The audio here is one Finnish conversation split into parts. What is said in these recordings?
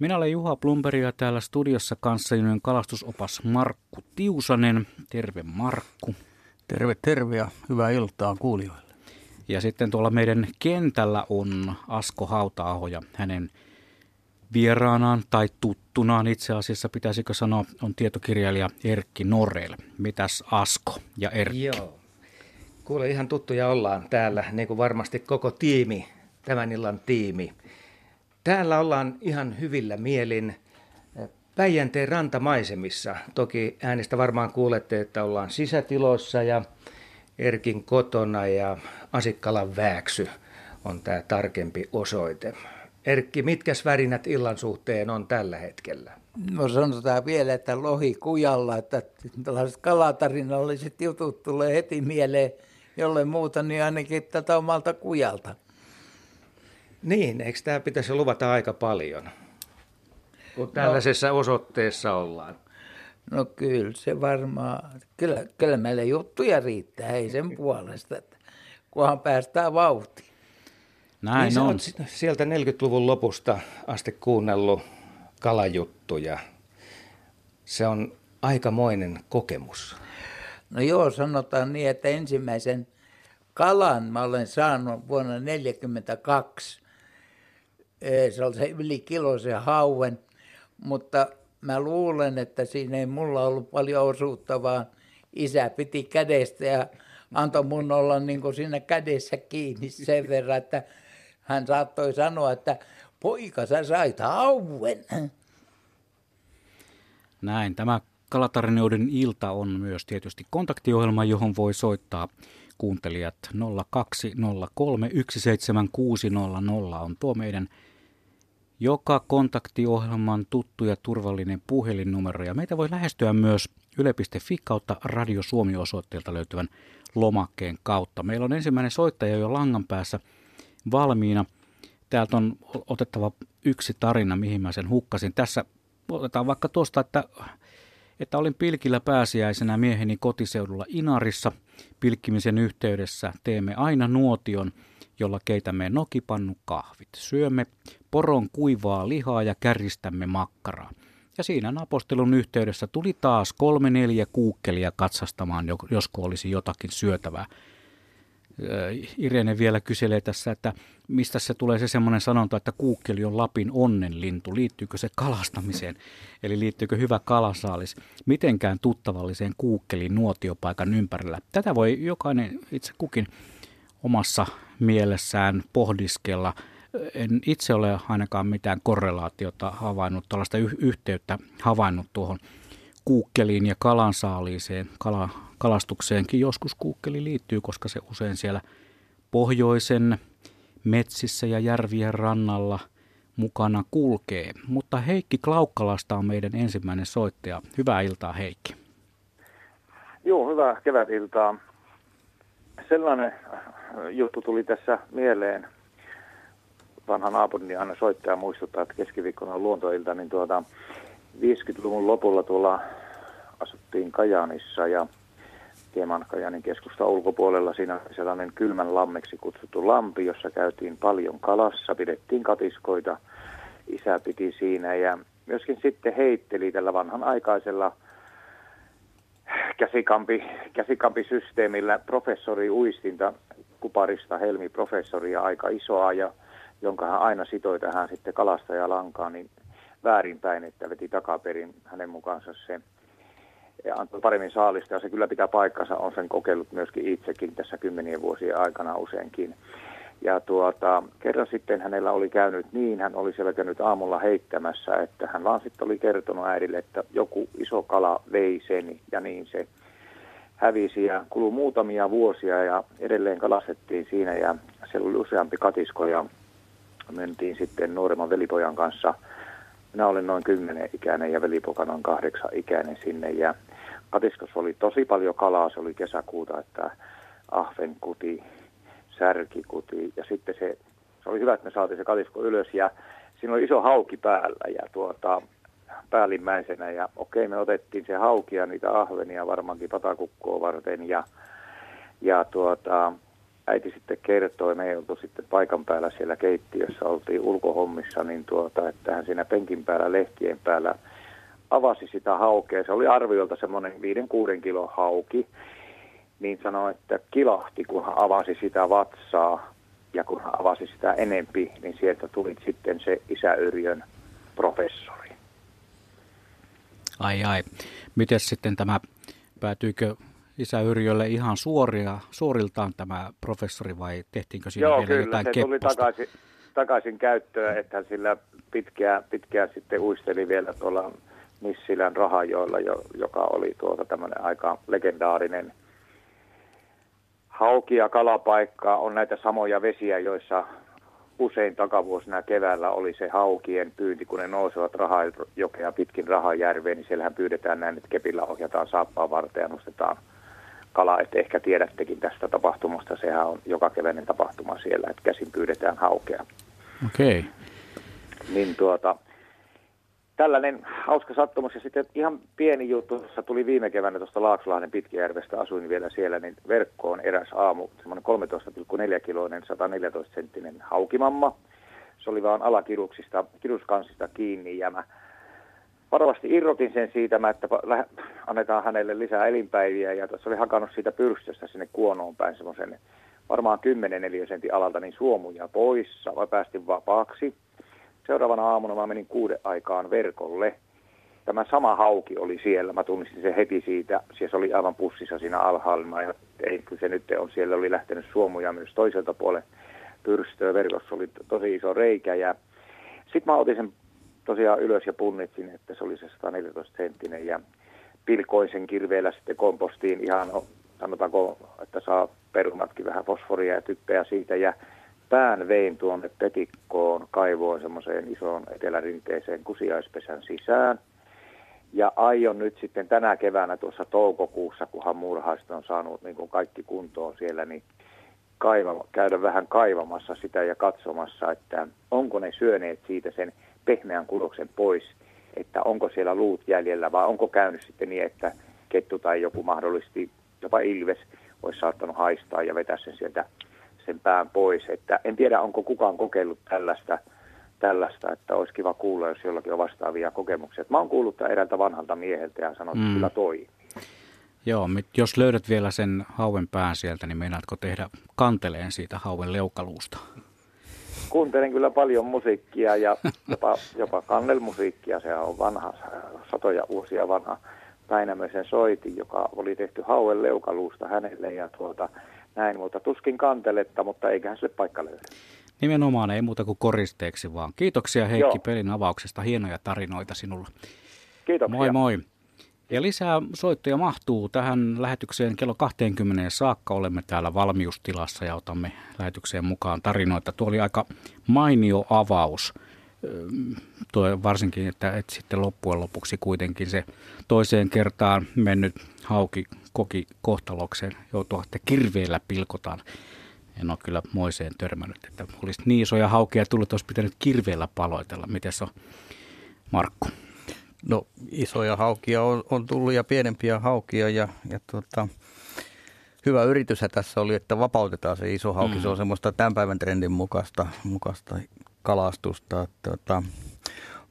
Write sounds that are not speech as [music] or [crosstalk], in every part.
Minä olen Juha Plumperi ja täällä studiossa kanssani kalastusopas Markku Tiusanen. Terve Markku. Terve, terve ja hyvää iltaa kuulijoille. Ja sitten tuolla meidän kentällä on Asko hauta ja hänen vieraanaan tai tuttunaan itse asiassa pitäisikö sanoa on tietokirjailija Erkki Norel. Mitäs Asko ja Erkki? Joo. Kuule, ihan tuttuja ollaan täällä, niin kuin varmasti koko tiimi, tämän illan tiimi. Täällä ollaan ihan hyvillä mielin Päijänteen rantamaisemissa. Toki äänestä varmaan kuulette, että ollaan sisätiloissa ja Erkin kotona ja Asikkalan vääksy on tämä tarkempi osoite. Erkki, mitkä värinät illan suhteen on tällä hetkellä? No sanotaan vielä, että lohi kujalla, että tällaiset kalatarinalliset jutut tulee heti mieleen, jolle muuta, niin ainakin tätä omalta kujalta. Niin, eikö tämä pitäisi luvata aika paljon, kun no. tällaisessa no, osoitteessa ollaan? No kyllä se varmaan, kyllä, kyllä meille juttuja riittää, ei sen puolesta, että kunhan päästään vauhtiin. Näin niin on. sieltä 40-luvun lopusta asti kuunnellut kalajuttuja. Se on aikamoinen kokemus. No joo, sanotaan niin, että ensimmäisen kalan mä olen saanut vuonna 1942. Se oli se yli kilosen hauen, mutta mä luulen, että siinä ei mulla ollut paljon osuutta, vaan isä piti kädestä ja antoi mun olla niin kuin siinä kädessä kiinni sen verran, että hän saattoi sanoa, että poika sä sait hauen. Näin, tämä Kalatarinoiden ilta on myös tietysti kontaktiohjelma, johon voi soittaa kuuntelijat 0203 17600 on tuo meidän joka kontaktiohjelman tuttu ja turvallinen puhelinnumero. Ja meitä voi lähestyä myös yle.fi kautta Radio Suomi-osoitteelta löytyvän lomakkeen kautta. Meillä on ensimmäinen soittaja jo langan päässä valmiina. Täältä on otettava yksi tarina, mihin mä sen hukkasin. Tässä otetaan vaikka tuosta, että että olin pilkillä pääsiäisenä mieheni kotiseudulla Inarissa. Pilkkimisen yhteydessä teemme aina nuotion, jolla keitämme nokipannu kahvit. Syömme poron kuivaa lihaa ja kärjistämme makkaraa. Ja siinä napostelun yhteydessä tuli taas kolme neljä kuukkelia katsastamaan, josko olisi jotakin syötävää. Irene vielä kyselee tässä, että mistä se tulee se semmoinen sanonta, että kuukkeli on Lapin onnenlintu. Liittyykö se kalastamiseen? [laughs] Eli liittyykö hyvä kalasaalis mitenkään tuttavalliseen kuukkelin nuotiopaikan ympärillä? Tätä voi jokainen itse kukin omassa mielessään pohdiskella. En itse ole ainakaan mitään korrelaatiota havainnut, tällaista yhteyttä havainnut tuohon kuukkeliin ja kalansaaliiseen, kala, kalastukseenkin joskus kuukkeli liittyy, koska se usein siellä pohjoisen metsissä ja järvien rannalla mukana kulkee. Mutta Heikki Klaukkalasta on meidän ensimmäinen soittaja. Hyvää iltaa Heikki. Joo, hyvää kevätiltaa. Sellainen juttu tuli tässä mieleen. Vanha naapurini aina soittaja muistuttaa, että keskiviikkona on luontoilta, niin tuota, 50-luvun lopulla tuolla asuttiin Kajaanissa ja hieman Kajaanin keskusta ulkopuolella. Siinä oli sellainen kylmän lammeksi kutsuttu lampi, jossa käytiin paljon kalassa, pidettiin katiskoita. Isä piti siinä ja myöskin sitten heitteli tällä vanhan aikaisella käsikampi, käsikampisysteemillä professori uistinta kuparista Helmi professoria aika isoa ja jonka hän aina sitoi tähän sitten kalastajalankaan, niin väärinpäin, että veti takaperin hänen mukaansa se ja antoi paremmin saalista ja se kyllä pitää paikkansa, on sen kokeillut myöskin itsekin tässä kymmenien vuosien aikana useinkin. Ja tuota, kerran sitten hänellä oli käynyt niin, hän oli siellä käynyt aamulla heittämässä, että hän vaan sitten oli kertonut äidille, että joku iso kala vei sen ja niin se hävisi ja kului muutamia vuosia ja edelleen kalastettiin siinä ja siellä oli useampi katisko ja mentiin sitten nuoremman velipojan kanssa – minä olin noin 10 ikäinen ja velipoka noin kahdeksan ikäinen sinne. Ja katiskossa oli tosi paljon kalaa, se oli kesäkuuta, että ahvenkuti, särkikuti ja sitten se, se oli hyvä, että me saatiin se katisko ylös ja siinä oli iso hauki päällä ja tuota, päällimmäisenä ja okei me otettiin se hauki ja niitä ahvenia varmaankin patakukkoa varten ja, ja tuota, äiti sitten kertoi, me ei oltu sitten paikan päällä siellä keittiössä, oltiin ulkohommissa, niin tuota, että hän siinä penkin päällä, lehtien päällä avasi sitä haukea. Se oli arviolta semmoinen 5-6 kilon hauki, niin sanoi, että kilahti, kun hän avasi sitä vatsaa ja kun hän avasi sitä enempi, niin sieltä tuli sitten se isäyrjön professori. Ai ai. Miten sitten tämä, päätyykö isä Yrjölle ihan suoria, suoriltaan tämä professori vai tehtiinkö siinä Joo, vielä kyllä, jotain se kepposta? tuli takaisin, takaisin käyttöön, että hän sillä pitkään, pitkään sitten uisteli vielä tuolla Nissilän rahajoilla, jo, joka oli tuota tämmöinen aika legendaarinen hauki- ja kalapaikka. On näitä samoja vesiä, joissa usein takavuosina keväällä oli se haukien pyynti, kun ne nousevat rahajokea pitkin rahajärveen, niin siellähän pyydetään näin, että kepillä ohjataan saappaan varten ja nostetaan kala, että ehkä tiedättekin tästä tapahtumasta, sehän on joka keväinen tapahtuma siellä, että käsin pyydetään haukea. Okei. Okay. Niin tuota, tällainen hauska sattumus ja sitten ihan pieni juttu, jossa tuli viime keväänä tuosta Laaksolahden Pitkäjärvestä, asuin vielä siellä, niin verkkoon eräs aamu, semmoinen 13,4 kiloinen, 114 senttinen haukimamma. Se oli vaan alakiruksista, kiruskansista kiinni ja mä varovasti irrotin sen siitä, että annetaan hänelle lisää elinpäiviä. Ja tuossa oli hakannut siitä pyrstöstä sinne kuonoon päin semmoisen varmaan 10 neliösentin alalta niin suomuja poissa, vai päästin vapaaksi. Seuraavana aamuna mä menin kuuden aikaan verkolle. Tämä sama hauki oli siellä, mä tunnistin sen heti siitä, se oli aivan pussissa siinä alhaalla, ja ei, se nyt on, siellä oli lähtenyt suomuja myös toiselta puolen pyrstöä, verkossa oli tosi iso reikä, ja sitten mä otin sen tosiaan ylös ja punnitsin, että se oli se 114 senttinen, ja pilkoisen kirveellä sitten kompostiin ihan, sanotaanko, että saa perunatkin vähän fosforia ja typpeä siitä, ja pään vein tuonne petikkoon kaivoon semmoiseen isoon etelärinteeseen kusiaispesän sisään. Ja aion nyt sitten tänä keväänä tuossa toukokuussa, kunhan murhaista on saanut niin kuin kaikki kuntoon siellä, niin kaiva, käydä vähän kaivamassa sitä ja katsomassa, että onko ne syöneet siitä sen pehmeän kudoksen pois, että onko siellä luut jäljellä vai onko käynyt sitten niin, että kettu tai joku mahdollisesti jopa ilves olisi saattanut haistaa ja vetää sen sieltä sen pään pois. Että en tiedä, onko kukaan kokeillut tällaista, tällaista, että olisi kiva kuulla, jos jollakin on vastaavia kokemuksia. Mä oon kuullut eräältä vanhalta mieheltä ja sanonut, että mm. kyllä toi. Joo, jos löydät vielä sen hauen pään sieltä, niin meinaatko tehdä kanteleen siitä hauen leukaluusta? Kuuntelen kyllä paljon musiikkia ja [laughs] jopa, jopa kannelmusiikkia. Se on vanha, satoja vuosia vanha Päinämöisen soitin, joka oli tehty hauen leukaluusta hänelle ja tuota, näin, mutta tuskin kanteletta, mutta eiköhän sille paikka löydä. Nimenomaan ei muuta kuin koristeeksi vaan. Kiitoksia Heikki Joo. pelin avauksesta. Hienoja tarinoita sinulla. Kiitoksia. Moi moi. Ja lisää soittoja mahtuu tähän lähetykseen kello 20 saakka. Olemme täällä valmiustilassa ja otamme lähetykseen mukaan tarinoita. Tuo oli aika mainio avaus. Tuo varsinkin, että, että sitten loppujen lopuksi kuitenkin se toiseen kertaan mennyt hauki koki kohtalokseen joutua, että kirveellä pilkotaan. En ole kyllä moiseen törmännyt, että olisi niin isoja haukia tullut, että olisi pitänyt kirveellä paloitella. Miten se on, Markku? No isoja haukia on, on tullut ja pienempiä haukia ja, ja tuota, hyvä yritys tässä oli, että vapautetaan se iso hauki. Mm. Se on semmoista tämän päivän trendin mukaista, mukaista kalastusta. Tuota,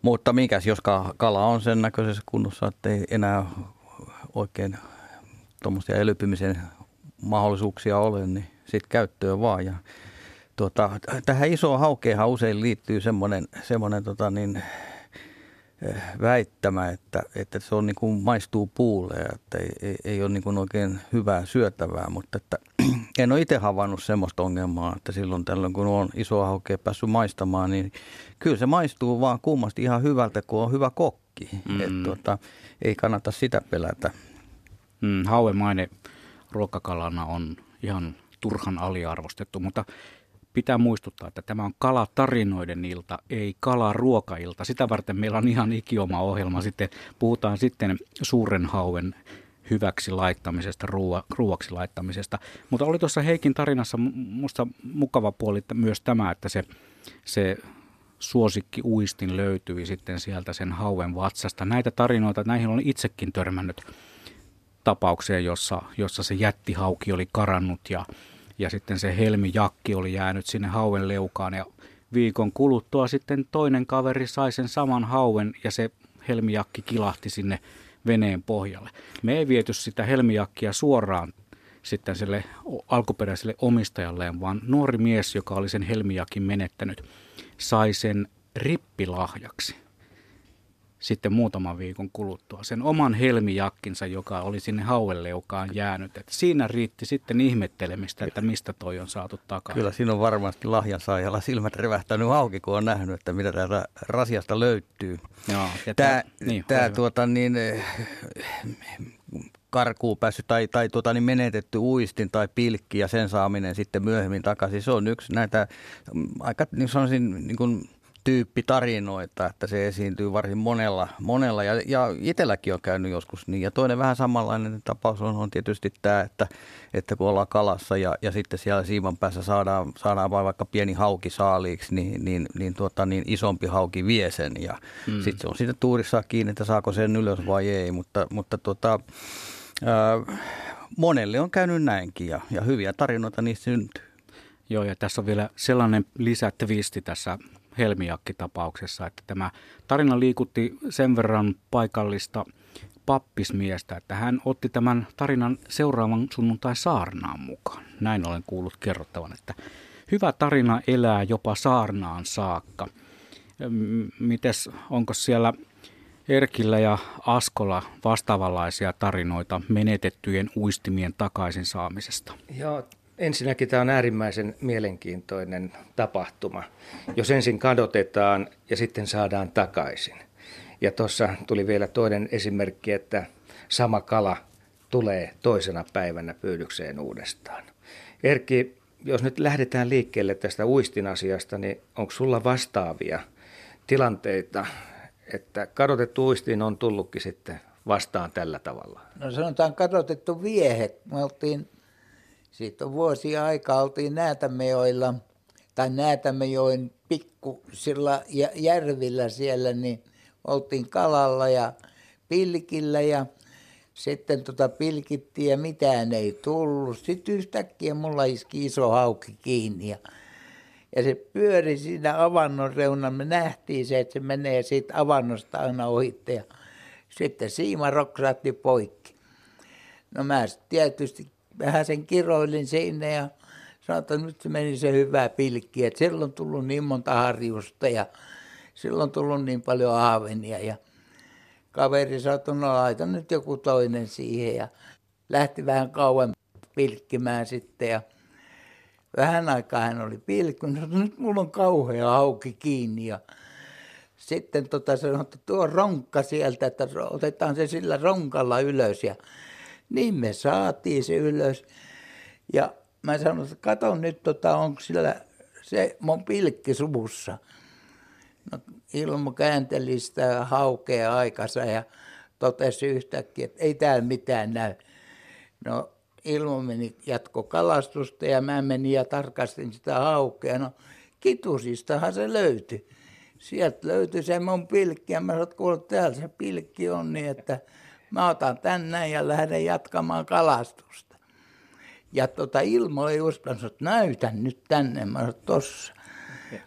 mutta mikäs, jos kala on sen näköisessä kunnossa, että ei enää oikein tuommoisia elpymisen mahdollisuuksia ole, niin sitten käyttöön vaan. Ja, tuota, tähän isoon haukeenhan usein liittyy semmoinen, semmoinen tota niin, väittämä, että, että se on niin kuin maistuu puulle, että ei, ei, ei ole niin kuin oikein hyvää syötävää, mutta että, [clears throat] en ole itse havainnut semmoista ongelmaa, että silloin tällöin kun on iso haukea päässyt maistamaan, niin kyllä se maistuu vaan kummasti ihan hyvältä, kun on hyvä kokki. Mm. Et, tuota, ei kannata sitä pelätä. Mm, hauemainen ruokakalana on ihan turhan aliarvostettu, mutta pitää muistuttaa, että tämä on kalatarinoiden ilta, ei kalaruokailta. Sitä varten meillä on ihan ikioma ohjelma. Sitten puhutaan sitten suuren hauen hyväksi laittamisesta, ruua, ruuaksi laittamisesta. Mutta oli tuossa Heikin tarinassa musta mukava puoli myös tämä, että se, se suosikki uistin löytyi sitten sieltä sen hauen vatsasta. Näitä tarinoita, näihin olen itsekin törmännyt tapaukseen, jossa, jossa se jättihauki oli karannut ja, ja sitten se helmijakki oli jäänyt sinne hauen leukaan ja viikon kuluttua sitten toinen kaveri sai sen saman hauen ja se helmijakki kilahti sinne veneen pohjalle. Me ei viety sitä helmijakkia suoraan sitten sille alkuperäiselle omistajalleen, vaan nuori mies, joka oli sen helmijakin menettänyt, sai sen rippilahjaksi sitten muutaman viikon kuluttua sen oman helmijakkinsa, joka oli sinne haueleukaan jäänyt. Et siinä riitti sitten ihmettelemistä, että mistä toi on saatu takaisin. Kyllä siinä on varmasti lahjansaajalla silmät revähtänyt auki, kun on nähnyt, että mitä täältä rasiasta löytyy. Joo, ja tämä, niin, tämä tuota, niin, karkuun päässyt tai, tai tuota, niin menetetty uistin tai pilkki ja sen saaminen sitten myöhemmin takaisin. Se on yksi näitä mm, aika niin sanoisin, niin kuin, tyyppi tarinoita, että se esiintyy varsin monella, monella ja, ja itselläkin on käynyt joskus niin. Ja toinen vähän samanlainen tapaus on, on tietysti tämä, että, että kun ollaan kalassa ja, ja sitten siellä siivan päässä saadaan, saadaan vain vaikka pieni hauki saaliiksi, niin, niin, niin, tuota, niin isompi hauki vie sen ja mm. sitten se on siitä tuurissa kiinni, että saako sen ylös vai ei, mutta, mutta tuota, ää, monelle on käynyt näinkin ja, ja hyviä tarinoita niistä syntyy. Joo, ja tässä on vielä sellainen lisätvisti tässä Helmijakki-tapauksessa, että tämä tarina liikutti sen verran paikallista pappismiestä, että hän otti tämän tarinan seuraavan sunnuntai saarnaan mukaan. Näin olen kuullut kerrottavan, että hyvä tarina elää jopa saarnaan saakka. Mites, onko siellä Erkillä ja Askola vastaavanlaisia tarinoita menetettyjen uistimien takaisin saamisesta? Joo, Ensinnäkin tämä on äärimmäisen mielenkiintoinen tapahtuma, jos ensin kadotetaan ja sitten saadaan takaisin. Ja tuossa tuli vielä toinen esimerkki, että sama kala tulee toisena päivänä pyydykseen uudestaan. Erkki, jos nyt lähdetään liikkeelle tästä uistin asiasta, niin onko sulla vastaavia tilanteita, että kadotettu uistin on tullutkin sitten vastaan tällä tavalla? No sanotaan kadotettu viehe. Me oltiin siitä on vuosia aikaa, oltiin Näätämejoilla, tai Näätämejoen pikkusilla järvillä siellä, niin oltiin kalalla ja pilkillä ja sitten tota pilkittiin ja mitään ei tullut. Sitten yhtäkkiä mulla iski iso hauki kiinni ja, ja se pyöri siinä avannon reunalla. Me nähtiin se, että se menee siitä avannosta aina ohitte ja sitten siima roksahti poikki. No mä tietysti vähän sen kiroilin sinne ja sanoin, että nyt se meni se hyvä pilkki. Että silloin on tullut niin monta harjusta ja silloin on tullut niin paljon aavenia ja kaveri sanoi, no laita nyt joku toinen siihen ja lähti vähän kauan pilkkimään sitten ja vähän aikaa hän oli pilkkinyt, että nyt mulla on kauhea auki kiinni ja sitten tota sanoi, että tuo ronkka sieltä, että otetaan se sillä ronkalla ylös ja niin me saatiin se ylös. Ja mä sanoin, että kato nyt, tota, onko sillä se mun pilkki suvussa. No, Ilmo käänteli sitä haukea aikansa ja totesi yhtäkkiä, että ei täällä mitään näy. No Ilmo meni jatko kalastusta ja mä menin ja tarkastin sitä haukea. No kitusistahan se löytyi. Sieltä löytyi se mun pilkki ja mä sanoin, että täällä se pilkki on niin, että mä otan tänne ja lähden jatkamaan kalastusta. Ja tota Ilmo ei uskaltanut, että näytän nyt tänne. Mä sanoin, tossa,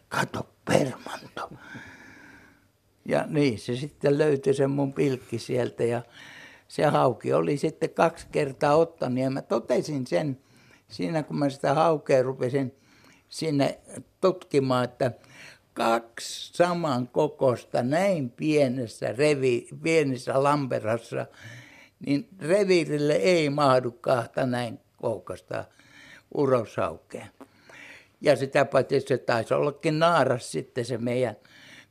kato permanto. Ja niin, se sitten löytyi se mun pilkki sieltä ja se hauki oli sitten kaksi kertaa ottanut ja mä totesin sen siinä, kun mä sitä haukea rupesin sinne tutkimaan, että kaksi saman kokosta näin pienessä, revi, pienessä lamperassa, niin reviirille ei mahdu kahta näin kokosta uroshaukea. Ja sitä paitsi se taisi ollakin naaras sitten se meidän,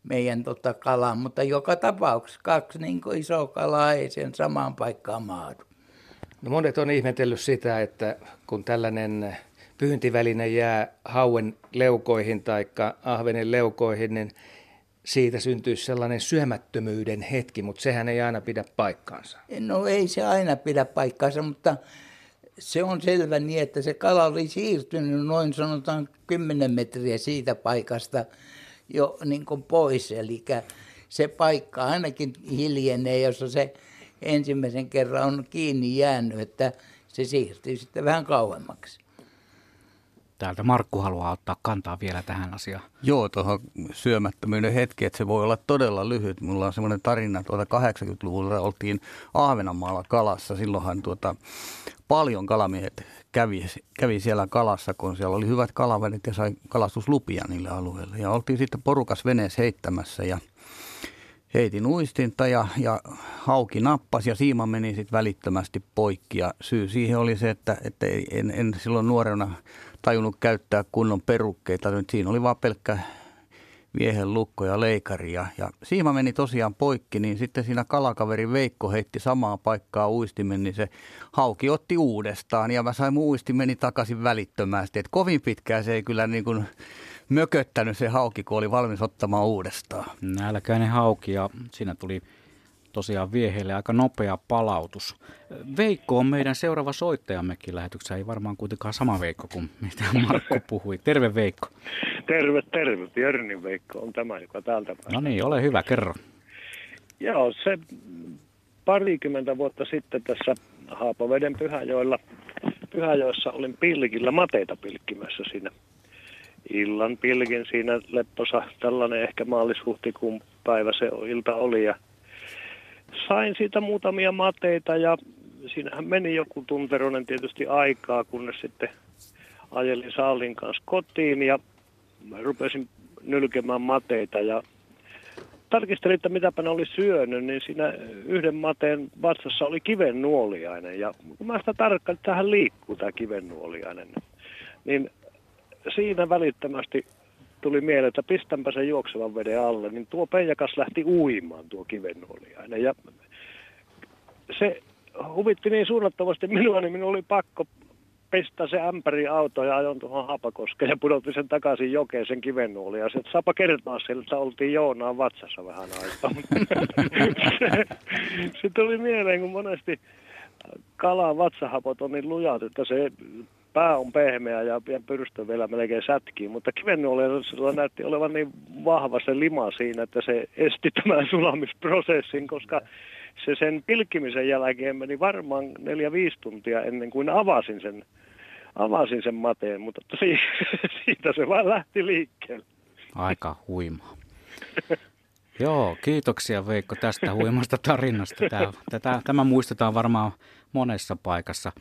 meidän tota kala, mutta joka tapauksessa kaksi niin isoa kalaa ei sen samaan paikkaan mahdu. No monet on ihmetellyt sitä, että kun tällainen pyyntiväline jää hauen leukoihin tai ahvenen leukoihin, niin siitä syntyy sellainen syömättömyyden hetki, mutta sehän ei aina pidä paikkaansa. No ei se aina pidä paikkaansa, mutta se on selvä niin, että se kala oli siirtynyt noin sanotaan 10 metriä siitä paikasta jo niin kuin pois. Eli se paikka ainakin hiljenee, jossa se ensimmäisen kerran on kiinni jäänyt, että se siirtyy sitten vähän kauemmaksi. Täältä. Markku haluaa ottaa kantaa vielä tähän asiaan. Joo, tuohon syömättömyyden hetki, että se voi olla todella lyhyt. Mulla on semmoinen tarina, tuota 80-luvulla oltiin Ahvenanmaalla kalassa. Silloinhan tuota, paljon kalamiehet kävi, kävi siellä kalassa, kun siellä oli hyvät kalavedet ja sai kalastuslupia niille alueille. Ja oltiin sitten porukas veneessä heittämässä ja heitin uistinta ja, ja hauki nappasi ja siima meni sitten välittömästi poikki. Ja syy siihen oli se, että, että en, en silloin nuorena tajunnut käyttää kunnon perukkeita. Nyt siinä oli vaan pelkkä viehen lukko ja leikari. Ja, ja siima meni tosiaan poikki, niin sitten siinä kalakaveri Veikko heitti samaa paikkaa uistimen, niin se hauki otti uudestaan. Ja mä sain mun uistimeni takaisin välittömästi. Et kovin pitkään se ei kyllä niin kuin mököttänyt se hauki, kun oli valmis ottamaan uudestaan. Nälkäinen hauki ja siinä tuli tosiaan vieheille aika nopea palautus. Veikko on meidän seuraava soittajammekin lähetyksessä. Ei varmaan kuitenkaan sama Veikko kuin mitä Markku puhui. Terve Veikko. Terve, terve. Björnin Veikko on tämä, joka täältä. No niin, ole hyvä, kerro. Joo, se parikymmentä vuotta sitten tässä Haapaveden Pyhäjoella, Pyhäjoessa olin pilkillä mateita pilkkimässä siinä illan pilkin siinä lepposa, tällainen ehkä maalis-huhtikuun päivä se ilta oli ja sain siitä muutamia mateita ja siinähän meni joku tunteroinen tietysti aikaa, kunnes sitten ajelin Saalin kanssa kotiin ja rupesin nylkemään mateita ja tarkistelin, että mitäpä ne oli syönyt, niin siinä yhden mateen vatsassa oli kiven nuoliainen. Ja kun mä sitä tarkkaan, että tähän liikkuu tämä kiven nuoliainen, niin siinä välittömästi tuli mieleen, että pistänpä sen juoksevan veden alle, niin tuo peijakas lähti uimaan tuo kivennuoliainen. Ja se huvitti niin suunnattavasti minua, niin minun oli pakko pistää se ämpäri auto ja ajon tuohon Hapakoskeen ja pudotin sen takaisin jokeen sen kivennuoli. Ja saapa kertoa sille, että oltiin Joonaan vatsassa vähän aikaa. [laughs] se, se tuli mieleen, kun monesti kalan vatsahapot on niin lujat, että se pää on pehmeä ja, ja pyrstö vielä melkein sätkii, mutta kivennuolella näytti olevan niin vahva se lima siinä, että se esti tämän sulamisprosessin, koska se sen pilkkimisen jälkeen meni varmaan neljä viisi tuntia ennen kuin avasin sen, avasin sen mateen, mutta [laughs] siitä se vaan lähti liikkeelle. Aika huima. Joo, kiitoksia Veikko tästä huimasta tarinasta. Tämä, tätä, tämä muistetaan varmaan monessa paikassa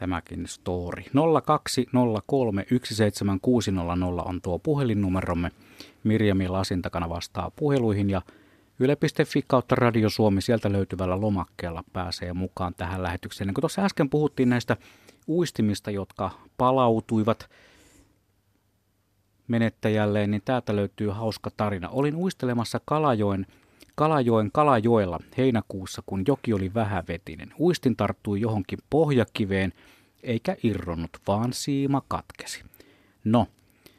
tämäkin story. 0203 17600 on tuo puhelinnumeromme. Mirjami Lasin takana vastaa puheluihin ja Yle.fi kautta Radio Suomi sieltä löytyvällä lomakkeella pääsee mukaan tähän lähetykseen. Niin kun tuossa äsken puhuttiin näistä uistimista, jotka palautuivat menettäjälleen, niin täältä löytyy hauska tarina. Olin uistelemassa Kalajoen Kalajoen Kalajoella heinäkuussa, kun joki oli vähävetinen. Uistin tarttui johonkin pohjakiveen, eikä irronnut, vaan siima katkesi. No,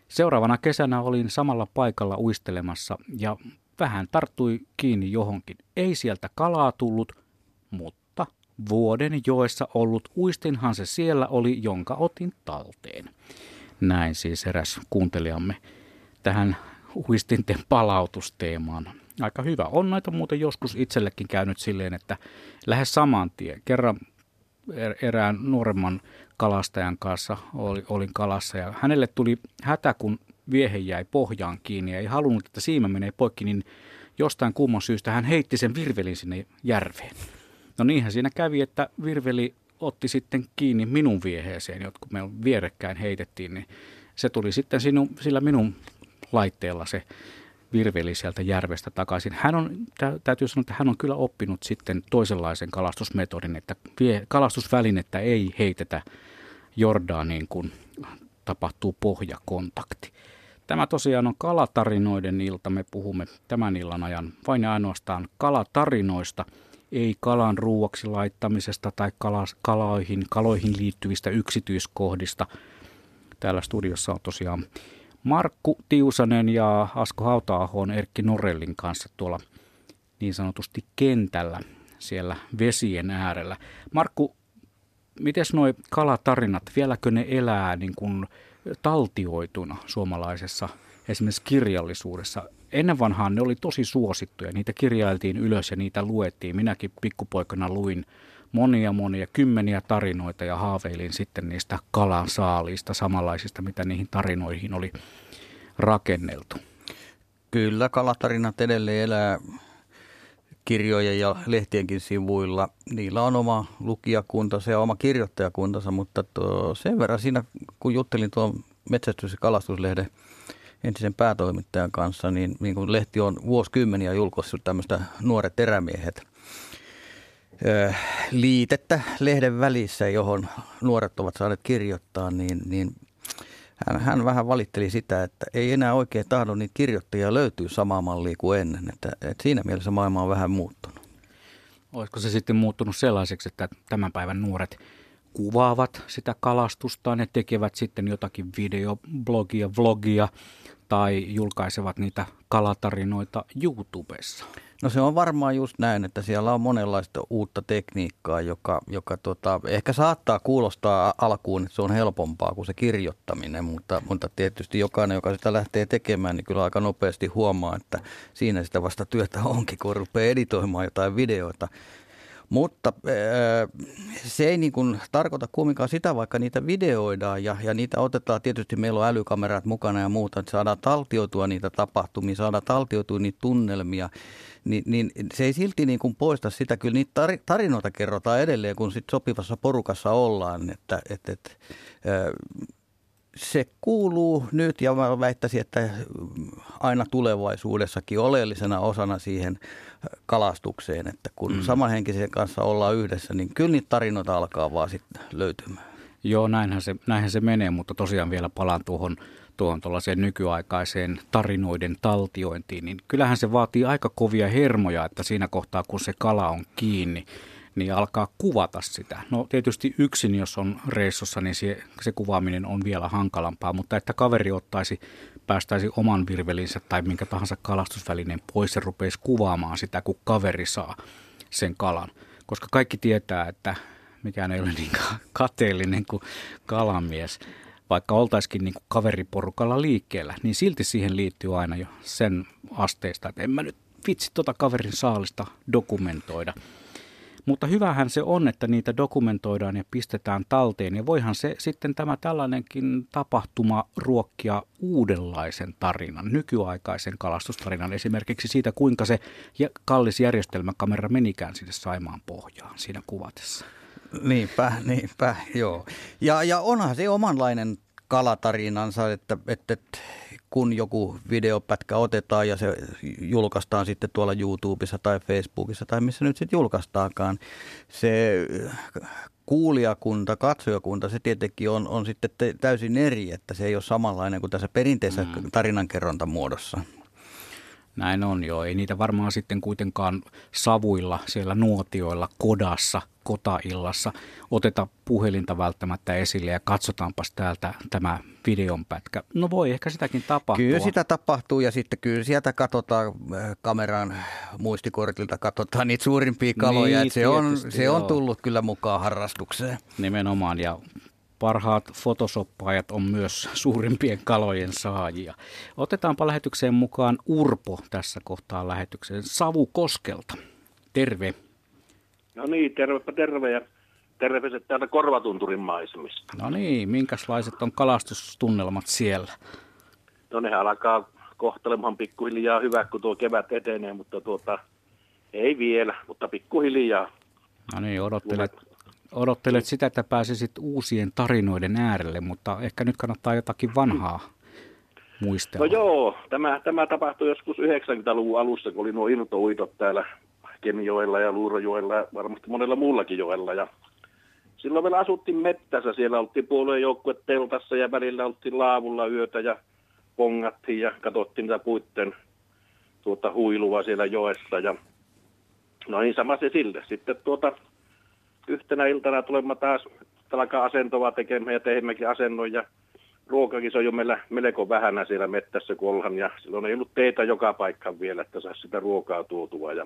seuraavana kesänä olin samalla paikalla uistelemassa ja vähän tarttui kiinni johonkin. Ei sieltä kalaa tullut, mutta vuoden joessa ollut uistinhan se siellä oli, jonka otin talteen. Näin siis eräs kuuntelijamme tähän uistinten palautusteemaan aika hyvä. On näitä muuten joskus itsellekin käynyt silleen, että lähes saman tien. Kerran er-, erään nuoremman kalastajan kanssa oli, olin kalassa ja hänelle tuli hätä, kun viehe jäi pohjaan kiinni ja ei halunnut, että siima menee poikki, niin jostain kumman syystä hän heitti sen virvelin sinne järveen. No niinhän siinä kävi, että virveli otti sitten kiinni minun vieheeseen, jotka me vierekkäin heitettiin, niin se tuli sitten sinun, sillä minun laitteella se virveli sieltä järvestä takaisin. Hän on, täytyy sanoa, että hän on kyllä oppinut sitten toisenlaisen kalastusmetodin, että vie, kalastusvälinettä ei heitetä Jordaaniin, kun tapahtuu pohjakontakti. Tämä tosiaan on kalatarinoiden ilta. Me puhumme tämän illan ajan vain ja ainoastaan kalatarinoista, ei kalan ruuaksi laittamisesta tai kaloihin, kaloihin liittyvistä yksityiskohdista. Täällä studiossa on tosiaan Markku Tiusanen ja Asko hauta on Erkki Norellin kanssa tuolla niin sanotusti kentällä siellä vesien äärellä. Markku, miten nuo kalatarinat, vieläkö ne elää niin kuin taltioituna suomalaisessa esimerkiksi kirjallisuudessa? Ennen vanhaan ne oli tosi suosittuja, niitä kirjailtiin ylös ja niitä luettiin. Minäkin pikkupoikana luin monia monia kymmeniä tarinoita ja haaveilin sitten niistä kalan saaliista samanlaisista, mitä niihin tarinoihin oli rakenneltu. Kyllä, kalatarinat edelleen elää kirjojen ja lehtienkin sivuilla. Niillä on oma lukijakuntansa ja oma kirjoittajakuntansa, mutta tuo, sen verran siinä, kun juttelin tuon metsästys- ja kalastuslehden entisen päätoimittajan kanssa, niin, niin kun lehti on vuosikymmeniä julkaissut tämmöistä nuoret erämiehet liitettä lehden välissä, johon nuoret ovat saaneet kirjoittaa, niin, niin hän, hän vähän valitteli sitä, että ei enää oikein tahdo niitä kirjoittajia löytyy samaa mallia kuin ennen. Että, että siinä mielessä maailma on vähän muuttunut. Olisiko se sitten muuttunut sellaiseksi, että tämän päivän nuoret kuvaavat sitä kalastustaan ja tekevät sitten jotakin videoblogia, vlogia tai julkaisevat niitä kalatarinoita YouTubessa? No se on varmaan just näin, että siellä on monenlaista uutta tekniikkaa, joka, joka tota, ehkä saattaa kuulostaa alkuun, että se on helpompaa kuin se kirjoittaminen, mutta, mutta tietysti jokainen, joka sitä lähtee tekemään, niin kyllä aika nopeasti huomaa, että siinä sitä vasta työtä onkin, kun rupeaa editoimaan jotain videoita. Mutta äh, se ei niin kuin tarkoita kumminkaan sitä, vaikka niitä videoidaan ja, ja niitä otetaan, tietysti meillä on älykamerat mukana ja muuta, että saadaan taltioitua niitä tapahtumia, saadaan taltioitua niitä tunnelmia, niin, niin se ei silti niin kuin poista sitä. Kyllä niitä tarinoita kerrotaan edelleen, kun sit sopivassa porukassa ollaan, että, että, että äh, se kuuluu nyt ja mä väittäisin, että aina tulevaisuudessakin oleellisena osana siihen kalastukseen, että kun mm. samanhenkisen kanssa ollaan yhdessä, niin kyllä niitä tarinoita alkaa vaan sitten löytymään. Joo, näinhän se, näinhän se menee, mutta tosiaan vielä palaan tuohon tuohon tuollaiseen nykyaikaiseen tarinoiden taltiointiin, niin kyllähän se vaatii aika kovia hermoja, että siinä kohtaa kun se kala on kiinni, niin alkaa kuvata sitä. No tietysti yksin, jos on reissussa, niin se, se kuvaaminen on vielä hankalampaa, mutta että kaveri ottaisi, päästäisi oman virvelinsä tai minkä tahansa kalastusvälineen pois ja rupeisi kuvaamaan sitä, kun kaveri saa sen kalan. Koska kaikki tietää, että mikään ei ole niin kateellinen kuin kalamies. Vaikka oltaisikin niin kuin kaveriporukalla liikkeellä, niin silti siihen liittyy aina jo sen asteista, että en mä nyt vitsi tuota kaverin saalista dokumentoida. Mutta hyvähän se on, että niitä dokumentoidaan ja pistetään talteen. Ja voihan se sitten tämä tällainenkin tapahtuma ruokkia uudenlaisen tarinan, nykyaikaisen kalastustarinan. Esimerkiksi siitä, kuinka se kallis järjestelmäkamera menikään sinne Saimaan pohjaan siinä kuvatessa. Niinpä, niinpä, joo. Ja, ja onhan se omanlainen kalatarinansa, että, että, että kun joku videopätkä otetaan ja se julkaistaan sitten tuolla YouTubessa tai Facebookissa tai missä nyt sitten julkaistaankaan, se kuulijakunta, katsojakunta, se tietenkin on, on sitten täysin eri, että se ei ole samanlainen kuin tässä perinteisessä mm. tarinankerronta muodossa. Näin on jo. Ei niitä varmaan sitten kuitenkaan savuilla siellä nuotioilla kodassa, kotaillassa oteta puhelinta välttämättä esille ja katsotaanpas täältä tämä videonpätkä. No voi ehkä sitäkin tapahtua. Kyllä sitä tapahtuu ja sitten kyllä sieltä katsotaan äh, kameran muistikortilta, katsotaan niitä suurimpia kaloja. Niin, se, on, se on tullut kyllä mukaan harrastukseen. Nimenomaan ja parhaat fotosoppaajat on myös suurimpien kalojen saajia. Otetaanpa lähetykseen mukaan Urpo tässä kohtaa lähetykseen Savukoskelta. Terve. No niin, tervepä terve ja terveiset täältä Korvatunturin maisemista. No niin, minkälaiset on kalastustunnelmat siellä? No ne alkaa kohtelemaan pikkuhiljaa hyvä, kun tuo kevät etenee, mutta tuota, ei vielä, mutta pikkuhiljaa. No niin, odottelet, odottelet sitä, että pääsisit uusien tarinoiden äärelle, mutta ehkä nyt kannattaa jotakin vanhaa muistella. No joo, tämä, tämä tapahtui joskus 90-luvun alussa, kun oli nuo irtouitot täällä Kemijoella ja Luurojoella ja varmasti monella muullakin joella. Ja silloin vielä asuttiin mettässä, siellä oltiin puolueen joukkue teltassa ja välillä oltiin laavulla yötä ja pongattiin ja katsottiin niitä puitten tuota huilua siellä joessa. Ja no niin, sama se sille. Sitten tuota, yhtenä iltana tulemme taas alkaa asentoa tekemään ja teemmekin asennon ja ruokakin se on jo meillä melko vähänä siellä mettässä kun ja silloin ei ollut teitä joka paikkaan vielä, että saisi sitä ruokaa tuotua ja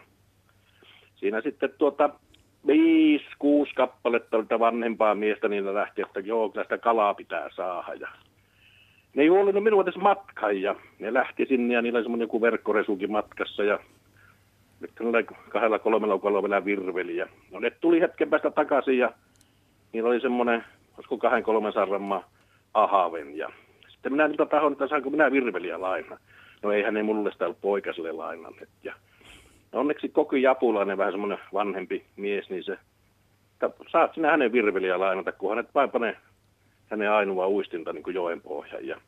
siinä sitten tuota viisi, kuusi kappaletta oli vanhempaa miestä, ne lähti, että joo, kyllä sitä kalaa pitää saada. Ja ne ei huolinut minua edes matkaan ja ne lähti sinne ja niillä oli semmoinen joku verkkoresukin matkassa ja nyt kahdella kolmella kolmella virveliä. No ne tuli hetken päästä takaisin ja niillä oli semmoinen, olisiko kahden kolmen sarrammaa ahaven. Ja sitten minä niitä tahon, että saanko minä virveliä laina. No eihän ne mulle sitä ollut poikaselle lainanneet. Ja no onneksi Koki Japulainen, vähän semmoinen vanhempi mies, niin se, että saat sinä hänen virveliä lainata, kun hänet vain panee hänen ainoa uistinta niin kuin joen pohjan. Ja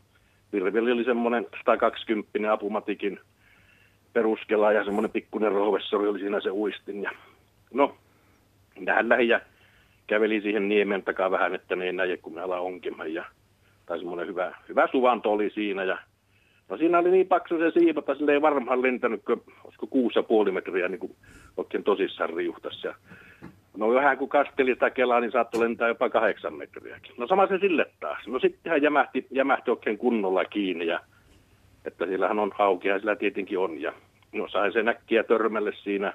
virveli oli semmoinen 120 apumatikin peruskela ja semmoinen pikkuinen rovessori oli siinä se uistin. Ja no, tähän lähi ja käveli siihen niemen takaa vähän, että ne ei näe, kun me alan onkimaan. Ja, tai semmoinen hyvä, hyvä suvanto oli siinä. Ja, no siinä oli niin paksu se siiva, että sille ei varmaan lentänyt, olisiko kuusi ja puoli metriä niin kuin oikein tosissaan riuhtas. Ja, no vähän kun kasteli sitä kelaa, niin saattoi lentää jopa kahdeksan metriäkin. No sama se sille taas. No sitten hän jämähti, jämähti oikein kunnolla kiinni ja että siellähän on haukia, sillä tietenkin on. Ja no sain sen äkkiä törmälle siinä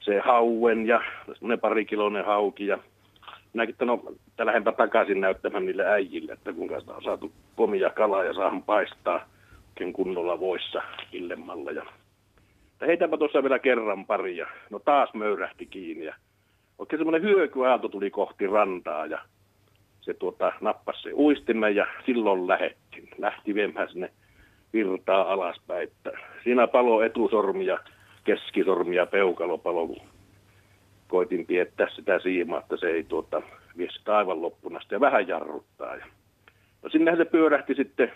se hauen ja semmoinen parikiloinen hauki ja minäkin, että no, lähdenpä takaisin näyttämään niille äijille, että kuinka sitä on saatu komia kalaa ja saahan paistaa oikein kunnolla voissa illemmalla. Ja, että heitäpä tuossa vielä kerran pari ja no taas möyrähti kiinni ja oikein semmoinen hyökyaalto tuli kohti rantaa ja se tuota, nappasi se uistimen ja silloin lähettiin. Lähti viemään sinne virtaa alaspäin. Että siinä palo etusormi ja keskisormi ja peukalo palo, kun koitin piettää sitä siimaa, että se ei tuota, vie sitä aivan loppuna ja vähän jarruttaa. Ja, no sinnehän se pyörähti sitten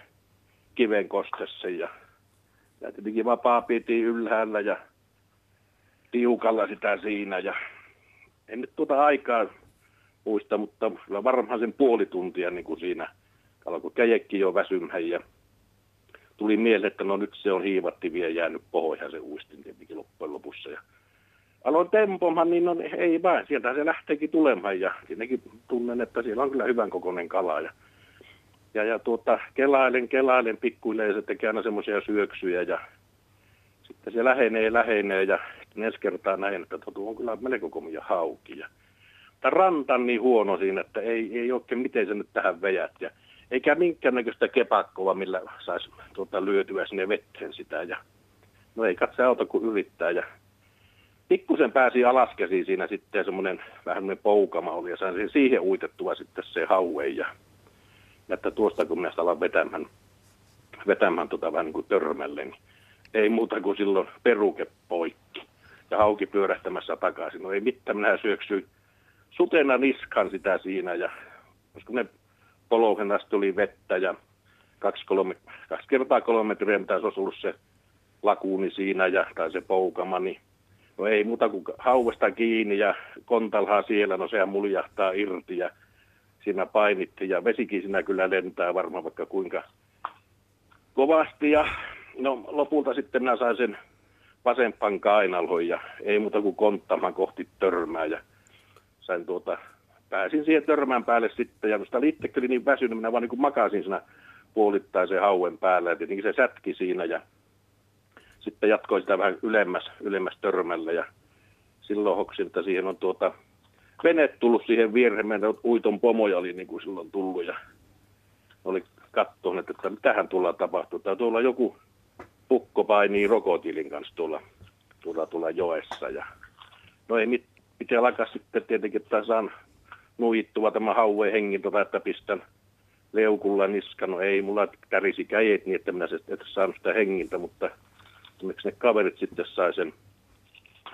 kiven kostessa ja, ja tietenkin vapaa piti ylhäällä ja tiukalla sitä siinä ja en nyt tuota aikaa muista, mutta varmaan sen puoli tuntia niin kuin siinä alkoi käjekki jo väsymään ja tuli mieleen, että no nyt se on hiivatti vielä jäänyt pohjaan se uistin tietenkin loppujen lopussa. Ja aloin tempomaan, niin no, ei vain, sieltä se lähteekin tulemaan ja tietenkin tunnen, että siellä on kyllä hyvän kokoinen kala. Ja, ja, ja tuota, kelailen, kelailen pikkuilleen, se tekee aina semmoisia syöksyjä ja sitten se lähenee, lähenee ja ensi kertaa näin, että tuo on kyllä melko komia hauki. Ja, mutta ranta on niin huono siinä, että ei, ei oikein miten se nyt tähän vejät. Ja eikä minkäännäköistä kepakkoa, millä saisi tuota, lyötyä sinne vetteen sitä. Ja, no ei katse auta kuin yrittää. Ja pikkusen pääsi alaskäsiin siinä sitten semmoinen vähän semmoinen poukama oli ja sain siihen uitettua sitten se haue ja että tuosta kun minä alan vetämään, vetämään tota vähän niin kuin törmälle, niin ei muuta kuin silloin peruke poikki ja hauki pyörähtämässä takaisin. No ei mitään, minä syöksyin sutena niskan sitä siinä ja koska ne polouhen asti tuli vettä ja kaksi, kolme, kaksi kertaa kolme metriä, mitä olisi ollut se lakuuni siinä ja, tai se poukama, niin no ei muuta kuin hauvesta kiinni ja kontalhaa siellä, no sehän muljahtaa irti ja siinä painitti ja vesikin siinä kyllä lentää varmaan vaikka kuinka kovasti ja no lopulta sitten minä sain sen vasempaan kainalhon ja ei muuta kuin konttamaan kohti törmää ja sain tuota pääsin siihen törmän päälle sitten, ja sitä itsekin oli niin väsynyt, minä vaan niin kuin makasin siinä puolittaisen hauen päällä, ja tietenkin se sätki siinä, ja sitten jatkoi sitä vähän ylemmäs, ylemmäs törmällä, ja silloin hoksin, että siihen on tuota, vene tullut siihen viereen, meidän uiton pomoja oli niin kuin silloin tullut, ja oli katsonut, että mitähän tulla tapahtuu. Tai tuolla joku pukko painii rokotilin kanssa tuolla, tuolla, tuolla joessa, ja no ei mit, pitää alkaa sitten tietenkin, että saan nuittua tämä haue hengin, tota, että pistän leukulla niska. No ei, mulla kärisi käjet niin, että minä et saanut sitä hengiltä, mutta esimerkiksi ne kaverit sitten sai sen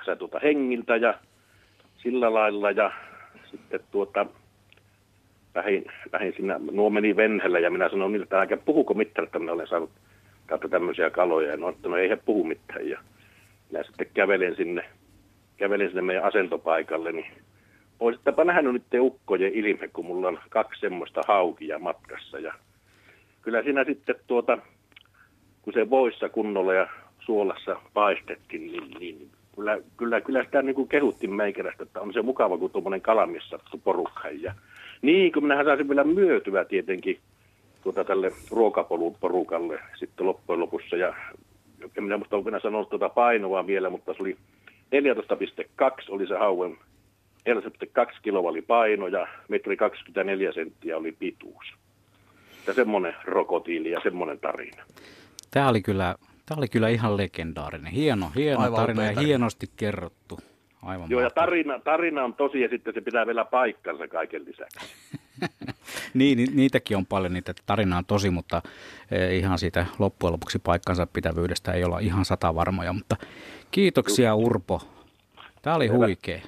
sai tuota hengiltä ja sillä lailla ja sitten tuota, lähin, lähin siinä, nuo meni venhellä ja minä sanoin niille, että puhuko mitään, että minä olen saanut kautta tämmöisiä kaloja. Ja no, että no ei he puhu mitään. Ja minä sitten kävelen sinne, kävelen sinne meidän asentopaikalle, niin Olisittepa nähnyt nyt ukkojen ilme, kun mulla on kaksi semmoista haukia matkassa. Ja kyllä siinä sitten tuota, kun se voissa kunnolla ja suolassa paistettiin, niin, niin kyllä, kyllä, kyllä sitä niin kuin kehuttiin meikälästä, että on se mukava, kun tuommoinen kalmissattu porukka. Ja niin, kun minähän saisin vielä myötyä tietenkin tuota tälle ruokapolun porukalle sitten loppujen lopussa. Ja en minä muista olen sanonut tuota painoa vielä, mutta se oli 14,2 oli se hauen 4,2 kiloa oli paino ja metri 24 senttiä oli pituus. Ja semmoinen rokotiili ja semmoinen tarina. Tämä oli kyllä Tämä oli kyllä ihan legendaarinen. Hieno, hieno Aivan tarina ja hienosti kerrottu. Aivan Joo, ja mahtavaa. tarina, tarina on tosi ja sitten se pitää vielä paikkansa kaiken lisäksi. [laughs] niin, ni- niitäkin on paljon, niitä tarina on tosi, mutta eh, ihan siitä loppujen lopuksi paikkansa pitävyydestä ei olla ihan sata varmoja. Mutta kiitoksia Urpo. Tämä oli huikea.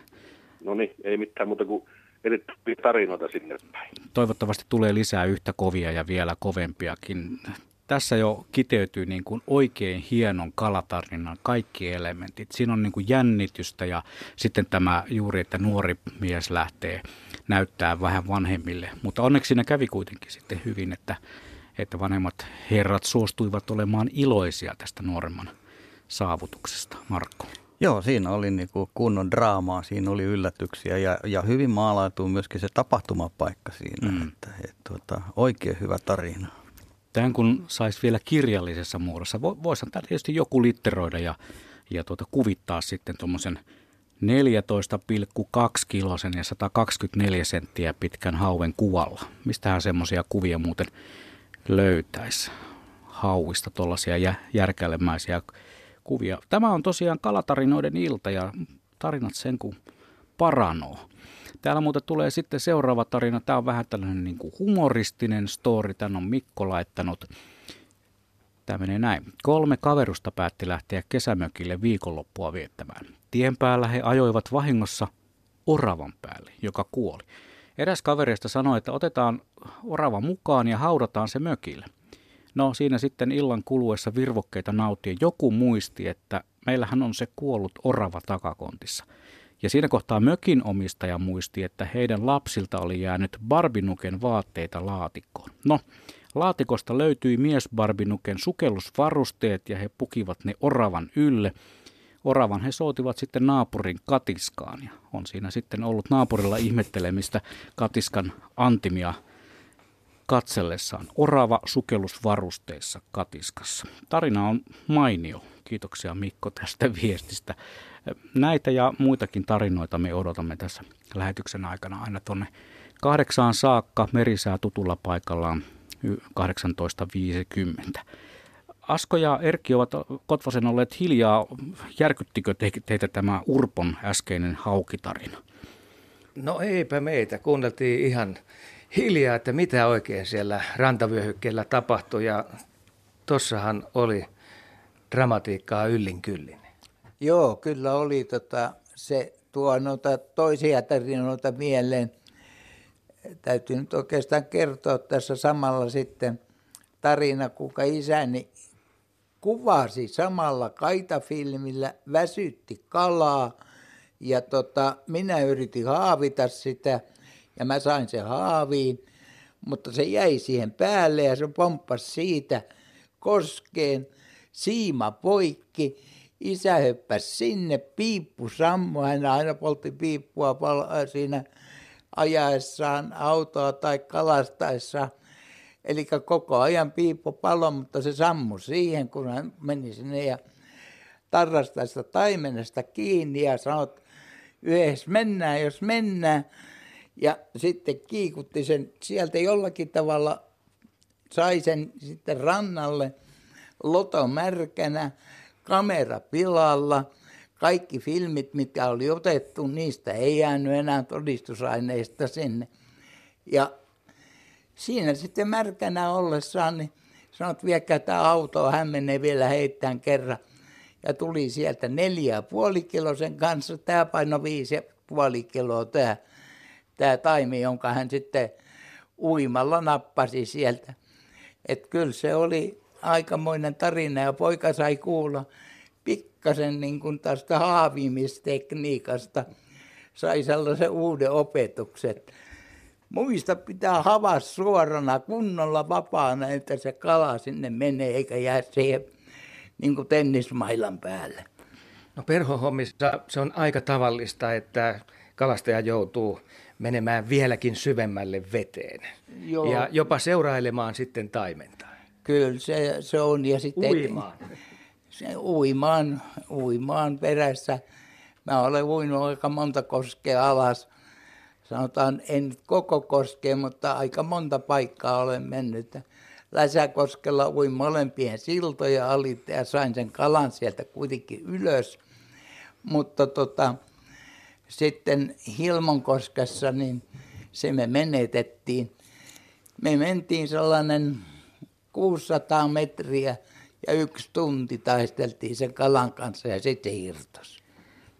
No niin, ei mitään muuta kuin erittäin tarinoita sinne päin. Toivottavasti tulee lisää yhtä kovia ja vielä kovempiakin. Tässä jo kiteytyy niin kuin oikein hienon kalatarinan kaikki elementit. Siinä on niin kuin jännitystä ja sitten tämä juuri, että nuori mies lähtee näyttää vähän vanhemmille. Mutta onneksi siinä kävi kuitenkin sitten hyvin, että, että vanhemmat herrat suostuivat olemaan iloisia tästä nuoremman saavutuksesta. Markko. Joo, siinä oli niinku kunnon draamaa, siinä oli yllätyksiä ja, ja hyvin maalautuu myöskin se tapahtumapaikka siinä. Mm. Että, et, tuota, oikein hyvä tarina. Tämän kun saisi vielä kirjallisessa muodossa, vo- voisihan tämä tietysti joku litteroida ja, ja tuota, kuvittaa sitten tuommoisen 14,2 kilosen ja 124 senttiä pitkän hauen kuvalla. Mistähän semmoisia kuvia muuten löytäisi hauista tuollaisia jä, järkäilemäisiä kuvia. Tämä on tosiaan kalatarinoiden ilta ja tarinat sen kun paranoo. Täällä muuten tulee sitten seuraava tarina. Tämä on vähän tällainen niin kuin humoristinen story. Tän on Mikko laittanut. Tämä menee näin. Kolme kaverusta päätti lähteä kesämökille viikonloppua viettämään. Tien päällä he ajoivat vahingossa oravan päälle, joka kuoli. Eräs kavereista sanoi, että otetaan orava mukaan ja haudataan se mökille. No siinä sitten illan kuluessa virvokkeita nautien joku muisti, että meillähän on se kuollut orava takakontissa. Ja siinä kohtaa mökin omistaja muisti, että heidän lapsilta oli jäänyt Barbinuken vaatteita laatikkoon. No, laatikosta löytyi mies Barbinuken sukellusvarusteet ja he pukivat ne oravan ylle. Oravan he soutivat sitten naapurin katiskaan ja on siinä sitten ollut naapurilla ihmettelemistä katiskan antimia katsellessaan. Orava sukellusvarusteissa katiskassa. Tarina on mainio. Kiitoksia Mikko tästä viestistä. Näitä ja muitakin tarinoita me odotamme tässä lähetyksen aikana aina tuonne kahdeksaan saakka. Merisää tutulla paikallaan 18.50. Asko ja Erkki ovat Kotvasen olleet hiljaa. Järkyttikö te- teitä tämä Urpon äskeinen haukitarina? No eipä meitä. Kuunneltiin ihan hiljaa, että mitä oikein siellä rantavyöhykkeellä tapahtui ja tossahan oli dramatiikkaa yllin kyllin. Joo, kyllä oli tota, se tuo noita toisia tarinoita mieleen. Täytyy nyt oikeastaan kertoa tässä samalla sitten tarina, kuinka isäni kuvasi samalla kaitafilmillä, väsytti kalaa ja tota, minä yritin haavita sitä ja mä sain se haaviin, mutta se jäi siihen päälle ja se pomppasi siitä koskeen, siima poikki, isä höppäsi sinne, piippu sammui, hän aina poltti piippua pal- siinä ajaessaan autoa tai kalastaessa. Eli koko ajan piippu palo, mutta se sammui siihen, kun hän meni sinne ja tarrasi tästä taimenesta kiinni ja sanoi, että yhdessä mennään, jos mennään. Ja sitten kiikutti sen sieltä jollakin tavalla, sai sen sitten rannalle, loto märkänä, kamera pilalla, kaikki filmit, mitkä oli otettu, niistä ei jäänyt enää todistusaineista sinne. Ja siinä sitten märkänä ollessaan, niin sanot, viekää tämä auto, hän menee vielä heittämään kerran. Ja tuli sieltä neljä puoli kilosen kanssa, tämä paino viisi puoli kiloa tämä, tämä taimi, jonka hän sitten uimalla nappasi sieltä. Että kyllä se oli aikamoinen tarina ja poika sai kuulla pikkasen niin kuin tästä haavimistekniikasta. Sai sellaisen uuden opetuksen. Muista pitää havas suorana, kunnolla vapaana, että se kala sinne menee eikä jää siihen niin kuin tennismailan päälle. No perhohommissa se on aika tavallista, että kalastaja joutuu menemään vieläkin syvemmälle veteen. Joo. Ja jopa seurailemaan sitten taimenta. Kyllä se, se on. Ja sitten Uimaan. Se, uimaan, uimaan perässä. Mä olen uinut aika monta koskea alas. Sanotaan, en koko koskea, mutta aika monta paikkaa olen mennyt. Läsäkoskella uin molempien siltoja alitte ja sain sen kalan sieltä kuitenkin ylös. Mutta tota, sitten Hilmonkoskessa, niin se me menetettiin. Me mentiin sellainen 600 metriä ja yksi tunti taisteltiin sen kalan kanssa ja sitten hirtos.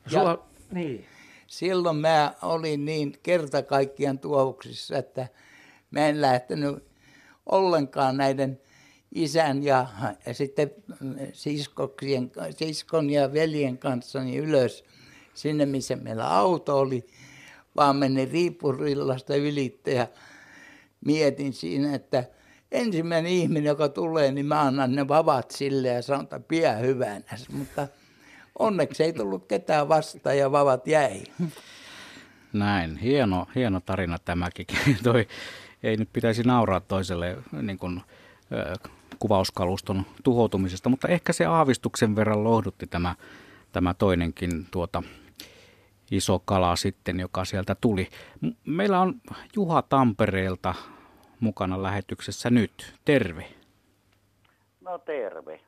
Sulla, niin. Silloin mä olin niin kerta kaikkiaan tuovuksissa, että mä en lähtenyt ollenkaan näiden isän ja, ja sitten siskoksien, siskon ja veljen kanssa niin ylös sinne, missä meillä auto oli, vaan menin Riipurillasta ylitte ja mietin siinä, että ensimmäinen ihminen, joka tulee, niin mä annan ne vavat sille ja sanon, että pidä hyvänä. Mutta onneksi ei tullut ketään vastaan ja vavat jäi. Näin, hieno, hieno tarina tämäkin. [laughs] Toi, ei nyt pitäisi nauraa toiselle niin kuin, kuvauskaluston tuhoutumisesta, mutta ehkä se aavistuksen verran lohdutti tämä, tämä toinenkin tuota, iso kala sitten, joka sieltä tuli. Meillä on Juha Tampereelta mukana lähetyksessä nyt. Terve. No terve.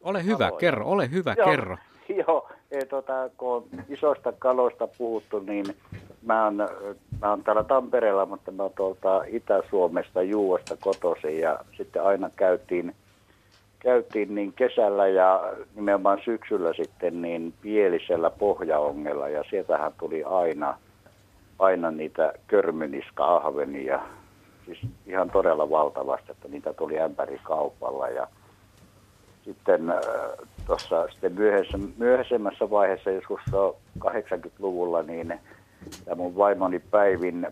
Ole hyvä, Aloin. kerro, ole hyvä, joo, kerro. [laughs] Joo, e, tota, kun on isoista kaloista puhuttu, niin mä oon, mä oon täällä Tampereella, mutta mä oon tuolta Itä-Suomesta Juuasta kotoisin ja sitten aina käytiin, käytiin niin kesällä ja nimenomaan syksyllä sitten niin pielisellä pohjaongella ja sieltähän tuli aina, aina niitä körmyniska-ahvenia, siis ihan todella valtavasti, että niitä tuli ämpärikaupalla ja sitten äh, tuossa sitten myöhäisemmässä vaiheessa, joskus 80-luvulla, niin tämä mun vaimoni Päivin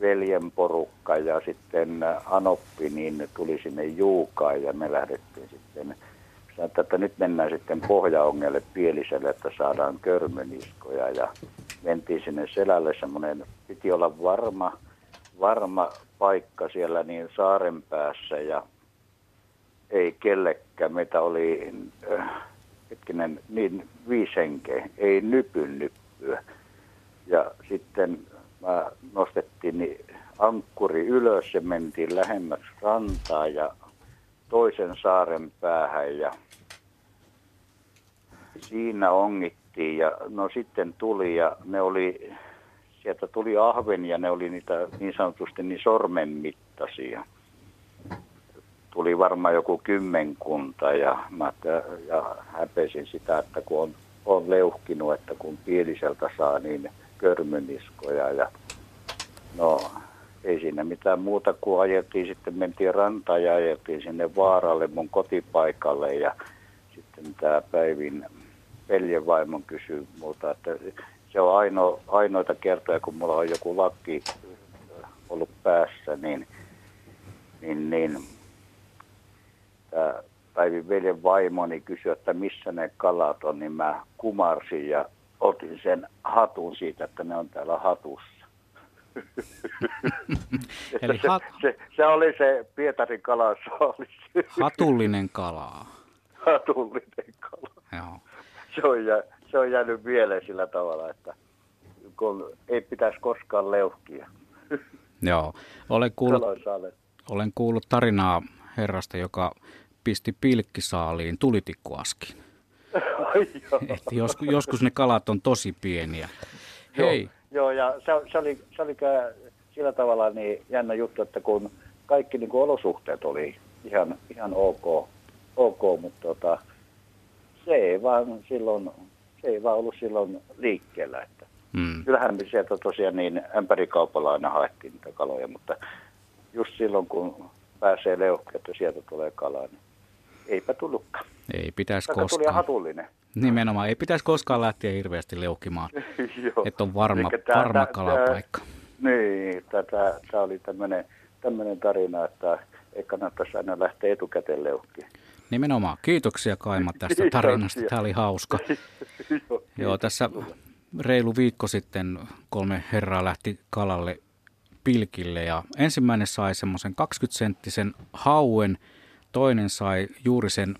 veljen porukka ja sitten Anoppi, niin tuli sinne Juukaan ja me lähdettiin sitten sanotaan, että nyt mennään sitten pohjaongelle Pieliselle, että saadaan körmöniskoja ja mentiin sinne selälle semmoinen, piti olla varma, varma paikka siellä niin saaren päässä ja ei kellekään. Meitä oli äh, hetkinen, niin viisi henkeä, ei nypyn nyppyä. Ja sitten mä nostettiin niin ankkuri ylös ja mentiin lähemmäksi rantaa ja toisen saaren päähän ja siinä ongittiin ja no sitten tuli ja ne oli, sieltä tuli ahven ja ne oli niitä niin sanotusti niin sormen mittaisia. Tuli varmaan joku kymmenkunta ja, mä, ja häpesin sitä, että kun on, on leuhkinut, että kun pieliseltä saa niin körmyniskoja ja no ei siinä mitään muuta kuin ajeltiin, sitten mentiin rantaan ja ajeltiin sinne vaaralle mun kotipaikalle ja sitten tämä Päivin veljevaimon kysyi multa, että se on aino, ainoita kertoja, kun mulla on joku lakki ollut päässä, niin, niin, niin tämä Päivin veljen vaimoni kysyi, että missä ne kalat on, niin mä kumarsin ja otin sen hatun siitä, että ne on täällä hatussa. [laughs] Eli se, hat... se, se, oli se Pietarin kala, se oli Hatullinen kalaa. Hatullinen kala. Joo. Se on, jä, se on jäänyt mieleen sillä tavalla, että kun ei pitäisi koskaan leuhkia. Joo, olen kuullut, olen kuullut tarinaa herrasta, joka pisti pilkkisaaliin tulitikkuaskiin. [laughs] [laughs] Että joskus, joskus ne kalat on tosi pieniä. Hei. Joo, joo ja se, se, oli, se oli sillä tavalla niin jännä juttu, että kun kaikki niin kuin olosuhteet oli ihan, ihan ok, ok mutta tota, se ei vaan silloin, se ei vaan ollut silloin liikkeellä. Että hmm. Kyllähän me sieltä tosiaan niin ämpärikaupalla aina haettiin niitä kaloja, mutta just silloin kun pääsee leuhki, että sieltä tulee kalaa, niin eipä tullutkaan. Ei pitäisi Tätä koskaan. tuli hatullinen. Nimenomaan, ei pitäisi koskaan lähteä hirveästi leukimaan, [laughs] että on varma, tää, varma kalapaikka. Tää, niin, tämä oli tämmöinen tarina, että ei kannattaisi aina lähteä etukäteen leuhkiin. Nimenomaan. Kiitoksia Kaima tästä tarinasta. Tämä oli hauska. [laughs] Joo, tässä reilu viikko sitten kolme herraa lähti kalalle pilkille ja ensimmäinen sai semmoisen 20-senttisen hauen, toinen sai juuri sen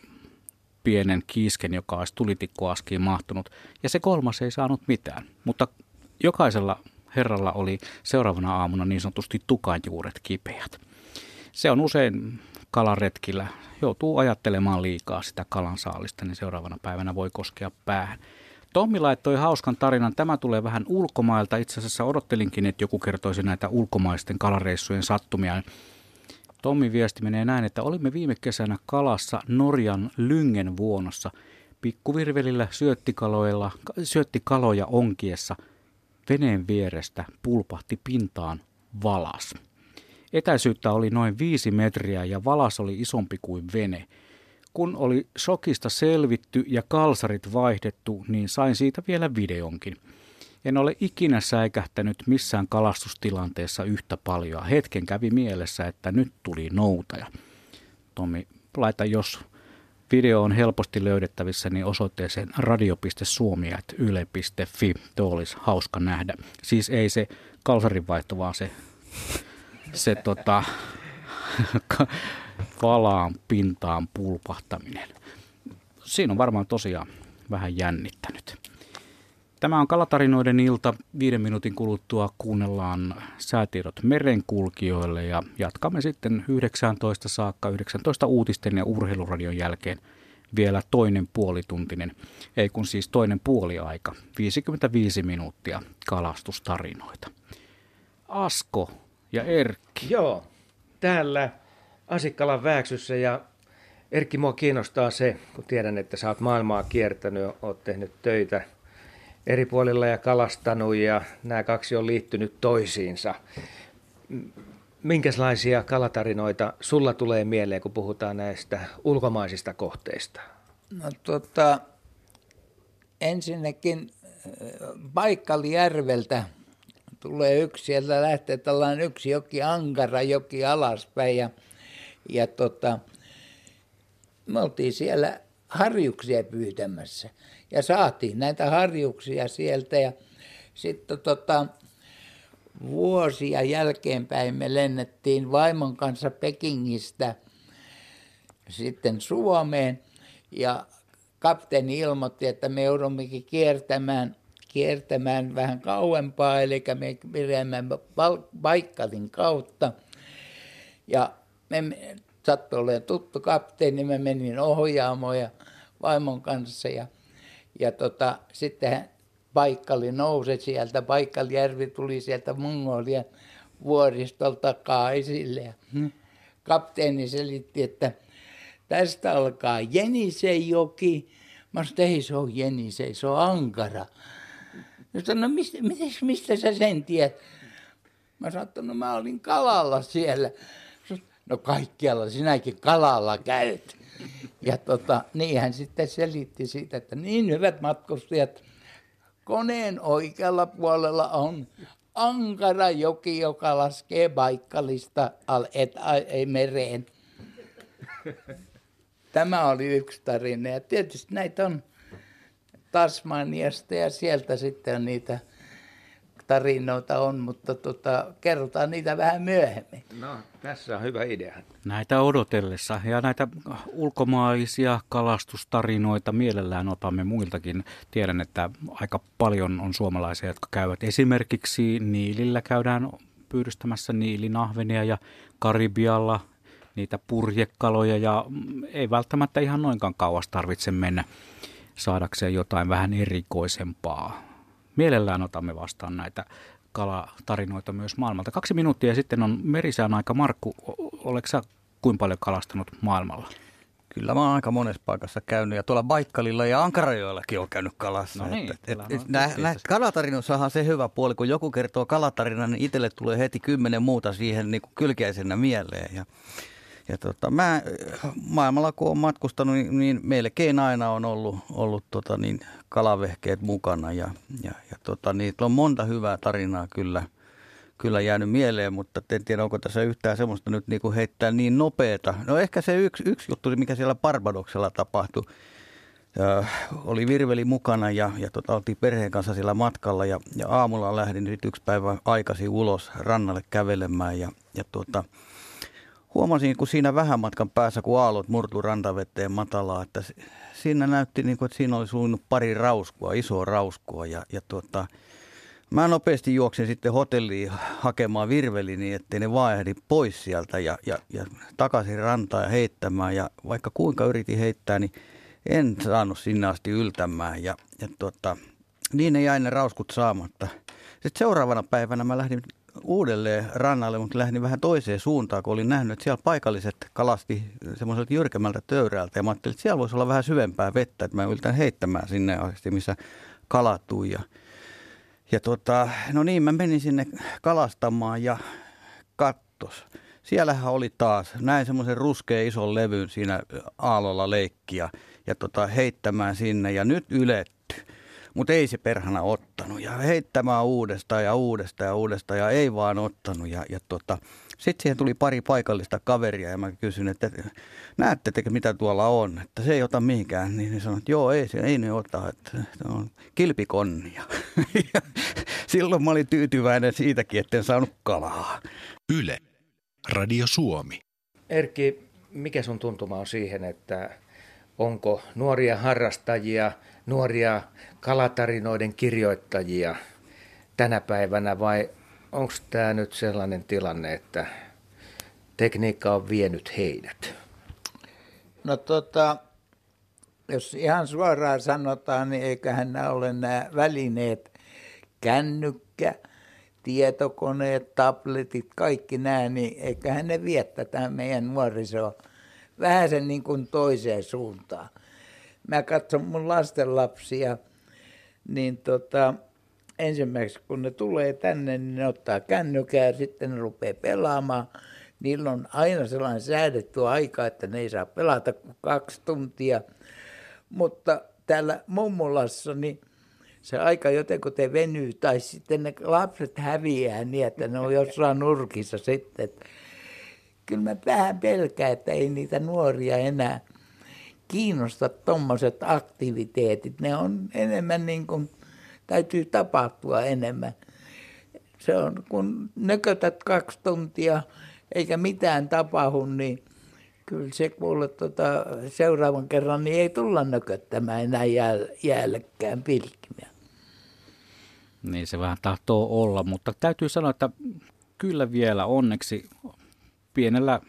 pienen kiisken, joka olisi tulitikkuaskiin mahtunut, ja se kolmas ei saanut mitään. Mutta jokaisella herralla oli seuraavana aamuna niin sanotusti tukanjuuret kipeät. Se on usein kalaretkillä. Joutuu ajattelemaan liikaa sitä kalansaalista, niin seuraavana päivänä voi koskea päähän. Tommi laittoi hauskan tarinan. Tämä tulee vähän ulkomailta. Itse asiassa odottelinkin, että joku kertoisi näitä ulkomaisten kalareissujen sattumia. Tommi viesti menee näin, että olimme viime kesänä kalassa Norjan Lyngen vuonossa. Pikkuvirvelillä syöttikaloilla, syöttikaloja onkiessa veneen vierestä pulpahti pintaan valas. Etäisyyttä oli noin viisi metriä ja valas oli isompi kuin vene. Kun oli shokista selvitty ja kalsarit vaihdettu, niin sain siitä vielä videonkin. En ole ikinä säikähtänyt missään kalastustilanteessa yhtä paljon. Hetken kävi mielessä, että nyt tuli noutaja. Tommi, laita jos video on helposti löydettävissä, niin osoitteeseen radio.suomi.yle.fi. Tuo olisi hauska nähdä. Siis ei se kalsarinvaihto, vaan se, se tota, [laughs] valaan pintaan pulpahtaminen. Siinä on varmaan tosiaan vähän jännittänyt. Tämä on Kalatarinoiden ilta. Viiden minuutin kuluttua kuunnellaan säätiedot merenkulkijoille ja jatkamme sitten 19 saakka 19 uutisten ja urheiluradion jälkeen vielä toinen puolituntinen, ei kun siis toinen puoliaika, 55 minuuttia kalastustarinoita. Asko ja Erkki. Joo, täällä Asikkalan Vääksyssä ja Erkki, mua kiinnostaa se, kun tiedän, että sä oot maailmaa kiertänyt, oot tehnyt töitä eri puolilla ja kalastanut ja nämä kaksi on liittynyt toisiinsa. Minkälaisia kalatarinoita sulla tulee mieleen, kun puhutaan näistä ulkomaisista kohteista? No tota, ensinnäkin Paikkalijärveltä tulee yksi, sieltä lähtee tällainen yksi joki Ankara joki alaspäin ja ja tota, me oltiin siellä harjuksia pyytämässä ja saatiin näitä harjuksia sieltä ja sitten tota, vuosia jälkeenpäin me lennettiin vaimon kanssa Pekingistä sitten Suomeen ja kapteeni ilmoitti, että me joudummekin kiertämään, kiertämään vähän kauempaa, eli me pidämme Baikkalin kautta. Ja me sattui olemaan tuttu kapteeni, mä menin ohjaamoon ja vaimon kanssa ja, ja tota, sitten paikkali nousi sieltä, Paikkalijärvi tuli sieltä Mongolian vuoristolta takaa esille ja hmm. kapteeni selitti, että tästä alkaa Jenisejoki. Mä sanoin, ei se ole Jenise, se on Ankara. Ja sanoin, no mistä, mistä, sä sen tiedät? Mä sanoin, no mä olin kalalla siellä no kaikkialla sinäkin kalalla käyt. Ja tota, niin hän sitten selitti siitä, että niin hyvät matkustajat, koneen oikealla puolella on ankara joki, joka laskee Baikkalista al, et, ei mereen. Tämä oli yksi tarina. Ja tietysti näitä on Tasmaniasta ja sieltä sitten niitä tarinoita on, mutta tota, kerrotaan niitä vähän myöhemmin. No, tässä on hyvä idea. Näitä odotellessa ja näitä ulkomaisia kalastustarinoita mielellään otamme muiltakin. Tiedän, että aika paljon on suomalaisia, jotka käyvät esimerkiksi Niilillä käydään pyydystämässä niilinahvenia ja Karibialla niitä purjekaloja ja ei välttämättä ihan noinkaan kauas tarvitse mennä saadakseen jotain vähän erikoisempaa mielellään otamme vastaan näitä kalatarinoita myös maailmalta. Kaksi minuuttia sitten on merisään aika. Markku, oletko sä kuinka paljon kalastanut maailmalla? Kyllä mä oon aika monessa paikassa käynyt ja tuolla Baikkalilla ja Ankarajoillakin on käynyt kalassa. No niin, että, et, et, nä, nä, kalatarinoissahan se hyvä puoli, kun joku kertoo kalatarinan, niin itselle tulee heti kymmenen muuta siihen niin kuin kylkeäisenä mieleen. Ja, ja tota, mä maailmalla kun on matkustanut, niin, niin melkein aina on ollut, ollut tota, niin, kalavehkeet mukana ja, ja, ja tota, niitä on monta hyvää tarinaa kyllä, kyllä jäänyt mieleen, mutta en tiedä, onko tässä yhtään semmoista nyt niin kuin heittää niin nopeeta. No ehkä se yksi, yksi juttu, mikä siellä Barbadoksella tapahtui, ja oli virveli mukana ja, ja tota, oltiin perheen kanssa siellä matkalla ja, ja aamulla lähdin yksi päivä aikaisin ulos rannalle kävelemään ja, ja tuota, huomasin, kun siinä vähän matkan päässä, kun aallot murtu rantaveteen matalaa, että siinä näytti, niin kuin, että siinä oli suunnut pari rauskua, isoa rauskua ja, ja tuota, Mä nopeasti juoksin sitten hotelliin hakemaan virveli niin, ettei ne vaihdi pois sieltä ja, ja, ja takaisin rantaan ja heittämään. Ja vaikka kuinka yritin heittää, niin en saanut sinne asti yltämään. Ja, ja tuota, niin ei aina rauskut saamatta. Sitten seuraavana päivänä mä lähdin uudelleen rannalle, mutta lähdin vähän toiseen suuntaan, kun olin nähnyt, että siellä paikalliset kalasti semmoiselta jyrkemmältä töyräältä. Ja mä ajattelin, että siellä voisi olla vähän syvempää vettä, että mä yltän heittämään sinne asti, missä kalatuu. Ja, ja tota, no niin, mä menin sinne kalastamaan ja kattos. Siellähän oli taas, näin semmoisen ruskean ison levyn siinä aallolla leikkiä ja tota, heittämään sinne ja nyt yletty. Mutta ei se perhana ottanut ja heittämään uudestaan ja uudestaan ja uudestaan ja ei vaan ottanut. Ja, ja tota, sitten siihen tuli pari paikallista kaveria ja mä kysyin, että näettekö mitä tuolla on, että se ei ota mihinkään. Niin ne sanoivat, että joo ei, se ei ne ota, että se on kilpikonnia. [laughs] silloin mä olin tyytyväinen siitäkin, että en saanut kalaa. Yle, Radio Suomi. Erkki, mikä sun tuntuma on siihen, että onko nuoria harrastajia, nuoria kalatarinoiden kirjoittajia tänä päivänä vai onko tämä nyt sellainen tilanne, että tekniikka on vienyt heidät? No tota, jos ihan suoraan sanotaan, niin eiköhän nämä ole nämä välineet, kännykkä, tietokoneet, tabletit, kaikki nämä, niin eiköhän ne vie tätä meidän nuorisoa vähän sen niin kuin toiseen suuntaan. Mä katson mun lastenlapsia, niin tota, ensimmäiseksi kun ne tulee tänne, niin ne ottaa kännykää sitten ne rupeaa pelaamaan. Niillä on aina sellainen säädetty aika, että ne ei saa pelata kuin kaksi tuntia. Mutta täällä mummulassa, niin se aika jotenkin te venyy, tai sitten ne lapset häviää niin, että ne on jossain nurkissa sitten. Kyllä mä vähän pelkään, että ei niitä nuoria enää kiinnosta tuommoiset aktiviteetit. Ne on enemmän niin kuin, täytyy tapahtua enemmän. Se on, kun nökötät kaksi tuntia eikä mitään tapahdu, niin kyllä se kuule tuota, seuraavan kerran niin ei tulla nököttämään enää jäällekään pilkkimiä. Niin se vähän tahtoo olla, mutta täytyy sanoa, että kyllä vielä onneksi pienellä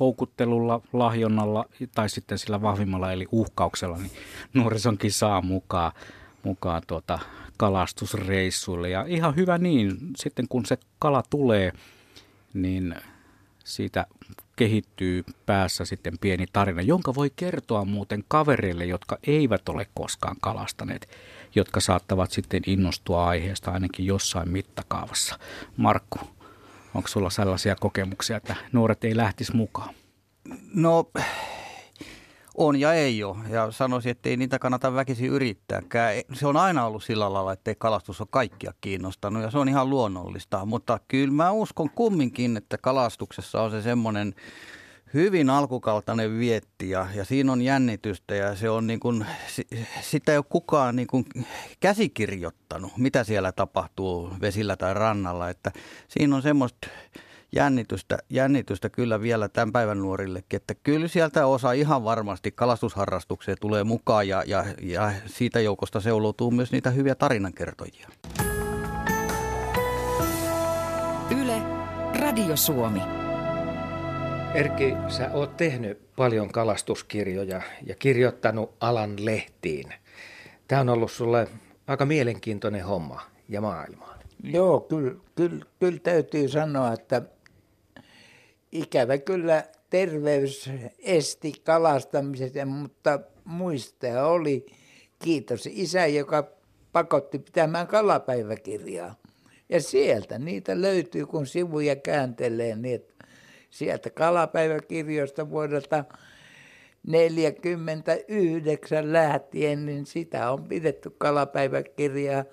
houkuttelulla, lahjonnalla tai sitten sillä vahvimmalla eli uhkauksella, niin nuorisonkin saa mukaan, mukaan tuota kalastusreissuille. Ja ihan hyvä niin, sitten kun se kala tulee, niin siitä kehittyy päässä sitten pieni tarina, jonka voi kertoa muuten kavereille, jotka eivät ole koskaan kalastaneet, jotka saattavat sitten innostua aiheesta ainakin jossain mittakaavassa. Markku, onko sulla sellaisia kokemuksia, että nuoret ei lähtisi mukaan? No on ja ei ole. Ja sanoisin, että ei niitä kannata väkisin yrittääkään. Se on aina ollut sillä lailla, että kalastus on kaikkia kiinnostanut ja se on ihan luonnollista. Mutta kyllä mä uskon kumminkin, että kalastuksessa on se semmoinen hyvin alkukaltainen vietti ja, ja siinä on jännitystä ja se on niin kuin, sitä ei ole kukaan niin kuin käsikirjoittanut, mitä siellä tapahtuu vesillä tai rannalla. Että siinä on semmoista jännitystä, jännitystä kyllä vielä tämän päivän nuorillekin, että kyllä sieltä osa ihan varmasti kalastusharrastukseen tulee mukaan ja, ja, ja siitä joukosta seuloutuu myös niitä hyviä tarinankertojia. Yle, Radio Suomi. Erkki, sä oot tehnyt paljon kalastuskirjoja ja kirjoittanut alan lehtiin. Tämä on ollut sulle aika mielenkiintoinen homma ja maailma. Joo, kyllä, kyllä, kyllä täytyy sanoa, että ikävä kyllä terveys esti kalastamisen, mutta muistaja oli, kiitos isä, joka pakotti pitämään kalapäiväkirjaa. Ja sieltä niitä löytyy, kun sivuja kääntelee, niin että sieltä kalapäiväkirjoista vuodelta 49 lähtien, niin sitä on pidetty kalapäiväkirjaa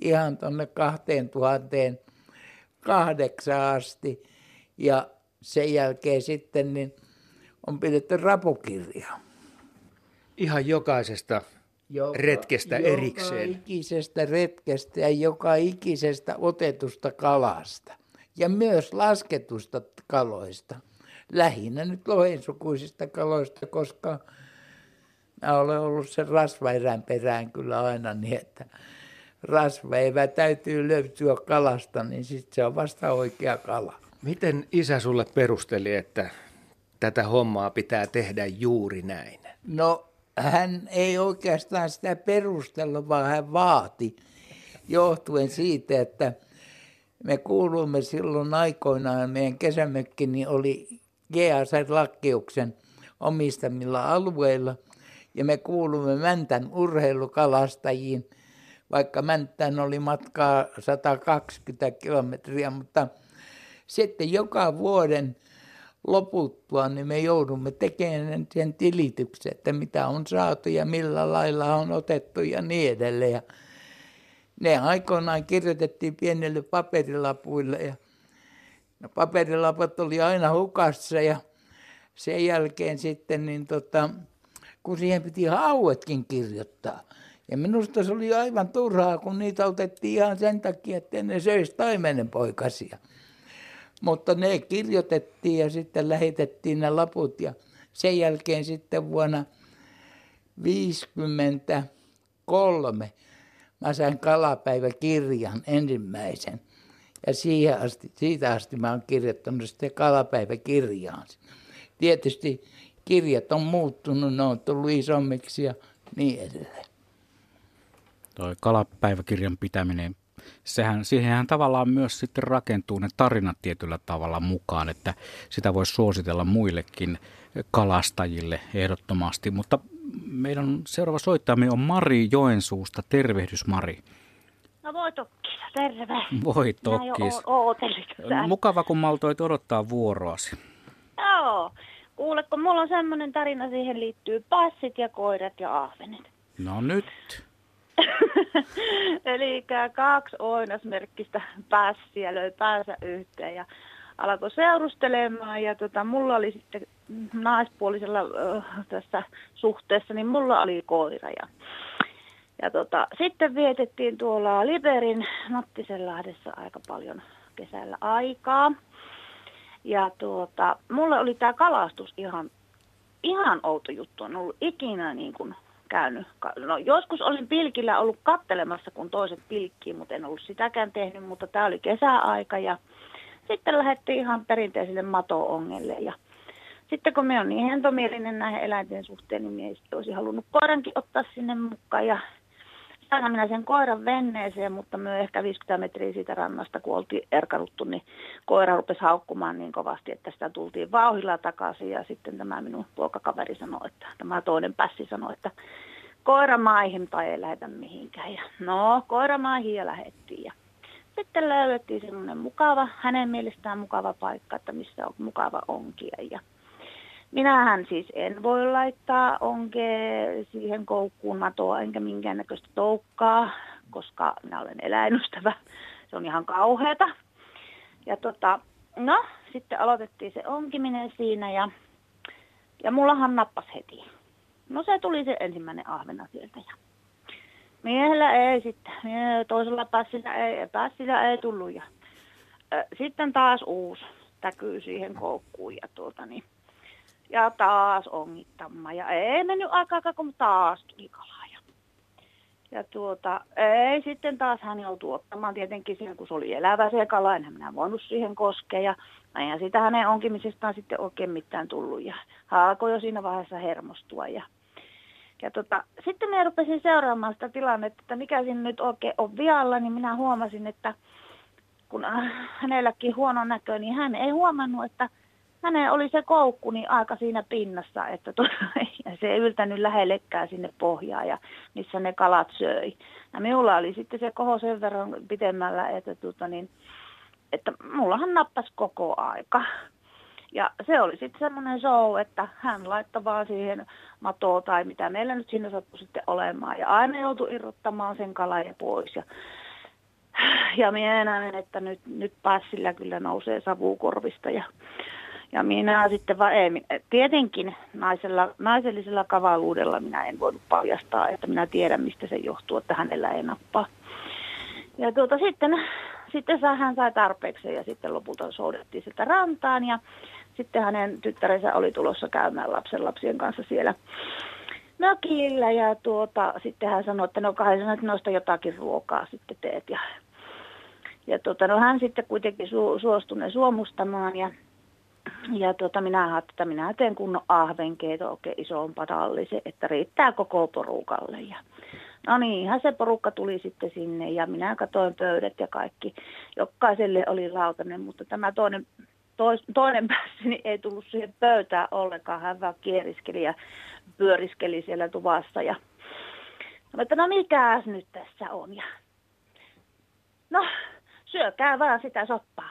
ihan tuonne 2008 asti. Ja sen jälkeen sitten niin on pidetty rapukirja. Ihan jokaisesta joka, retkestä joka erikseen. Joka ikisestä retkestä ja joka ikisestä otetusta kalasta. Ja myös lasketusta kaloista. Lähinnä nyt lohensukuisista kaloista, koska mä olen ollut sen rasvaerän perään kyllä aina niin, että rasvaevä täytyy löytyä kalasta, niin sitten se on vasta oikea kala. Miten isä sulle perusteli, että tätä hommaa pitää tehdä juuri näin? No hän ei oikeastaan sitä perustella, vaan hän vaati johtuen siitä, että me kuulumme silloin aikoinaan, meidän kesämökki niin oli GAZ-lakkeuksen omistamilla alueilla ja me kuulumme Mäntän urheilukalastajiin, vaikka Mäntään oli matkaa 120 kilometriä, mutta sitten joka vuoden loputtua, niin me joudumme tekemään sen tilityksen, että mitä on saatu ja millä lailla on otettu ja niin edelleen. Ne aikoinaan kirjoitettiin pienelle paperilapuille ja no paperilapat oli aina hukassa ja sen jälkeen sitten niin tota, kun siihen piti hauetkin kirjoittaa. Ja minusta se oli aivan turhaa, kun niitä otettiin ihan sen takia, että ne söisi taimenenpoikasia. Mutta ne kirjoitettiin ja sitten lähetettiin ne laput ja sen jälkeen sitten vuonna 1953 mä sain kalapäiväkirjan ensimmäisen. Ja siihen asti, siitä asti mä oon kirjoittanut sitten kalapäiväkirjaan. Tietysti kirjat on muuttunut, ne on tullut isommiksi ja niin edelleen. Toi kalapäiväkirjan pitäminen, sehän, siihenhän tavallaan myös sitten rakentuu ne tarinat tietyllä tavalla mukaan, että sitä voisi suositella muillekin kalastajille ehdottomasti. Mutta meidän seuraava soittajamme on Mari Joensuusta. Tervehdys Mari. No voi tokkis, terve. Voi tokkis. Mukava kun maltoit odottaa vuoroasi. Joo. Kuule, kun mulla on semmoinen tarina, siihen liittyy passit ja koirat ja ahvenet. No nyt. [laughs] Eli kaksi oinasmerkkistä pässiä löi päänsä yhteen ja alkoi seurustelemaan ja tota, mulla oli sitten naispuolisella äh, tässä suhteessa, niin mulla oli koira ja, ja tota, sitten vietettiin tuolla Liberin Mattisenlahdessa aika paljon kesällä aikaa. Ja tuota, mulle oli tämä kalastus ihan, ihan outo juttu. En ollut ikinä niin kuin käynyt. No, joskus olin pilkillä ollut kattelemassa, kun toiset pilkkii, mutta en ollut sitäkään tehnyt, mutta tämä oli kesäaika ja sitten lähdettiin ihan perinteisille mato-ongelle ja sitten kun me on niin hentomielinen näihin eläinten suhteen, niin minä olisi halunnut koirankin ottaa sinne mukaan ja sain minä sen koiran venneeseen, mutta myös ehkä 50 metriä siitä rannasta, kun oltiin erkaruttu, niin koira rupesi haukkumaan niin kovasti, että sitä tultiin vauhilla takaisin. Ja sitten tämä minun poikakaveri sanoi, että tämä toinen pässi sanoi, että koira maihin tai ei lähetä mihinkään. Ja no, koira maihin ja lähettiin. Ja sitten löydettiin semmoinen mukava, hänen mielestään mukava paikka, että missä on mukava onkia. Ja Minähän siis en voi laittaa onkea siihen koukkuun matoa enkä minkäännäköistä toukkaa, koska minä olen eläinystävä. Se on ihan kauheata. Ja tota, no, sitten aloitettiin se onkiminen siinä ja, ja mullahan nappas heti. No se tuli se ensimmäinen ahvena sieltä ja miehellä ei sitten, toisella passilla ei, passilla ei tullut ja sitten taas uusi täkyy siihen koukkuun ja tuota niin ja taas ongittamaan. Ja ei mennyt aikaa, kun taas tuli kalaa. Ja, ja tuota, ei sitten taas hän joutui ottamaan tietenkin siihen, kun se oli elävä se kala, enhän minä voinut siihen koskea. Ja eihän sitä hänen onkimisestaan sitten oikein mitään tullut. Ja hän alkoi jo siinä vaiheessa hermostua. Ja, ja tota, sitten minä rupesin seuraamaan sitä tilannetta, että mikä siinä nyt oikein on vialla, niin minä huomasin, että kun hänelläkin huono näkö, niin hän ei huomannut, että hänen oli se koukku niin aika siinä pinnassa, että tuota, [laughs] se ei yltänyt lähellekään sinne pohjaan ja missä ne kalat söi. Ja minulla oli sitten se koho sen verran pitemmällä, että, tuota, niin, että mullahan nappas koko aika. Ja se oli sitten semmoinen show, että hän laittoi vaan siihen matoa tai mitä meillä nyt siinä sattui sitten olemaan. Ja aina joutui irrottamaan sen kalan pois. Ja, ja minä näen, että nyt, nyt passilla kyllä nousee savukorvista. Ja ja minä sitten vaan ei, tietenkin naisella, naisellisella kavaluudella minä en voinut paljastaa, että minä tiedän mistä se johtuu, että hänellä ei nappaa. Ja tuota, sitten, sitten hän sai tarpeeksi ja sitten lopulta soudettiin sitä rantaan ja sitten hänen tyttärensä oli tulossa käymään lapsen lapsien kanssa siellä, mökillä ja tuota, sitten hän sanoi, että no kai sä noista jotakin ruokaa sitten teet. Ja, ja tuota, no hän sitten kuitenkin su, suostui suomustamaan ja, ja tuota, minä ajattelin, että minä teen kunnon ahvenkeito oikein isoon padallisen, että riittää koko porukalle. Ja, no niin, se porukka tuli sitten sinne ja minä katoin pöydät ja kaikki. Jokaiselle oli lautanen, mutta tämä toinen tois, toinen [laughs] päässäni niin ei tullut siihen pöytään ollenkaan. Hän vaan kieriskeli ja pyöriskeli siellä tuvassa. Ja mä että no mikäs nyt tässä on. Ja no, syökää vaan sitä soppaa.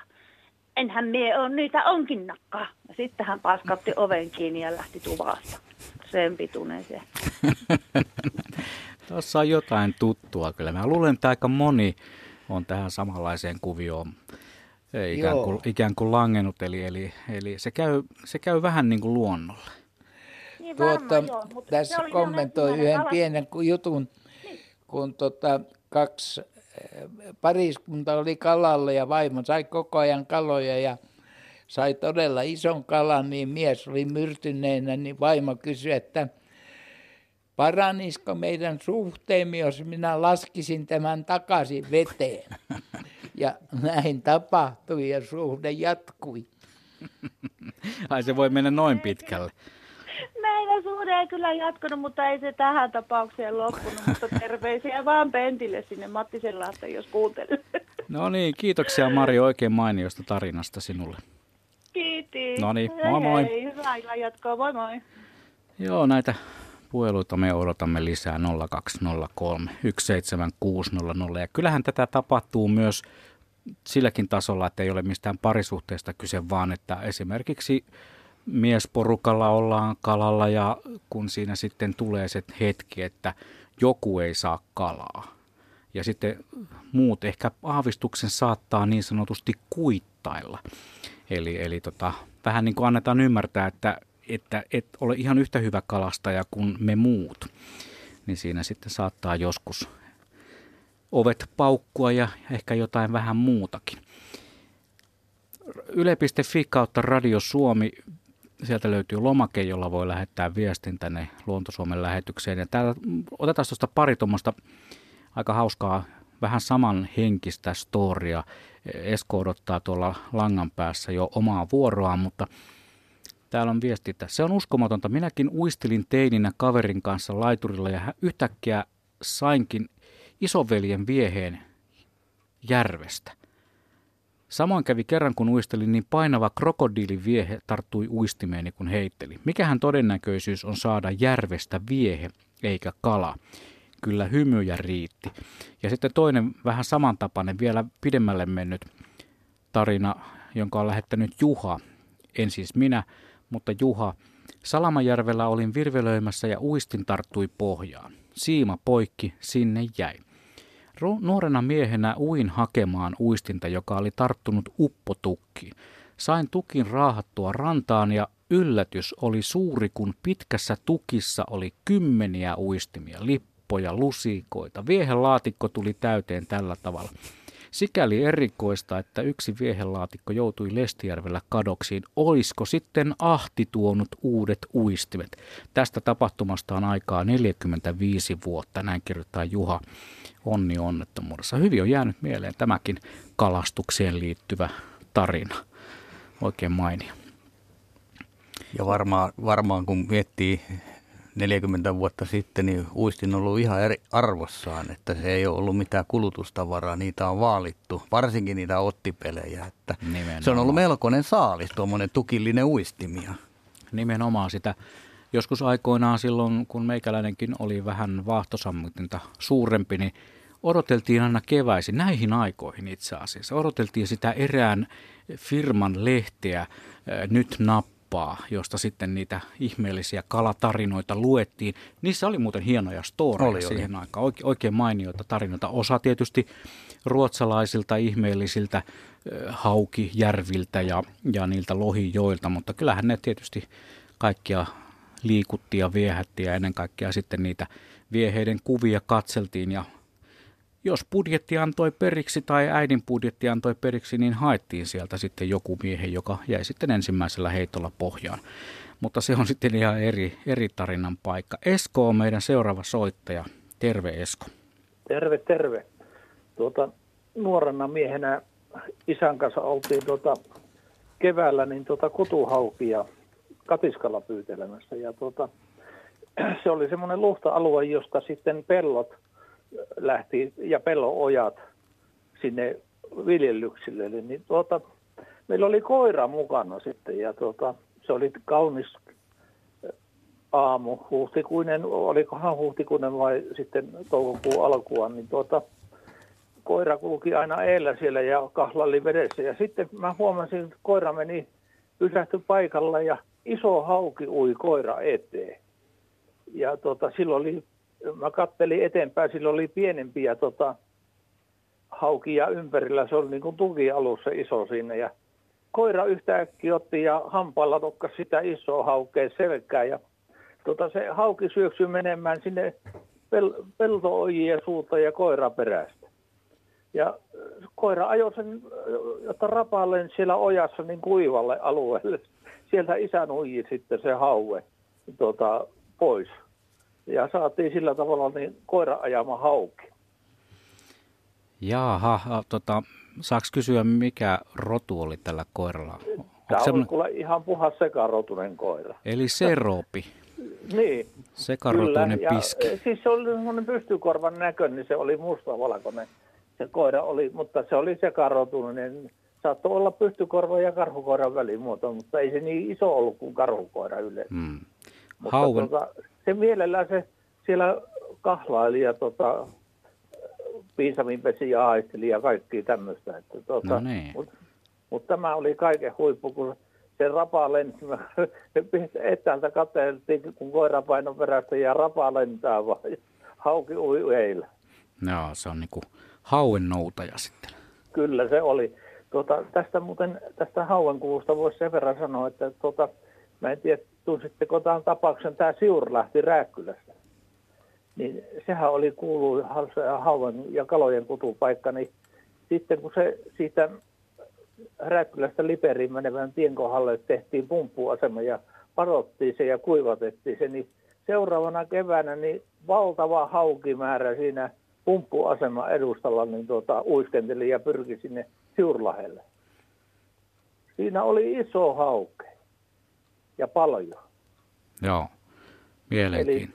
Enhän mie on niitä onkin nakkaa. Ja sitten hän paskatti oven kiinni ja lähti tuvasta. Sen pituinen se. [laughs] Tuossa on jotain tuttua kyllä. Mä luulen, että aika moni on tähän samanlaiseen kuvioon ikään kuin, ikään kuin langennut, eli, eli, eli se, käy, se käy vähän niin kuin luonnolle. Niin tuota, joo, mutta tässä kommentoi yhden ala... pienen jutun, niin. kun tota, kaksi eh, pariskunta oli kalalla ja vaimo sai koko ajan kaloja ja sai todella ison kalan, niin mies oli myrtyneenä, niin vaimo kysyi, että paranisiko meidän suhteemme, jos minä laskisin tämän takaisin veteen. [laughs] Ja näin tapahtui ja suhde jatkui. [laughs] Ai se voi mennä noin pitkälle. Meidän suhde ei kyllä jatkunut, mutta ei se tähän tapaukseen loppunut. Mutta terveisiä vaan Pentille sinne Mattisen lasten, jos kuuntelee. [laughs] No niin, kiitoksia Mari oikein mainiosta tarinasta sinulle. Kiitos. No niin, moi moi. Hei, hyvää jatkoa, moi moi. Joo, näitä puheluita me odotamme lisää 0203 17600. Ja kyllähän tätä tapahtuu myös silläkin tasolla, että ei ole mistään parisuhteesta kyse, vaan että esimerkiksi miesporukalla ollaan kalalla ja kun siinä sitten tulee se hetki, että joku ei saa kalaa. Ja sitten muut ehkä aavistuksen saattaa niin sanotusti kuittailla. Eli, eli tota, vähän niin kuin annetaan ymmärtää, että että et ole ihan yhtä hyvä kalastaja kuin me muut, niin siinä sitten saattaa joskus ovet paukkua ja ehkä jotain vähän muutakin. Yle.fi kautta Radio Suomi, sieltä löytyy lomake, jolla voi lähettää viestin tänne Luontosuomen lähetykseen. Ja täällä otetaan tuosta pari tuommoista aika hauskaa, vähän samanhenkistä storia. Esko odottaa tuolla langan päässä jo omaa vuoroaan, mutta Täällä on viestintä. Se on uskomatonta. Minäkin uistelin teininä kaverin kanssa laiturilla ja yhtäkkiä sainkin isoveljen vieheen järvestä. Samoin kävi kerran, kun uistelin, niin painava krokodiliviehe tarttui uistimeeni, kun heitteli. Mikähän todennäköisyys on saada järvestä viehe eikä kala? Kyllä hymyjä riitti. Ja sitten toinen vähän samantapainen, vielä pidemmälle mennyt tarina, jonka on lähettänyt Juha. En siis minä, mutta Juha, Salamajärvellä olin virvelöimässä ja uistin tarttui pohjaan. Siima poikki, sinne jäi. Nuorena miehenä uin hakemaan uistinta, joka oli tarttunut uppotukkiin. Sain tukin raahattua rantaan ja yllätys oli suuri, kun pitkässä tukissa oli kymmeniä uistimia, lippoja, lusikoita. Viehelaatikko tuli täyteen tällä tavalla. Sikäli erikoista, että yksi viehelaatikko joutui Lestijärvellä kadoksiin. Olisiko sitten Ahti tuonut uudet uistimet? Tästä tapahtumasta on aikaa 45 vuotta, näin kirjoittaa Juha Onni onnettomuudessa. Hyvin on jäänyt mieleen tämäkin kalastukseen liittyvä tarina. Oikein mainio. Ja varmaan, varmaan kun miettii 40 vuotta sitten, niin uistin on ollut ihan eri arvossaan, että se ei ole ollut mitään kulutustavaraa, niitä on vaalittu, varsinkin niitä ottipelejä, että Nimenomaan. se on ollut melkoinen saalis, tuommoinen tukillinen uistimia. Nimenomaan sitä joskus aikoinaan silloin, kun meikäläinenkin oli vähän vaahtosammutinta suurempi, niin odoteltiin aina keväisin, näihin aikoihin itse asiassa, odoteltiin sitä erään firman lehteä, nyt nap kauppaa, josta sitten niitä ihmeellisiä kalatarinoita luettiin. Niissä oli muuten hienoja storeja oli, siihen oli. aikaan, Oike, oikein mainioita tarinoita. Osa tietysti ruotsalaisilta ihmeellisiltä haukijärviltä ja, ja niiltä lohijoilta, mutta kyllähän ne tietysti kaikkia liikutti ja viehätti ja ennen kaikkea sitten niitä vieheiden kuvia katseltiin ja jos budjetti antoi periksi tai äidin budjetti antoi periksi, niin haettiin sieltä sitten joku miehen, joka jäi sitten ensimmäisellä heitolla pohjaan. mutta se on sitten ihan eri, eri tarinan paikka. Esko on meidän seuraava soittaja. Terve Esko. Terve, terve. Tuota, nuorena miehenä isän kanssa oltiin tuota, keväällä niin tuota kutuhaukia katiskalla pyytelemässä. Ja tuota, se oli semmoinen luhta-alue, josta sitten pellot lähti ja pellonojat sinne viljelyksille. Niin tuota, meillä oli koira mukana sitten ja tuota, se oli kaunis aamu, huhtikuinen, olikohan huhtikuinen vai sitten toukokuun alkua, niin tuota, koira kulki aina eellä siellä ja kahlalli vedessä. Ja sitten mä huomasin, että koira meni, pysähtyi paikalla ja iso hauki ui koira eteen. Ja tota, silloin oli, mä kattelin eteenpäin, silloin oli pienempiä tota, haukia ympärillä. Se oli niin kuin tukialussa iso sinne ja koira yhtäkkiä otti ja hampaalla tokka sitä isoa haukea selkää ja tota, se hauki syöksyi menemään sinne pel- pelto-ojien suuta ja koira perästä. Ja koira ajoi sen, jotta rapalleen siellä ojassa niin kuivalle alueelle. Sieltä isän uji sitten se haue tota, pois. Ja saatiin sillä tavalla niin koira ajama hauki. Jaaha, tota, saaks kysyä mikä rotu oli tällä koiralla? Tämä on semmoinen... kuule ihan puhas sekarotunen koira. Eli seropi. niin. Sekarotuinen Kyllä, piski. Ja, siis se oli semmoinen pystykorvan näköinen, niin se oli mustavalkoinen se koira oli, mutta se oli sekarotunen. Saattoi olla pystykorva ja karhukoiran välimuoto, mutta ei se niin iso ollut kuin karhukoira yleensä. Hmm. Mutta tuota, se mielellään se siellä kahlaili ja tota, piisamin pesi ja haisteli ja kaikki tämmöistä. Että, tuota, no niin. Mutta mut tämä oli kaiken huippu, kun se rapa lensi. [laughs] Etäältä katseltiin, kun koira paino perästä ja rapa lentää vaan. Hauki ui eillä. Joo, se on niinku hauen noutaja sitten. Kyllä se oli. Tuota, tästä muuten, tästä hauenkuvusta voisi sen verran sanoa, että tuota, mä en tiedä, tunsitteko tämän tapauksen, tämä lähti Rääkkylästä. Niin sehän oli kuulu hauen ja kalojen kutupaikka, niin sitten kun se siitä Rääkkylästä Liperiin menevän tien kohdalle tehtiin pumppuasema ja parottiin se ja kuivatettiin se, niin seuraavana keväänä niin valtava haukimäärä siinä – pumppuasema edustalla niin tuota, uiskenteli ja pyrki sinne Siurlahelle. Siinä oli iso hauke paljon. Joo, mielenkiin. Eli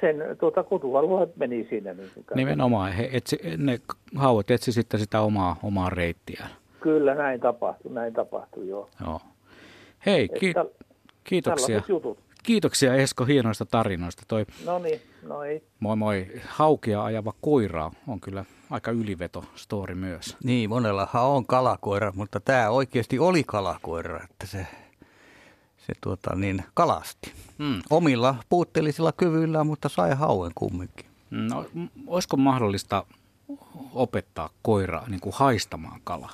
sen tuota, kutuvalueet meni siinä. Niin Nimenomaan, he etsi, ne hauet etsi sitten sitä omaa, omaa reittiä. Kyllä, näin tapahtui, näin tapahtui, joo. joo. Hei, ki- kiitoksia. jutut. Kiitoksia Esko hienoista tarinoista. Toi, no niin, no ei. Moi moi. Haukia ajava koira on kyllä aika yliveto story myös. Niin, monellahan on kalakoira, mutta tämä oikeasti oli kalakoira, että se, se tuota, niin, kalasti. Hmm. Omilla puutteellisilla kyvyillä, mutta sai hauen kumminkin. No, olisiko mahdollista opettaa koiraa niin kuin haistamaan kalaa?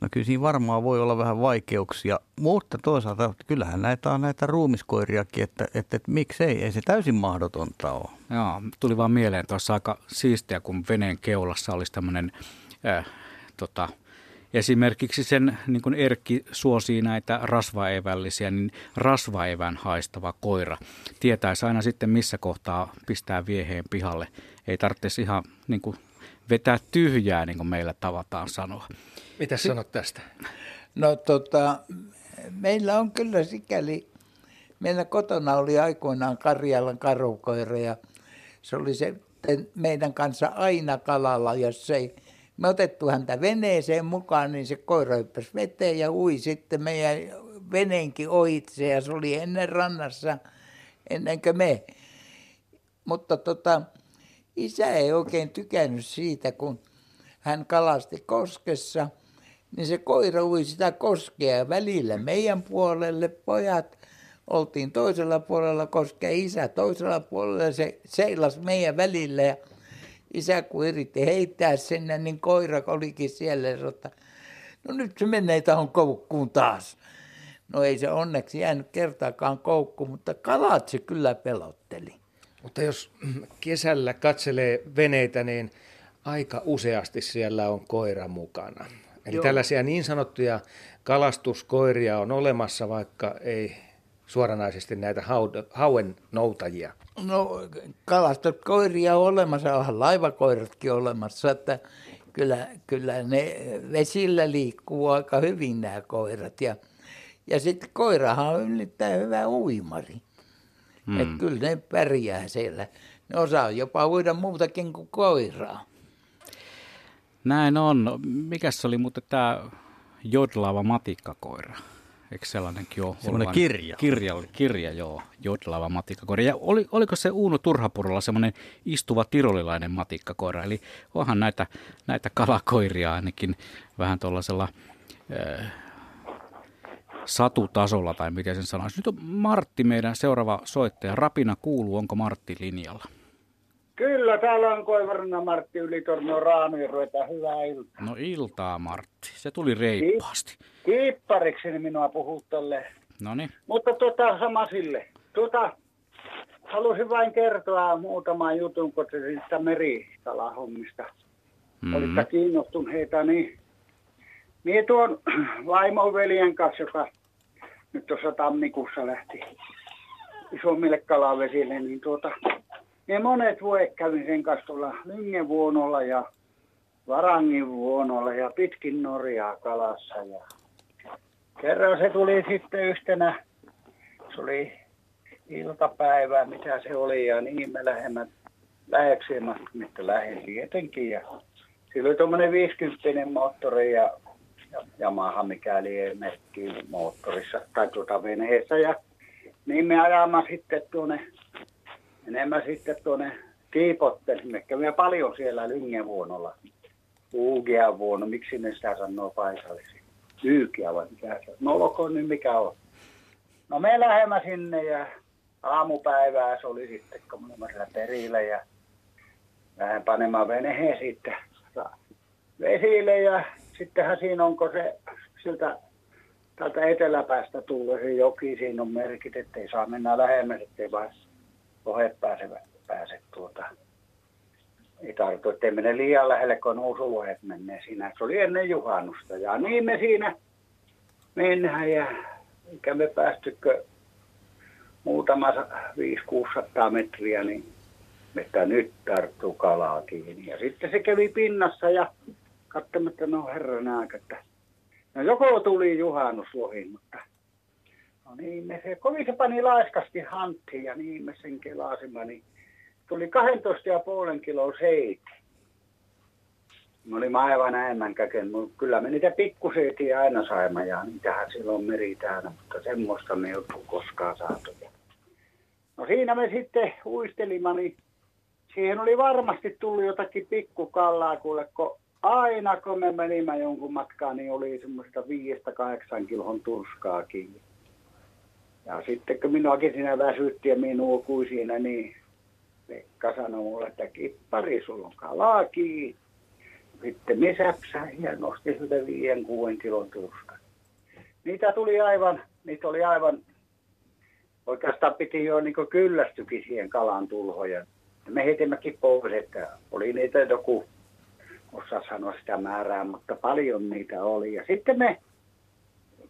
No kyllä siinä varmaan voi olla vähän vaikeuksia, mutta toisaalta kyllähän näitä on näitä ruumiskoiriakin, että, että, että miksei, ei se täysin mahdotonta ole. Joo, tuli vaan mieleen tuossa aika siistiä, kun veneen keulassa olisi tämmöinen äh, tota, esimerkiksi sen, niin kuin Erkki suosii näitä rasvaevällisiä, niin rasvaevän haistava koira tietäisi aina sitten missä kohtaa pistää vieheen pihalle. Ei tarvitsisi ihan niin kuin vetää tyhjää, niin kuin meillä tavataan sanoa. Mitä sanot tästä? No tota, meillä on kyllä sikäli, meillä kotona oli aikoinaan Karjalan karukoira ja se oli se meidän kanssa aina kalalla, jos ei me otettu häntä veneeseen mukaan, niin se koira hyppäsi veteen ja ui sitten meidän veneenkin ohitse ja se oli ennen rannassa ennen kuin me. Mutta tota, isä ei oikein tykännyt siitä, kun hän kalasti koskessa – niin se koira ui sitä koskea välillä meidän puolelle pojat oltiin toisella puolella koskea, isä toisella puolella, se seilas meidän välillä ja isä kun yritti heittää sinne, niin koira olikin siellä ja sanoi, no nyt se menee tähän koukkuun taas. No ei se onneksi jäänyt kertaakaan koukku, mutta kalat se kyllä pelotteli. Mutta jos kesällä katselee veneitä, niin aika useasti siellä on koira mukana. Eli Joo. tällaisia niin sanottuja kalastuskoiria on olemassa, vaikka ei suoranaisesti näitä hauen noutajia? No kalastuskoiria on olemassa, onhan laivakoiratkin olemassa, että kyllä, kyllä ne vesillä liikkuu aika hyvin nämä koirat. Ja, ja sitten koirahan on yllättäen hyvä uimari. Hmm. Että kyllä ne pärjää siellä. Ne osaa jopa uida muutakin kuin koiraa. Näin on. Mikäs oli muuten tämä jodlaava matikkakoira? Eikö sellainenkin ole? Sellainen kirja. Kirja, kirja joo, jodlaava matikkakoira. Ja oli, oliko se Uuno Turhapurolla semmoinen istuva tirolilainen matikkakoira? Eli onhan näitä, näitä kalakoiria ainakin vähän tuollaisella äh, satutasolla, tai miten sen sanoisi. Nyt on Martti, meidän seuraava soittaja. Rapina kuuluu, onko Martti linjalla? Kyllä, täällä on Koivarina Martti Ylitornio Raami, ruvetaan hyvää iltaa. No iltaa Martti, se tuli reippaasti. Kiippariksi minua puhuttalle. No niin. Mutta tuota, sama sille. Tuota, halusin vain kertoa muutaman jutun kotisista merikalahommista. Mm-hmm. Olitte kiinnostuneita, niin Mie tuon [clears throat] vaimon veljen kanssa, joka nyt tuossa tammikuussa lähti isommille kalavesille, niin tuota, ne monet vuodet kävin sen kanssa tuolla Lyngevuonolla ja Varangin vuonolla ja pitkin Norjaa kalassa. Ja kerran se tuli sitten yhtenä, se oli iltapäivää, mitä se oli, ja niin me lähemmät läheksemme, mitä lähdin tietenkin. Ja sillä oli tuommoinen 50 moottori ja Yamaha, mikäli merkki moottorissa tai tuota veneessä. Ja niin me ajamme sitten tuonne, enemmän sitten tuonne kiipottelimme. Me paljon siellä Lyngevuonolla. Uugia vuonna, miksi ne sitä sanoo paikallisesti? Yykiä vai mikä se? No olkoon nyt mikä on. No me lähemmä sinne ja aamupäivää se oli sitten, kun me siellä perillä ja vähän panemaan veneheen sitten vesille ja sittenhän siinä onko se siltä täältä eteläpäästä tullut se joki, siinä on merkit, ettei saa mennä lähemmäs, ettei vaan lohet pääse, pääse tuota. Ei tarvitse, ettei mene liian lähelle, kun nousuluhet menee siinä. Se oli ennen juhannusta ja niin me siinä mennään ja eikä me päästykö muutama 500-600 metriä, niin että nyt tarttuu kalaa kiinni. Ja sitten se kävi pinnassa ja katsomatta, no herran aika, että no joko tuli juhannuslohi, mutta no niin me se, kovin se pani laiskasti hanttiin ja niin me sen kelasimme, niin tuli 12 ja puolen kilo seiti. Me olimme aivan enemmän käken, kyllä me niitä pikkuseitiä aina saimme ja niitähän silloin meri täynnä, mutta semmoista me ei ole koskaan saatu. No siinä me sitten uistelimme, niin siihen oli varmasti tullut jotakin pikkukallaa, kuule, kun aina kun me menimme jonkun matkaan, niin oli semmoista viiestä kahdeksan kilon turskaa kiinni. Ja sitten kun minuakin siinä väsytti ja minua kui siinä, niin Pekka sanoi mulle, että kippari, sulla on kalaa kiinni. Sitten me säpsäin ja nosti sitä viien kuuden kilon turskaa. Niitä tuli aivan, niitä oli aivan, oikeastaan piti jo niin kyllästykin siihen kalan tulhoja. Me heitimmekin pois, että oli niitä joku osaa sanoa sitä määrää, mutta paljon niitä oli. Ja sitten me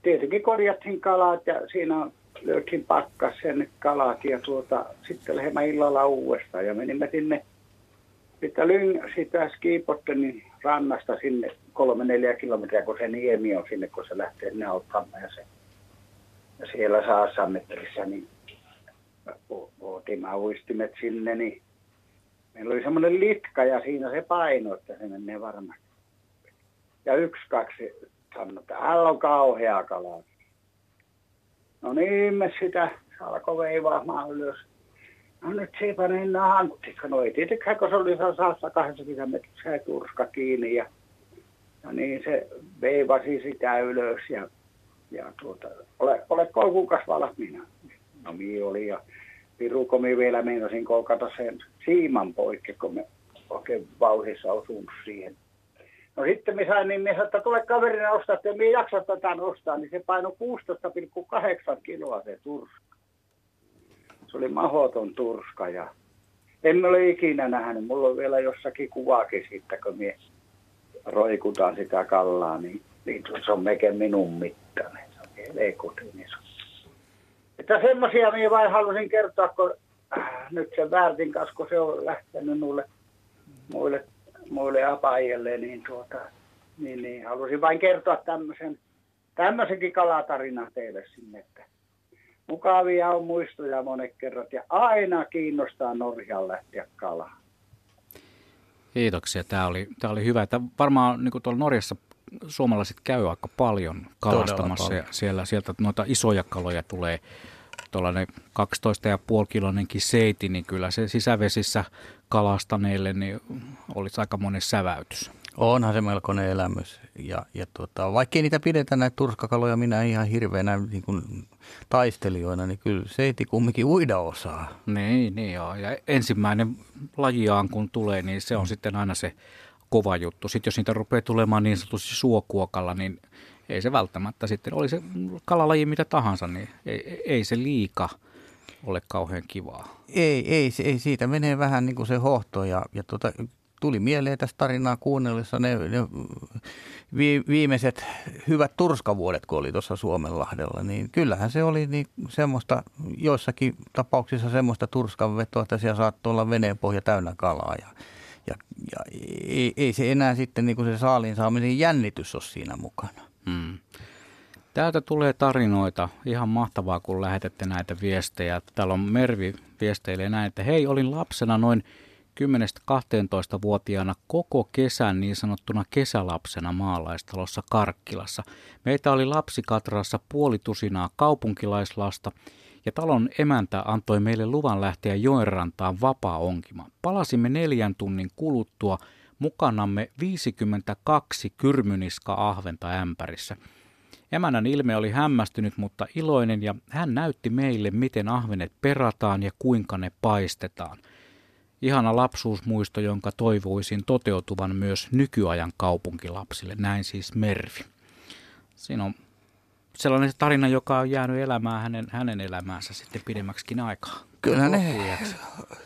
tietenkin korjattiin kalat ja siinä löytiin pakkasen kalat ja tuota, sitten lähdemme illalla uudestaan ja menimme sinne sitten lyng, sitä Skiipottenin rannasta sinne kolme neljä kilometriä, kun se niemi on sinne, kun se lähtee sinne auttamaan ja, se, ja siellä saassa metrissä, niin otimme uistimet sinne, niin Meillä oli semmoinen litka ja siinä se paino, että se menee varmasti. Ja yksi, kaksi sanoi, että hän on kauhea kala. No niin, me sitä alkoi veivaamaan ylös. No nyt se pani nahanttikka. No ei tietenkään, kun se oli saassa 80 metriä turska kiinni. Ja, ja niin se veivasi sitä ylös ja, ja tuota, ole, ole kuukas valmiina. No mi oli ja pirukomi vielä meinasin koukata sen siiman poikki, kun me oikein vauhissa osuun siihen. No sitten me sain, niin me sanoin, että tule kaverina ostaa, että me jaksa tätä nostaa, niin se painoi 16,8 kiloa se turska. Se oli mahoton turska ja en ole ikinä nähnyt. Mulla on vielä jossakin kuvakin siitä, kun me roikutaan sitä kallaa, niin, niin se on meke minun mittainen. Se on helekutin iso. Että semmoisia minä vain halusin kertoa, kun äh, nyt sen Väärtin kanssa, kun se on lähtenyt muille, muille, muille apajille, niin, tuota, niin, niin halusin vain kertoa tämmöisen, tämmöisenkin kalatarinan teille sinne, että mukavia on muistoja monet kerrat ja aina kiinnostaa Norjan lähteä kalaa. Kiitoksia. Tämä oli, tämä oli hyvä. Että varmaan niin kuin tuolla Norjassa suomalaiset käy aika paljon kalastamassa paljon. ja siellä, sieltä noita isoja kaloja tulee tuollainen 12,5 kilonenkin seiti, niin kyllä se sisävesissä kalastaneille niin olisi aika monen säväytys. Onhan se melkoinen elämys. Ja, ja tuota, vaikkei niitä pidetä näitä turskakaloja minä ihan hirveänä niin kuin taistelijoina, niin kyllä seiti kumminkin uida osaa. Niin, niin joo. Ja ensimmäinen lajiaan kun tulee, niin se on mm. sitten aina se kova juttu. Sitten jos niitä rupeaa tulemaan niin sanotusti suokuokalla, niin ei se välttämättä sitten, oli se kalalaji mitä tahansa, niin ei, ei se liika ole kauhean kivaa. Ei, ei, ei siitä menee vähän niin kuin se hohto ja, ja tuota, tuli mieleen tästä tarinaa kuunnellessa ne, ne vi, viimeiset hyvät turskavuodet, kun oli tuossa Suomenlahdella, niin kyllähän se oli niin semmoista, joissakin tapauksissa semmoista turskanvetoa, että siellä saattoi olla veneen pohja täynnä kalaa ja, ja, ja ei, ei, se enää sitten niin kuin se saaliin saamisen jännitys ole siinä mukana. Hmm. Täältä tulee tarinoita. Ihan mahtavaa, kun lähetätte näitä viestejä. Täällä on Mervi viesteilee näin, että hei, olin lapsena noin 10-12-vuotiaana koko kesän niin sanottuna kesälapsena maalaistalossa Karkkilassa. Meitä oli lapsikatrassa puoli tusinaa kaupunkilaislasta ja talon emäntä antoi meille luvan lähteä joenrantaan vapaa onkima. Palasimme neljän tunnin kuluttua mukanamme 52 kyrmyniska-ahventa ämpärissä. Emännän ilme oli hämmästynyt, mutta iloinen ja hän näytti meille, miten ahvenet perataan ja kuinka ne paistetaan – Ihana lapsuusmuisto, jonka toivoisin toteutuvan myös nykyajan kaupunkilapsille. Näin siis Mervi. Siinä on sellainen tarina, joka on jäänyt elämään hänen, hänen elämäänsä sitten pidemmäksikin aikaa. Kyllä ne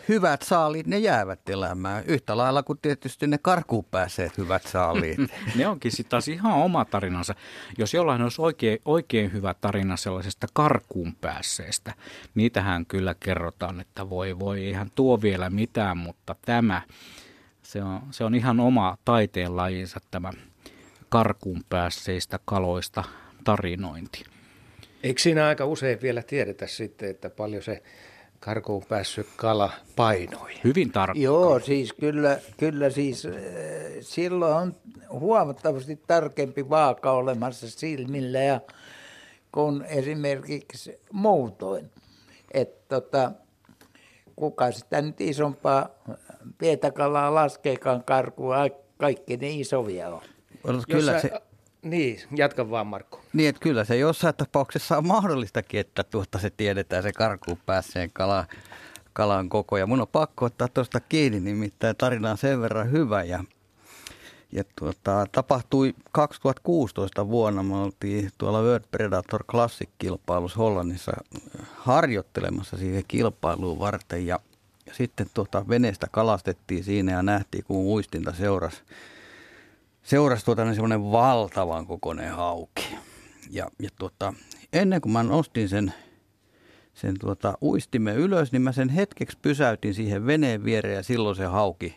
hyvät saaliit, ne jäävät elämään. Yhtä lailla kuin tietysti ne karkuun pääseet hyvät saaliit. [laughs] ne onkin sitten taas ihan oma tarinansa. Jos jollain olisi oikein, oikein hyvä tarina sellaisesta karkuun pääseestä, niitähän kyllä kerrotaan, että voi voi, eihän tuo vielä mitään, mutta tämä, se on, se on ihan oma taiteen lajinsa tämä karkuun päässeistä kaloista tarinointi. Eikö siinä aika usein vielä tiedetä sitten, että paljon se karkuun päässyt kala painoi. Hyvin tarkkaan. Joo, siis kyllä, kyllä siis äh, silloin on huomattavasti tarkempi vaaka olemassa silmillä ja kun esimerkiksi muutoin. Että tota, kuka sitä nyt isompaa pietakalaa laskeekaan karkuun, kaikki ne isovia on. Kyllä se, niin, jatka vaan Markku. Niin, että kyllä se jossain tapauksessa on mahdollistakin, että tuota se tiedetään se karkuun päässeen kala, kalan koko. Ja mun on pakko ottaa tuosta kiinni, nimittäin tarina on sen verran hyvä. Ja, ja tuota, tapahtui 2016 vuonna, me oltiin tuolla World Predator Classic-kilpailussa Hollannissa harjoittelemassa siihen kilpailuun varten. Ja, ja sitten tuota, veneestä kalastettiin siinä ja nähtiin, kun uistinta seurasi seurasi tuota niin semmoinen valtavan kokoinen hauki. Ja, ja tuota, ennen kuin mä nostin sen, sen tuota, uistimme ylös, niin mä sen hetkeksi pysäytin siihen veneen viereen ja silloin se hauki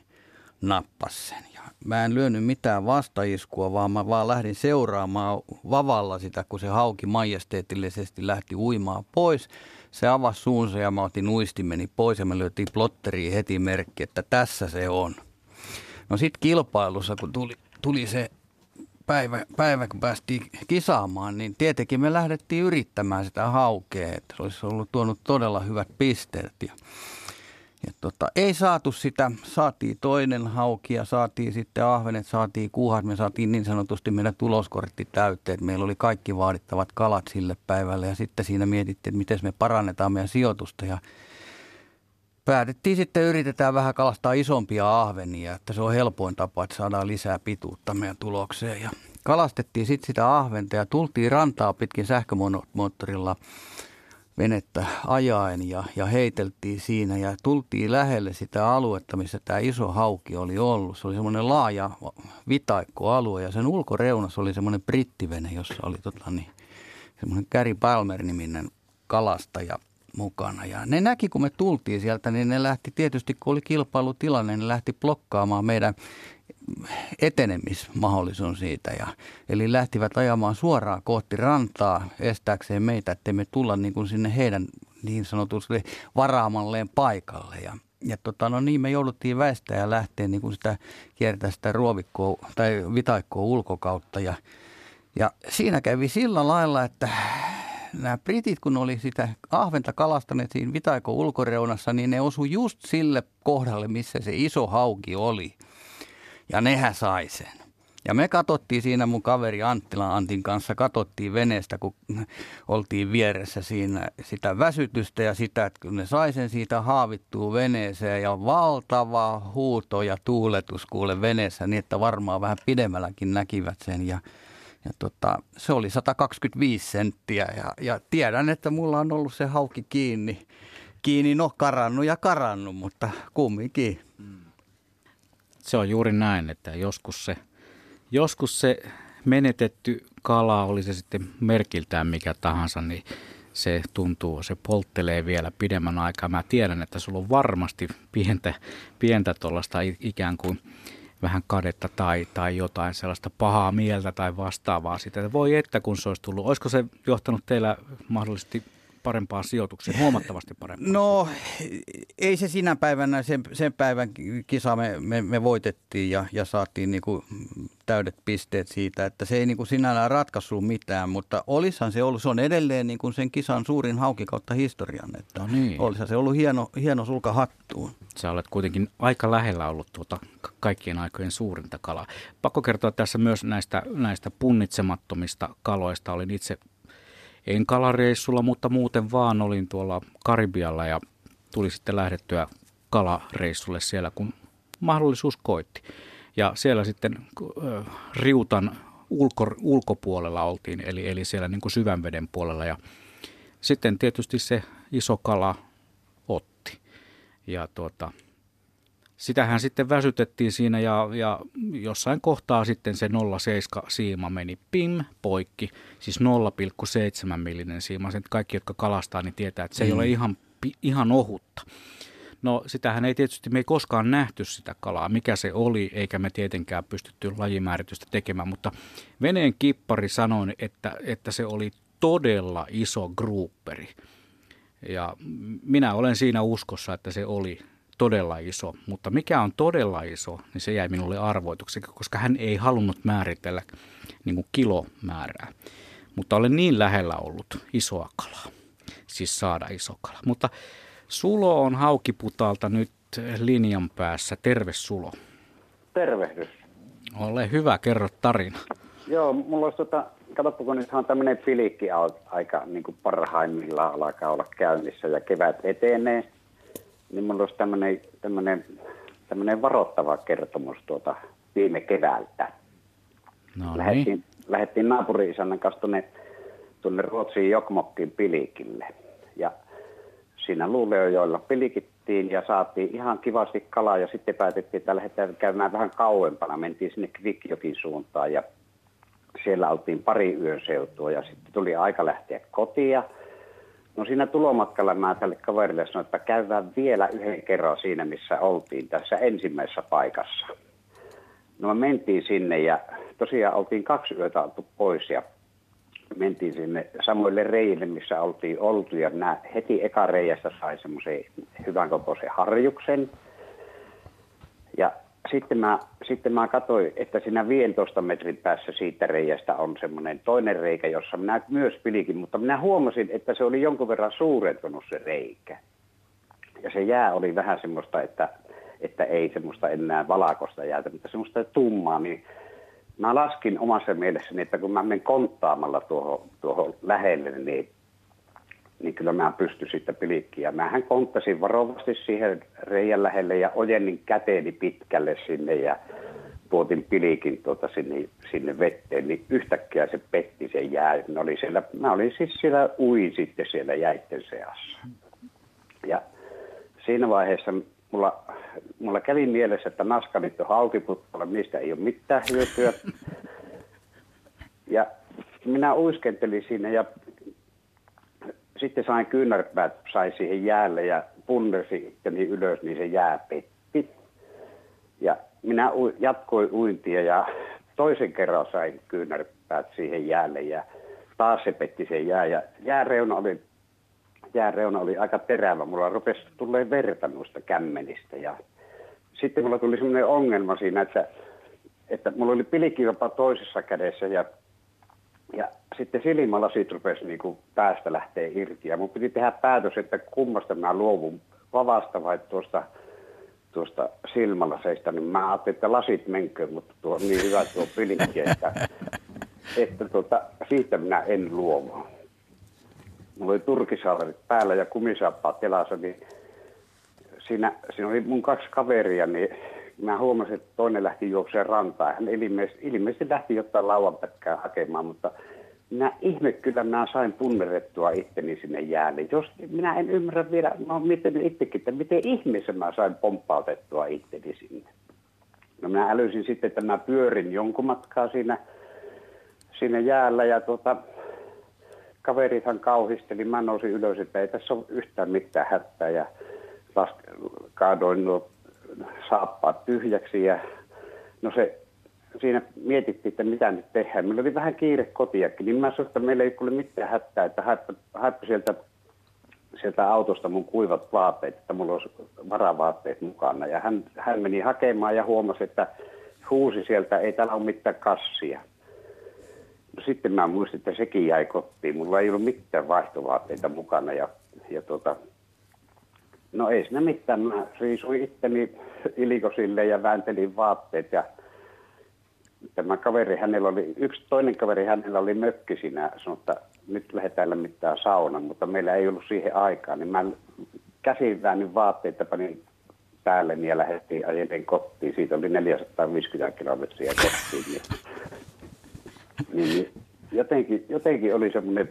nappasi sen. Ja mä en lyönyt mitään vastaiskua, vaan mä vaan lähdin seuraamaan vavalla sitä, kun se hauki majesteetillisesti lähti uimaan pois. Se avasi suunsa ja mä otin uistimeni pois ja me lyötiin plotteriin heti merkki, että tässä se on. No sitten kilpailussa, kun tuli tuli se päivä, päivä, kun päästiin kisaamaan, niin tietenkin me lähdettiin yrittämään sitä haukea, että se olisi ollut tuonut todella hyvät pisteet. Ja, ja tota, ei saatu sitä, saatiin toinen hauki ja saatiin sitten ahvenet, saatiin kuuhat, me saatiin niin sanotusti meidän tuloskortti täytteet. Meillä oli kaikki vaadittavat kalat sille päivälle ja sitten siinä mietittiin, että miten me parannetaan meidän sijoitusta ja päätettiin sitten, yritetään vähän kalastaa isompia ahvenia, että se on helpoin tapa, että saadaan lisää pituutta meidän tulokseen. Ja kalastettiin sitten sitä ahventa ja tultiin rantaa pitkin sähkömoottorilla venettä ajaen ja, ja heiteltiin siinä ja tultiin lähelle sitä aluetta, missä tämä iso hauki oli ollut. Se oli semmoinen laaja vitaikkoalue ja sen ulkoreunassa oli semmoinen brittivene, jossa oli tota, niin, semmoinen Gary Palmer-niminen kalastaja mukana. Ja ne näki, kun me tultiin sieltä, niin ne lähti tietysti, kun oli kilpailutilanne, ne lähti blokkaamaan meidän etenemismahdollisuus siitä. Ja, eli lähtivät ajamaan suoraan kohti rantaa estääkseen meitä, ettei me tulla niin kuin sinne heidän niin sanotusti varaamalleen paikalle. Ja, ja tota, no niin, me jouduttiin väistää ja lähteä niin kuin sitä kiertää sitä ruovikkoa tai vitaikkoa ulkokautta. Ja, ja siinä kävi sillä lailla, että nämä britit, kun oli sitä ahventa kalastaneet siinä vitaikon ulkoreunassa, niin ne osu just sille kohdalle, missä se iso hauki oli. Ja nehän sai sen. Ja me katsottiin siinä mun kaveri Anttila Antin kanssa, katsottiin veneestä, kun oltiin vieressä siinä sitä väsytystä ja sitä, että kun ne sai sen siitä haavittuu veneeseen ja valtava huuto ja tuuletus kuule veneessä niin, että varmaan vähän pidemmälläkin näkivät sen ja ja tota, se oli 125 senttiä ja, ja tiedän, että mulla on ollut se hauki kiinni. Kiinni, no karannut ja karannut, mutta kumminkin. Se on juuri näin, että joskus se, joskus se menetetty kala, oli se sitten merkiltään mikä tahansa, niin se tuntuu, se polttelee vielä pidemmän aikaa. Mä tiedän, että sulla on varmasti pientä, pientä ikään kuin vähän kadetta tai, tai jotain sellaista pahaa mieltä tai vastaavaa sitä. Voi että kun se olisi tullut. Olisiko se johtanut teillä mahdollisesti parempaan sijoitukseen, huomattavasti parempaan? No ei se sinä päivänä, sen, sen päivän kisa me, me, me voitettiin ja, ja saatiin niinku täydet pisteet siitä, että se ei niinku sinällään ratkaissut mitään, mutta olisahan se ollut, se on edelleen niinku sen kisan suurin hauki kautta historian, että no niin. olisihan se ollut hieno, hieno sulka hattuun. Sä olet kuitenkin aika lähellä ollut tuota kaikkien aikojen suurinta kalaa. Pakko kertoa tässä myös näistä, näistä punnitsemattomista kaloista. Olin itse en kalareissulla, mutta muuten vaan olin tuolla Karibialla ja tuli sitten lähdettyä kalareissulle siellä, kun mahdollisuus koitti. Ja siellä sitten äh, riutan ulko, ulkopuolella oltiin, eli, eli siellä niin kuin syvänveden puolella. Ja sitten tietysti se iso kala otti. Ja tuota, sitähän sitten väsytettiin siinä ja, ja jossain kohtaa sitten se 0,7 siima meni pim poikki, siis 0,7 millinen siima. Sen kaikki, jotka kalastaa, niin tietää, että se mm. ei ole ihan, ihan ohutta. No sitähän ei tietysti, me ei koskaan nähty sitä kalaa, mikä se oli, eikä me tietenkään pystytty lajimääritystä tekemään, mutta veneen kippari sanoi, että, että se oli todella iso gruupperi. Ja minä olen siinä uskossa, että se oli todella iso, mutta mikä on todella iso, niin se jäi minulle arvoituksi, koska hän ei halunnut määritellä niin kuin kilomäärää. Mutta olen niin lähellä ollut isoa kalaa, siis saada iso kala. Mutta Sulo on Haukiputaalta nyt linjan päässä. Terve Sulo. Tervehdys. Ole hyvä, kerro tarina. Joo, mulla olisi tota, katsoppa kun nyt on tämmöinen pilikki aika niin kuin parhaimmillaan alkaa olla käynnissä ja kevät etenee – niin minulla olisi tämmöinen, tämmöinen, tämmöinen varoittava kertomus tuota viime keväältä. No niin. lähettiin, lähettiin naapuri-isännän kanssa tuonne, tuonne Ruotsiin Jokmokkiin Pilikille. Ja siinä Luuleojoilla pilikittiin ja saatiin ihan kivasti kalaa ja sitten päätettiin, että lähdetään käymään vähän kauempana. Mentiin sinne Kvikjokin suuntaan ja siellä oltiin pari yön seutua ja sitten tuli aika lähteä kotia – No siinä tulomatkalla mä tälle kaverille sanoin, että käydään vielä yhden kerran siinä, missä oltiin tässä ensimmäisessä paikassa. No me mentiin sinne ja tosiaan oltiin kaksi yötä oltu pois ja mentiin sinne samoille reille, missä oltiin oltu ja nämä heti eka reijästä sai semmoisen hyvän kokoisen harjuksen. Ja sitten mä, sitten mä katsoin, että siinä 15 metrin päässä siitä reiästä on semmoinen toinen reikä, jossa minä myös pilikin, mutta minä huomasin, että se oli jonkun verran suurentunut se reikä. Ja se jää oli vähän semmoista, että, että ei semmoista enää valakosta jäätä, mutta semmoista tummaa, niin mä laskin omassa mielessäni, että kun mä menen konttaamalla tuohon, tuohon lähelle, niin niin kyllä mä pystyn sitten pilikkiä. Mähän konttasin varovasti siihen reijän lähelle ja ojennin käteeni pitkälle sinne ja puotin pilikin tuota sinne, sinne vetteen, niin yhtäkkiä se petti sen jää. Mä olin, siellä, mä olin siis siellä ui sitten siellä jäitten seassa. Ja siinä vaiheessa mulla, mulla kävi mielessä, että naskanit on haukiputtalla, mistä ei ole mitään hyötyä. [laughs] Ja minä uiskentelin siinä ja sitten sain kyynärpäät, sai siihen jäälle ja punnersi niin ylös, niin se jää petti. Ja minä jatkoin uintia ja toisen kerran sain kyynärpäät siihen jäälle ja taas se petti se jää. Ja jääreuna oli, jääreuna oli aika terävä. Mulla rupesi tulee verta noista kämmenistä ja sitten mulla tuli semmoinen ongelma siinä, että, että mulla oli pilikki jopa toisessa kädessä ja, ja sitten silmälasit rupesi niin kuin päästä lähtee irti. Ja mun piti tehdä päätös, että kummasta mä luovun vavasta vai tuosta, tuosta silmälaseista, niin mä ajattelin, että lasit menköön, mutta tuo on niin hyvä tuo pilikki, että, [laughs] että tuota, siitä minä en luovu. Mulla oli turkisaalerit päällä ja kumisaappaat telassa, niin siinä, siinä oli mun kaksi kaveria, niin mä huomasin, että toinen lähti juokseen rantaan. Hän ilmeisesti, ilmeisesti lähti jotain lauanpätkää hakemaan, mutta minä ihme kyllä minä sain punnerettua itteni sinne jäälle. Jos minä en ymmärrä vielä, mä oon miettinyt itsekin, että miten ihmeessä mä sain pomppautettua itteni sinne. No minä älysin sitten, että mä pyörin jonkun matkaa siinä, siinä jäällä ja tuota, kaverithan kauhisteli. Mä nousin ylös, että ei tässä ole yhtään mitään hätää ja kaadoin nuo saappaat tyhjäksi ja no se siinä mietittiin, että mitä nyt tehdään. Meillä oli vähän kiire kotiakin, niin mä sanoin, että meillä ei ole mitään hätää, että haippa sieltä, sieltä autosta mun kuivat vaatteet, että mulla olisi varavaatteet mukana. Ja hän, hän meni hakemaan ja huomasi, että huusi sieltä, ei täällä ole mitään kassia. No sitten mä muistin, että sekin jäi kotiin. Mulla ei ollut mitään vaihtovaatteita mukana ja, ja tuota, no ei siinä mitään. Mä riisuin itteni ilikosille ja vääntelin vaatteet ja tämä kaveri, hänellä oli, yksi toinen kaveri, hänellä oli mökki siinä, sanoi, että nyt lähdetään mitään sauna, mutta meillä ei ollut siihen aikaa, niin mä käsin väännyin vaatteita, panin päälle ja lähdettiin ajelen kotiin. Siitä oli 450 kilometriä kotiin. Niin, niin, niin jotenkin, jotenkin oli semmoinen,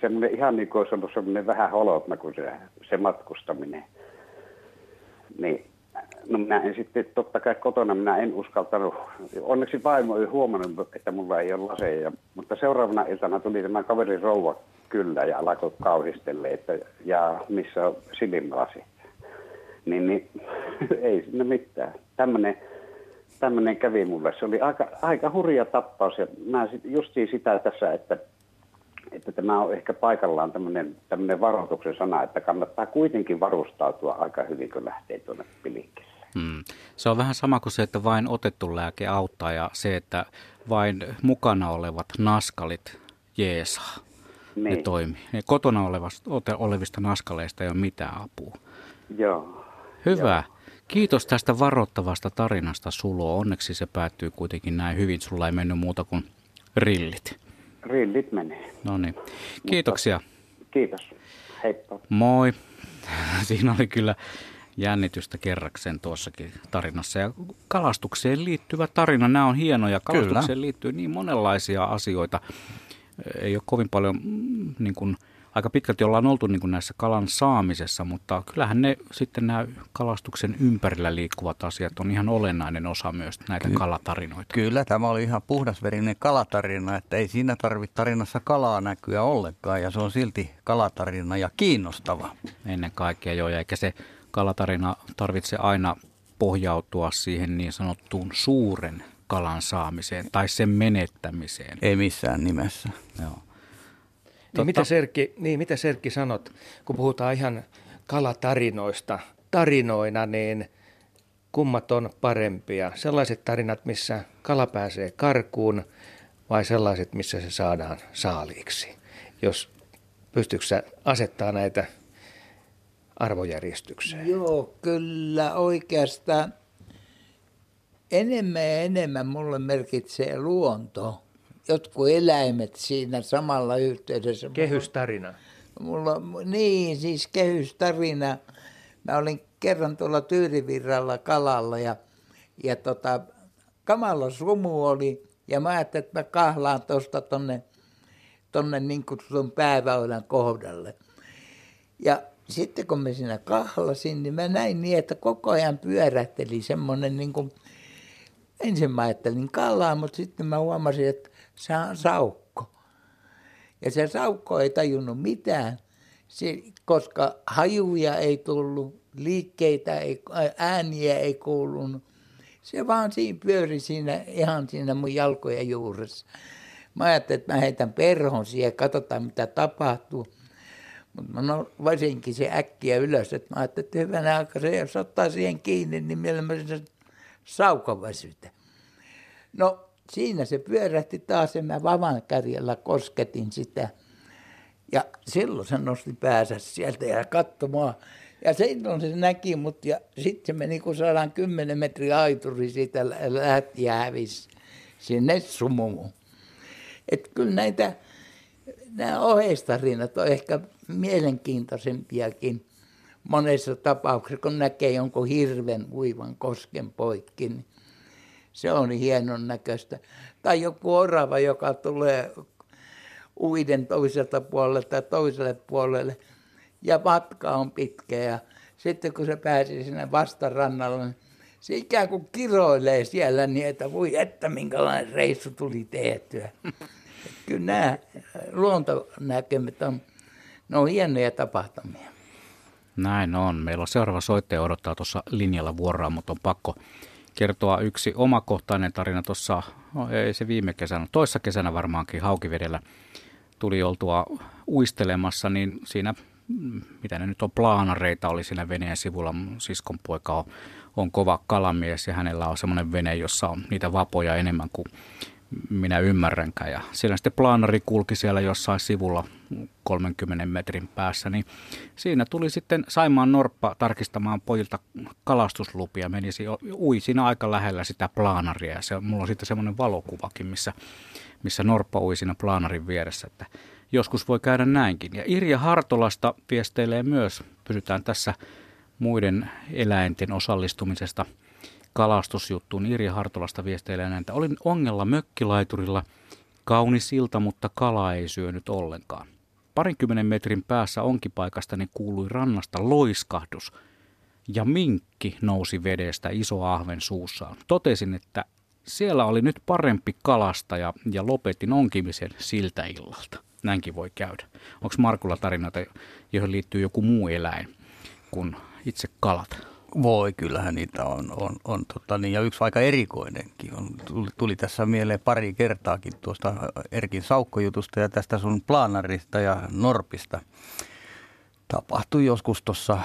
semmoinen ihan niin kuin ollut semmoinen vähän holotna kuin se, se matkustaminen. Niin No minä en sitten, totta kai kotona minä en uskaltanut. Onneksi vaimo ei huomannut, että mulla ei ole laseja. Mutta seuraavana iltana tuli tämä kaveri rouva kyllä ja alkoi kauhistelle, että ja missä on silmälasi. Niin, niin [laughs] ei sinne mitään. Tämmöinen, tämmöinen kävi mulle. Se oli aika, aika hurja tappaus ja mä justiin sitä tässä, että että tämä on ehkä paikallaan tämmöinen, tämmöinen varoituksen sana, että kannattaa kuitenkin varustautua aika hyvin, kun lähtee tuonne pilikkiin. Hmm. Se on vähän sama kuin se, että vain otettu lääke auttaa ja se, että vain mukana olevat naskalit jeesaa. Niin. Ne toimii. Ne kotona olevasta, olevista naskaleista ei ole mitään apua. Joo. Hyvä. Joo. Kiitos tästä varoittavasta tarinasta Sulo. Onneksi se päättyy kuitenkin näin hyvin. Sulla ei mennyt muuta kuin rillit. Rillit menee. No niin. Kiitoksia. Mutta, kiitos. Heippa. Moi. [laughs] Siinä oli kyllä jännitystä kerrakseen tuossakin tarinassa. Ja kalastukseen liittyvä tarina, nämä on hienoja. Kalastukseen Kyllä. liittyy niin monenlaisia asioita. Ei ole kovin paljon, mm, niin kuin, aika pitkälti ollaan oltu niin kuin näissä kalan saamisessa, mutta kyllähän ne sitten nämä kalastuksen ympärillä liikkuvat asiat on ihan olennainen osa myös näitä Ky- kalatarinoita. Kyllä, tämä oli ihan puhdasverinen kalatarina, että ei siinä tarvitse tarinassa kalaa näkyä ollenkaan ja se on silti kalatarina ja kiinnostava. Ennen kaikkea joo, eikä se kalatarina tarvitse aina pohjautua siihen niin sanottuun suuren kalan saamiseen tai sen menettämiseen. Ei missään nimessä. Joo. Niin, mitä, Serkki, niin mitä Serkki sanot, kun puhutaan ihan kalatarinoista tarinoina, niin kummat on parempia? Sellaiset tarinat, missä kala pääsee karkuun vai sellaiset, missä se saadaan saaliiksi? Jos pystyykö asettaa näitä arvojärjestykseen? Joo, kyllä oikeastaan enemmän ja enemmän mulle merkitsee luonto. Jotkut eläimet siinä samalla yhteydessä. Kehystarina. Mulla, niin, siis kehystarina. Mä olin kerran tuolla Tyyrivirralla kalalla ja, ja tota, kamala sumu oli. Ja mä ajattelin, että mä kahlaan tuosta tonne, tonne niin kutsutun pääväylän kohdalle. Ja sitten kun mä siinä kahlasin, niin mä näin niin, että koko ajan pyörähteli semmoinen niin kuin, ensin mä ajattelin kalaa, mutta sitten mä huomasin, että se on saukko. Ja se saukko ei tajunnut mitään. koska hajuja ei tullut, liikkeitä, ei, ääniä ei kuulunut. Se vaan siinä pyöri siinä, ihan siinä mun jalkojen juuressa. Mä ajattelin, että mä heitän perhon siihen katsotaan mitä tapahtuu. Mutta no varsinkin se äkkiä ylös, että mä ajattelin, että hyvänä aika se, jos ottaa siihen kiinni, niin mielellä se saukaväsytä. No siinä se pyörähti taas ja mä vavan kärjellä kosketin sitä. Ja silloin se nosti päänsä sieltä ja katsomaan. Ja silloin se näki mut ja sitten se meni kun saadaan kymmenen metriä aituri siitä lähti ja hävisi sinne sumuun. Että kyllä näitä, nämä oheistarinat on ehkä mielenkiintoisempiakin monessa tapauksessa, kun näkee jonkun hirven uivan kosken poikki, niin se on hienon näköistä. Tai joku orava, joka tulee uiden toiselta puolelta tai toiselle puolelle ja matka on pitkä ja sitten kun se pääsee sinne vastarannalle, niin se ikään kuin kiroilee siellä niin, että voi että minkälainen reissu tuli tehtyä. [laughs] Kyllä nämä luontonäkemät on, ne on hienoja tapahtumia. Näin on. Meillä on seuraava soittaja odottaa tuossa linjalla vuoroa, mutta on pakko kertoa yksi omakohtainen tarina tuossa, no ei se viime kesänä, toissa kesänä varmaankin Haukivedellä tuli oltua uistelemassa, niin siinä, mitä ne nyt on, plaanareita oli siinä veneen sivulla. Mun siskon poika on, on kova kalamies ja hänellä on semmoinen vene, jossa on niitä vapoja enemmän kuin minä ymmärränkään. Ja siellä sitten plaanari kulki siellä jossain sivulla 30 metrin päässä, niin siinä tuli sitten Saimaan Norppa tarkistamaan pojilta kalastuslupia. Menisi, ui siinä aika lähellä sitä plaanaria ja se, mulla on sitten semmoinen valokuvakin, missä, missä Norppa ui siinä plaanarin vieressä, että joskus voi käydä näinkin. Ja Irja Hartolasta viesteilee myös, pysytään tässä muiden eläinten osallistumisesta – kalastusjuttuun. Irja Hartolasta viesteilee näin, että olin ongella mökkilaiturilla. Kaunis ilta, mutta kala ei syönyt ollenkaan. Parinkymmenen metrin päässä onkipaikastani kuului rannasta loiskahdus ja minkki nousi vedestä iso ahven suussaan. Totesin, että siellä oli nyt parempi kalastaja ja lopetin onkimisen siltä illalta. Näinkin voi käydä. Onko Markulla tarinoita, johon liittyy joku muu eläin kuin itse kalat? Voi, kyllähän niitä on. on, on tota, niin, ja yksi aika erikoinenkin on. Tuli, tuli tässä mieleen pari kertaakin tuosta Erkin saukkojutusta ja tästä sun planarista ja Norpista. Tapahtui joskus tuossa,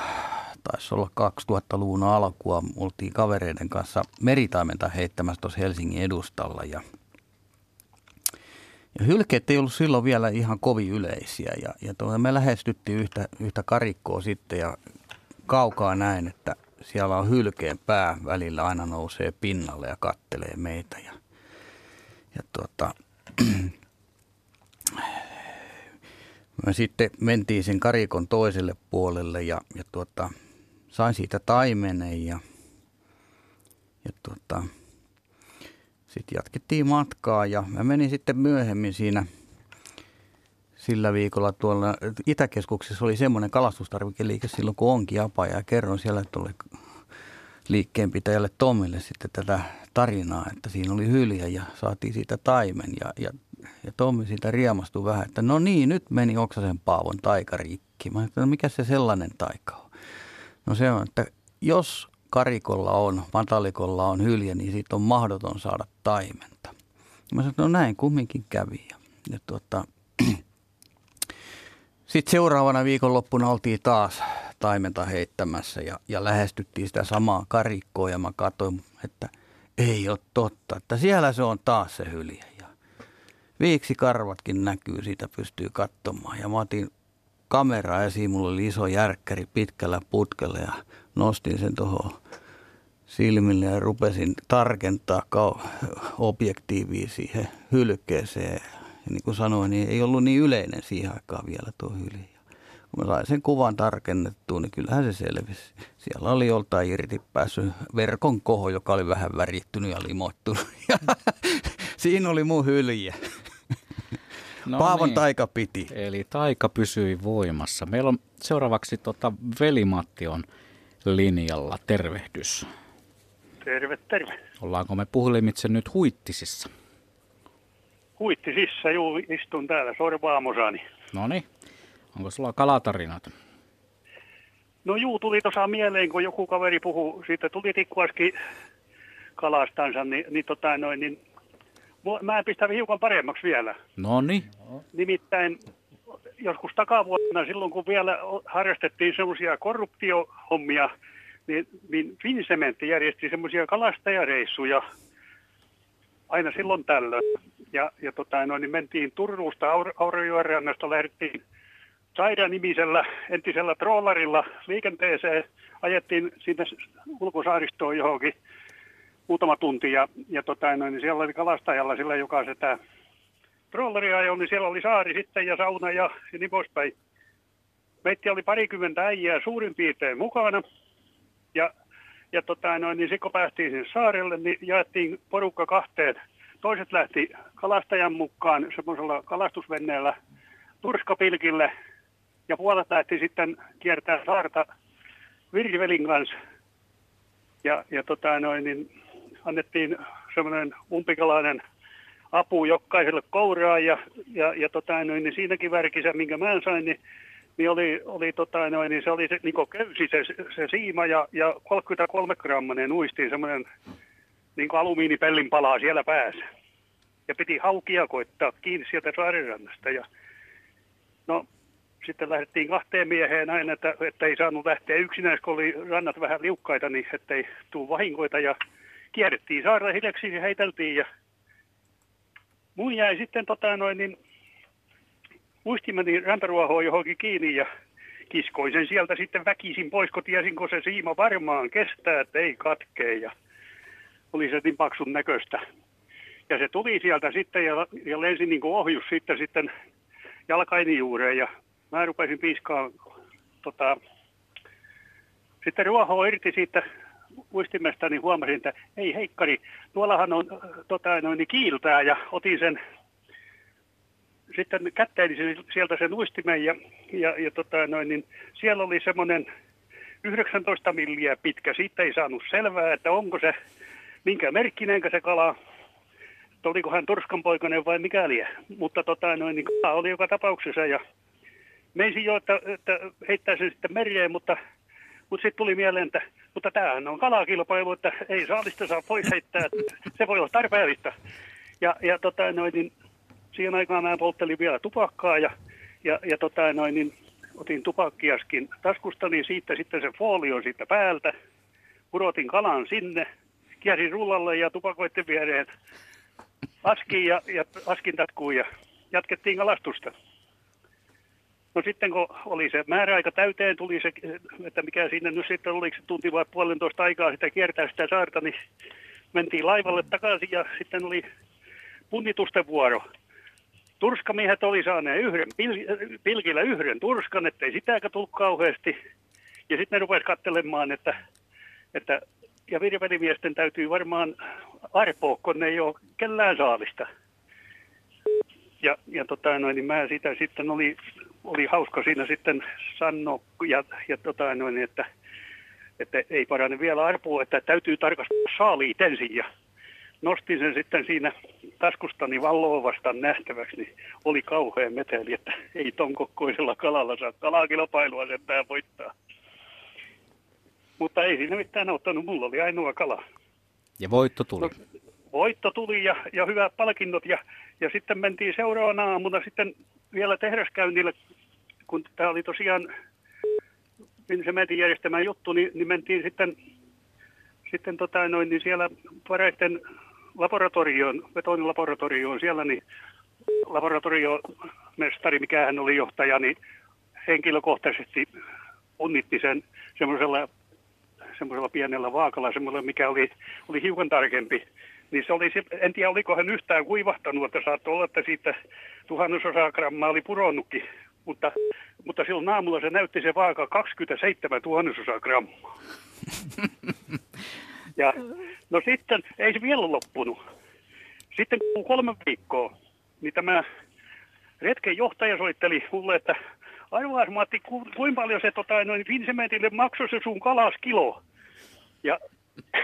taisi olla 2000-luvun alkua, oltiin kavereiden kanssa meritaimenta heittämässä tuossa Helsingin edustalla ja ja hylkeet ei ollut silloin vielä ihan kovin yleisiä ja, ja tuota, me lähestyttiin yhtä, yhtä karikkoa sitten ja kaukaa näin, että siellä on hylkeen pää välillä aina nousee pinnalle ja kattelee meitä. Ja, ja tuota, [clears throat] me sitten mentiin sen karikon toiselle puolelle ja, ja tuota, sain siitä taimenen ja, ja tuota, sitten jatkettiin matkaa ja mä menin sitten myöhemmin siinä – sillä viikolla tuolla Itäkeskuksessa oli semmoinen kalastustarvikeliike silloin, kun onkin apaja. Ja kerron siellä tuolle liikkeenpitäjälle Tomille sitten tätä tarinaa, että siinä oli hyljä ja saatiin siitä taimen. Ja, ja, ja Tommi siitä riemastui vähän, että no niin, nyt meni Oksasen Paavon taika rikki. Mä että no mikä se sellainen taika on? No se on, että jos karikolla on, matalikolla on hyljä, niin siitä on mahdoton saada taimenta. Mä sanoin, että no näin kumminkin kävi. Ja, ja tuota, sitten seuraavana viikonloppuna oltiin taas taimenta heittämässä ja, ja lähestyttiin sitä samaa karikkoa ja mä katsoin, että ei ole totta, että siellä se on taas se hyljä. Ja viiksi karvatkin näkyy, siitä pystyy katsomaan. Ja mä otin kamera esiin, mulla oli iso järkkäri pitkällä putkella ja nostin sen tuohon silmille ja rupesin tarkentaa objektiiviin siihen hylkeeseen ja niin kuin sanoin, niin ei ollut niin yleinen siihen aikaan vielä tuo hyli. Kun mä sain sen kuvan tarkennettua, niin kyllähän se selvisi. Siellä oli joltain irti päässyt verkon koho, joka oli vähän värittynyt ja limoittunut. [laughs] Ja siinä oli mun hyljä. No Paavon niin. taika piti. Eli taika pysyi voimassa. Meillä on seuraavaksi tota, Veli-Matti on linjalla. Tervehdys. Terve, terve. Ollaanko me puhelimitse nyt huittisissa? Huitti sisä, juu, istun täällä sorvaamosani. No niin. Onko sulla kalatarinat? No juu, tuli tuossa mieleen, kun joku kaveri puhuu, siitä tuli tikkuaski kalastansa, niin, niin, tota, noin, niin mä pistän hiukan paremmaksi vielä. No niin. Nimittäin joskus takavuonna, silloin kun vielä harrastettiin semmoisia korruptiohommia, niin, niin Finsementti järjesti semmoisia kalastajareissuja aina silloin tällöin. Ja, ja tota, no, niin mentiin Turusta Aur- lähdettiin Saida-nimisellä entisellä trollarilla liikenteeseen, ajettiin sinne ulkosaaristoon johonkin muutama tunti ja, ja tota, no, niin siellä oli kalastajalla sillä, joka sitä trolleria ajoi, niin siellä oli saari sitten ja sauna ja, ja niin poispäin. Meitä oli parikymmentä äijää suurin piirtein mukana. Ja, ja tota, no, niin sitten kun päästiin sinne saarelle, niin jaettiin porukka kahteen. Toiset lähti kalastajan mukaan semmoisella kalastusvenneellä turskapilkille ja puolet lähti sitten kiertää saarta virvelin kanssa. Ja, ja tota, noin, niin annettiin semmoinen umpikalainen apu jokaiselle kouraa ja, ja, ja tota, noin, niin siinäkin värkissä, minkä mä sain, niin, niin oli, oli, tota, noin, niin se oli se niin köysi se, se siima ja, ja 33 grammanen uistiin semmoinen niin alumiinipellin palaa siellä päässä. Ja piti haukia koittaa kiinni sieltä saarirannasta. Ja, no, sitten lähdettiin kahteen mieheen näin, että, että ei saanut lähteä yksinään, kun oli rannat vähän liukkaita, niin ettei tule vahinkoita. Ja kierrettiin saarta hiljaksi ja heiteltiin ja mun jäi sitten tota noin, niin muistimeni rantaruohoon johonkin kiinni ja kiskoin sen sieltä sitten väkisin pois, kun tiesin, kun se siima varmaan kestää, että ei katkee. Ja oli se niin paksun näköistä. Ja se tuli sieltä sitten ja, ja lensi niin kuin ohjus sitten, sitten jalkaini juureen ja mä rupesin piiskaa tota, sitten ruohoa irti siitä uistimesta, niin huomasin, että ei heikkari, tuollahan on tota, noin, niin kiiltää. Ja otin sen sitten kätteeni sieltä sen uistimen ja, ja, ja tota, noin, niin siellä oli semmoinen 19 milliä pitkä. Siitä ei saanut selvää, että onko se, minkä merkkinenkä se kala, oliko hän turskanpoikainen vai mikäli. Mutta tota, noin, niin kala oli joka tapauksessa ja meisin jo, että, että heittäisin sitten mereen, mutta mutta sitten tuli mieleen, että mutta tämähän on kalakilpailu, että ei saalista saa pois heittää, se voi olla tarpeellista. Ja, ja tota, noin, niin, siihen aikaan mä polttelin vielä tupakkaa ja, ja, ja tota, noin, niin, otin tupakkiaskin taskusta, niin siitä sitten se folio siitä päältä, pudotin kalan sinne, kiersin rullalle ja tupakoitte viereen askiin ja, ja askin tatkuun ja jatkettiin kalastusta. No sitten kun oli se määräaika täyteen, tuli se, että mikä siinä nyt sitten oliko se tunti vai puolentoista aikaa sitä kiertää sitä saarta, niin mentiin laivalle takaisin ja sitten oli punnitusten vuoro. Turskamiehet oli saaneet yhden, pil, pilkillä yhden turskan, ettei sitäkään tullut kauheasti. Ja sitten ne rupesivat katselemaan, että, että ja virvelimiesten täytyy varmaan arpoa, kun ne ei ole kellään saalista. Ja, ja tota, noin, niin mä sitä sitten oli oli hauska siinä sitten sanoa, ja, ja tota, noin, että, että ei parane vielä arpua, että täytyy tarkastaa saaliit ensin. Ja nostin sen sitten siinä taskustani valloa vastaan nähtäväksi, niin oli kauhean meteli, että ei ton kokkoisella kalalla saa kalakilpailua sentään voittaa. Mutta ei siinä mitään auttanut, mulla oli ainoa kala. Ja voitto tuli. No, voitto tuli ja, ja hyvät palkinnot ja, ja sitten mentiin seuraavana aamuna sitten vielä tehdaskäynnille, kun tämä oli tosiaan se meidän järjestämä juttu, niin, niin mentiin sitten, sitten tota noin, niin siellä pareiden laboratorioon, betonilaboratorioon siellä, niin laboratoriomestari, mikä hän oli johtaja, niin henkilökohtaisesti unnitti sen semmoisella semmoisella pienellä vaakalla, semmoisella, mikä oli, oli hiukan tarkempi. Niin se oli, en tiedä oliko hän yhtään kuivahtanut, että saattoi olla, että siitä tuhannesosa grammaa oli puronnutkin. Mutta, mutta silloin aamulla se näytti se vaaka 27 tuhannesosa grammaa. [laughs] Ja no sitten, ei se vielä loppunut. Sitten kun kolme viikkoa, niin tämä retken johtaja soitteli mulle, että arvaas Matti, ku, kuinka paljon se tota, noin Vincementille maksoi se sun kalas kilo. Ja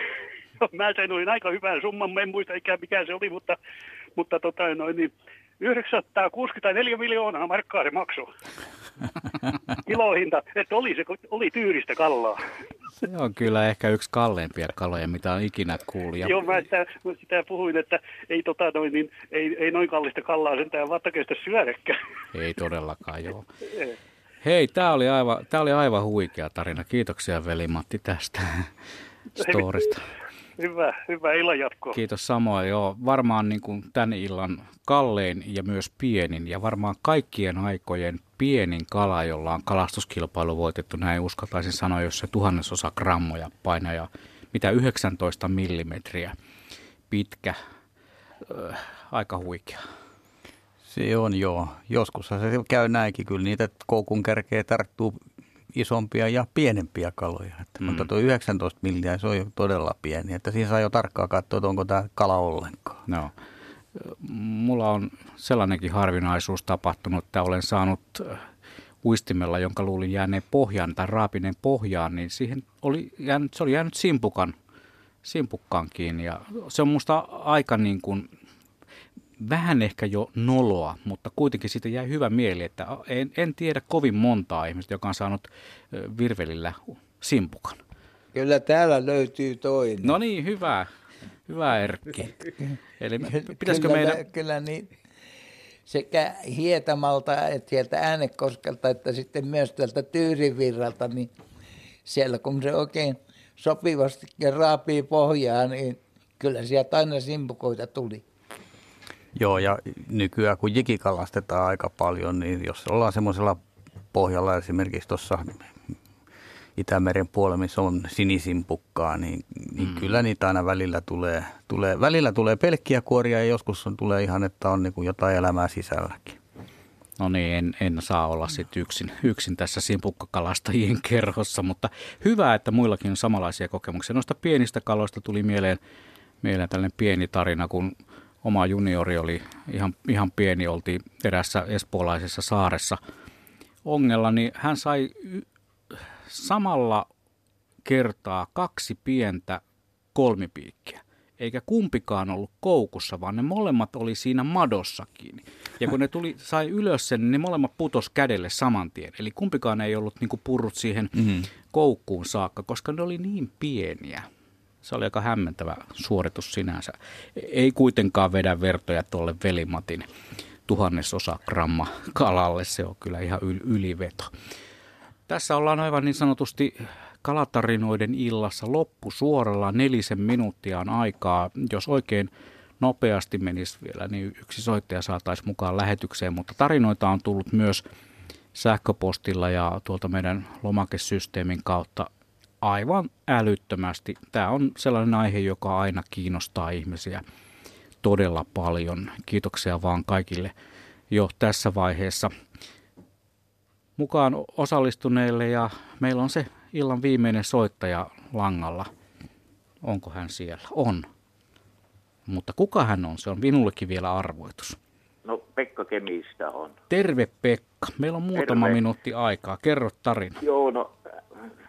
[laughs] mä sen olin aika hyvän summan, en muista ikään mikä se oli, mutta, mutta tota, noin, niin, 964 miljoonaa markkaa se maksoi. [laughs] Kilohinta, että oli, se, oli tyyristä kallaa. Se on kyllä ehkä yksi kalleimpia kaloja, mitä on ikinä kuullut. Ja... Joo, mä sitä, mä sitä puhuin, että ei, tota, noin, niin, ei, ei noin kallista kallaa sentään vattakeista syödäkään. Ei todellakaan, joo. [laughs] Hei, tämä oli, aivan, tää oli aivan huikea tarina. Kiitoksia veli-Matti tästä storista. Hyvä, hyvä illan jatkoa. Kiitos samoin. Joo, varmaan niin kuin tämän illan kallein ja myös pienin ja varmaan kaikkien aikojen pienin kala, jolla on kalastuskilpailu voitettu, näin uskaltaisin sanoa, jos se tuhannesosa grammoja painaa ja mitä 19 millimetriä pitkä. Öö, aika huikea. Se on joo. Joskus se käy näinkin kyllä. Niitä koukun kärkeä tarttuu isompia ja pienempiä kaloja. Että, mm. Mutta tuo 19 milliä, se on jo todella pieni. Että siinä saa jo tarkkaan katsoa, että onko tämä kala ollenkaan. No. Mulla on sellainenkin harvinaisuus tapahtunut, että olen saanut äh, uistimella, jonka luulin jääneen pohjaan tai raapineen pohjaan, niin siihen oli jäänyt, se oli jäänyt simpukan, simpukkaan kiinni. Ja se on musta aika niin kuin vähän ehkä jo noloa, mutta kuitenkin siitä jäi hyvä mieli, että en, en tiedä kovin montaa ihmistä, joka on saanut virvelillä simpukan. Kyllä täällä löytyy toinen. No niin, hyvä. Hyvä Erkki. Eli pitäisikö kyllä, meidän... Kyllä niin sekä Hietamalta että sieltä Äänekoskelta että sitten myös täältä Tyyrivirralta, niin siellä kun se oikein sopivasti raapii pohjaa, niin kyllä sieltä aina simpukoita tuli. Joo, ja nykyään kun jikikalastetaan aika paljon, niin jos ollaan semmoisella pohjalla esimerkiksi tuossa Itämeren puolella, missä on sinisimpukkaa, niin, niin mm. kyllä niitä aina välillä tulee, tulee, välillä tulee pelkkiä kuoria ja joskus on, tulee ihan, että on niin kuin jotain elämää sisälläkin. No niin, en, en saa olla sitten yksin, yksin tässä simpukkakalastajien kerhossa, mutta hyvä, että muillakin on samanlaisia kokemuksia. Noista pienistä kaloista tuli mieleen, mieleen tällainen pieni tarina, kun oma juniori oli ihan, ihan pieni, oltiin erässä espoolaisessa saaressa ongella, niin hän sai samalla kertaa kaksi pientä kolmipiikkiä. Eikä kumpikaan ollut koukussa, vaan ne molemmat oli siinä madossa kiinni. Ja kun ne tuli, sai ylös sen, niin ne molemmat putos kädelle saman tien. Eli kumpikaan ei ollut niin purrut siihen mm-hmm. koukkuun saakka, koska ne oli niin pieniä. Se oli aika hämmentävä suoritus sinänsä. Ei kuitenkaan vedä vertoja tuolle velimatin tuhannesosa gramma kalalle. Se on kyllä ihan yl- yliveto. Tässä ollaan aivan niin sanotusti kalatarinoiden illassa loppusuoralla nelisen minuuttia on aikaa. Jos oikein nopeasti menisi vielä, niin yksi soittaja saataisiin mukaan lähetykseen, mutta tarinoita on tullut myös sähköpostilla ja tuolta meidän lomakesysteemin kautta aivan älyttömästi. Tämä on sellainen aihe, joka aina kiinnostaa ihmisiä todella paljon. Kiitoksia vaan kaikille jo tässä vaiheessa mukaan osallistuneille ja meillä on se illan viimeinen soittaja langalla. Onko hän siellä? On. Mutta kuka hän on? Se on minullekin vielä arvoitus. No Pekka Kemistä on. Terve Pekka. Meillä on muutama Terve. minuutti aikaa. Kerro tarina. Joo, no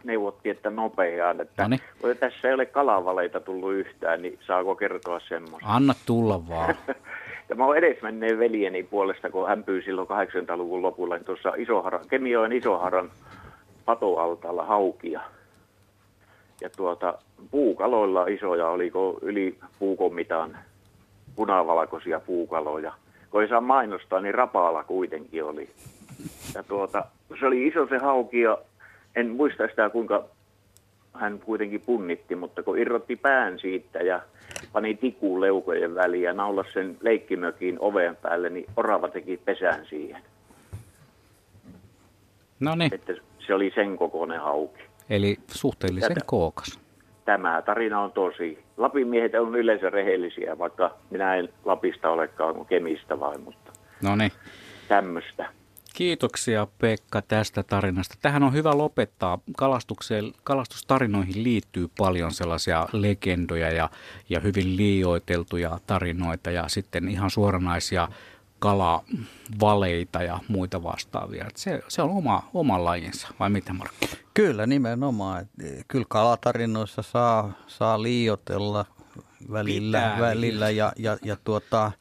neuvottiin, että nopeaan. Että Noniin. kun tässä ei ole kalavaleita tullut yhtään, niin saako kertoa semmoista? Anna tulla vaan. [laughs] ja mä oon edesmenneen veljeni puolesta, kun hän pyysi silloin 80-luvun lopulla niin tuossa Isoharan, Kemioen Isoharan patoaltaalla haukia. Ja tuota, puukaloilla isoja, oliko yli puukon mitään punavalkoisia puukaloja. Kun ei saa mainostaa, niin rapaala kuitenkin oli. Ja tuota, se oli iso se hauki ja en muista sitä kuinka hän kuitenkin punnitti, mutta kun irrotti pään siitä ja pani tikuun leukojen väliin ja naulasi sen leikkimökin oven päälle, niin orava teki pesään siihen. No niin. Että se oli sen kokoinen hauki. Eli suhteellisen Tätä, kookas. Tämä tarina on tosi. Lapin miehet on yleensä rehellisiä, vaikka minä en Lapista olekaan Kemistä vain, mutta no niin. tämmöistä. Kiitoksia Pekka tästä tarinasta. Tähän on hyvä lopettaa. Kalastukseen, kalastustarinoihin liittyy paljon sellaisia legendoja ja, ja hyvin liioiteltuja tarinoita ja sitten ihan suoranaisia kalavaleita ja muita vastaavia. Se, se on oma, oma lajinsa, vai mitä Markku? Kyllä, nimenomaan. Kyllä kalatarinoissa saa, saa liiotella välillä, välillä ja, ja, ja tuota,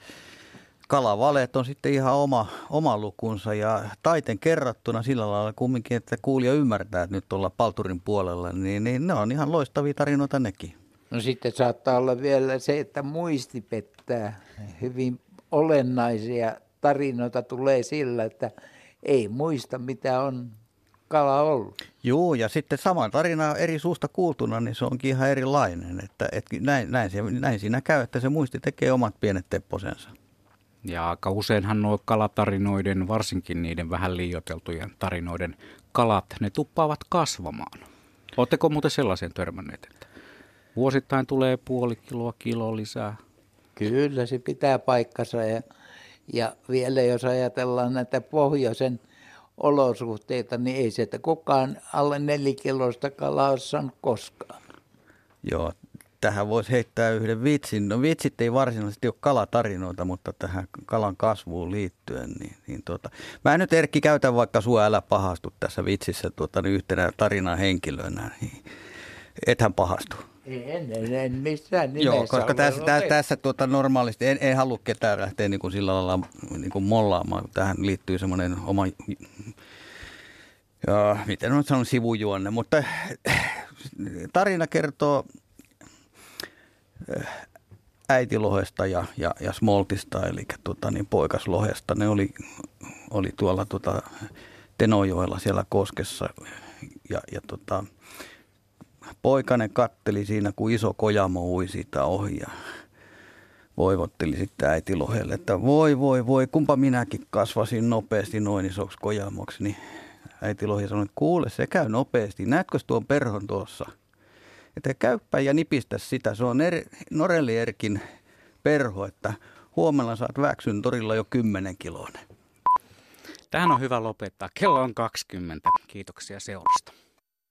kalavaleet on sitten ihan oma, oma lukunsa ja taiten kerrattuna sillä lailla kumminkin, että kuulija ymmärtää, että nyt ollaan palturin puolella, niin, niin ne on ihan loistavia tarinoita nekin. No sitten saattaa olla vielä se, että muisti pettää. Hyvin olennaisia tarinoita tulee sillä, että ei muista mitä on kala ollut. Joo, ja sitten sama tarina eri suusta kuultuna, niin se onkin ihan erilainen. Että, että näin, näin, näin siinä käy, että se muisti tekee omat pienet tepposensa. Ja aika useinhan nuo kalatarinoiden, varsinkin niiden vähän liioiteltujen tarinoiden kalat, ne tuppaavat kasvamaan. Oletteko muuten sellaisen törmänneet, että vuosittain tulee puoli kiloa, kilo lisää? Kyllä, se pitää paikkansa ja, ja vielä jos ajatellaan näitä pohjoisen olosuhteita, niin ei se, että kukaan alle nelikilosta kalaa on koskaan. Joo, tähän voisi heittää yhden vitsin. No vitsit ei varsinaisesti ole kalatarinoita, mutta tähän kalan kasvuun liittyen. Niin, niin tota. Mä en nyt Erkki käytä vaikka sua älä pahastu tässä vitsissä tuota, niin yhtenä tarinan henkilönä. Niin ethän pahastu. En, en, en missään nimessä. Joo, koska tässä, tässä, tässä tuota, normaalisti en, en halua ketään lähteä niin kuin sillä lailla niin kuin mollaamaan. Tähän liittyy semmoinen oma, ja, miten on sanonut, sivujuonne, mutta tarina kertoo äitilohesta ja, ja, ja smoltista, eli tota, niin poikaslohesta. Ne oli, oli tuolla tota, Tenojoella siellä koskessa ja, ja tota, poikainen katteli siinä, kun iso kojamo ui siitä ohi ja voivotteli sitten äitilohelle, että voi voi voi, kumpa minäkin kasvasin nopeasti noin isoksi kojamoksi. Niin äitilohi sanoi, että kuule se käy nopeasti, näetkö tuon perhon tuossa – että käyppä ja nipistä sitä. Se on er, Norelli Erkin perho, että huomenna saat Väksyn torilla jo 10 kiloinen. Tähän on hyvä lopettaa. Kello on 20. Kiitoksia seurasta.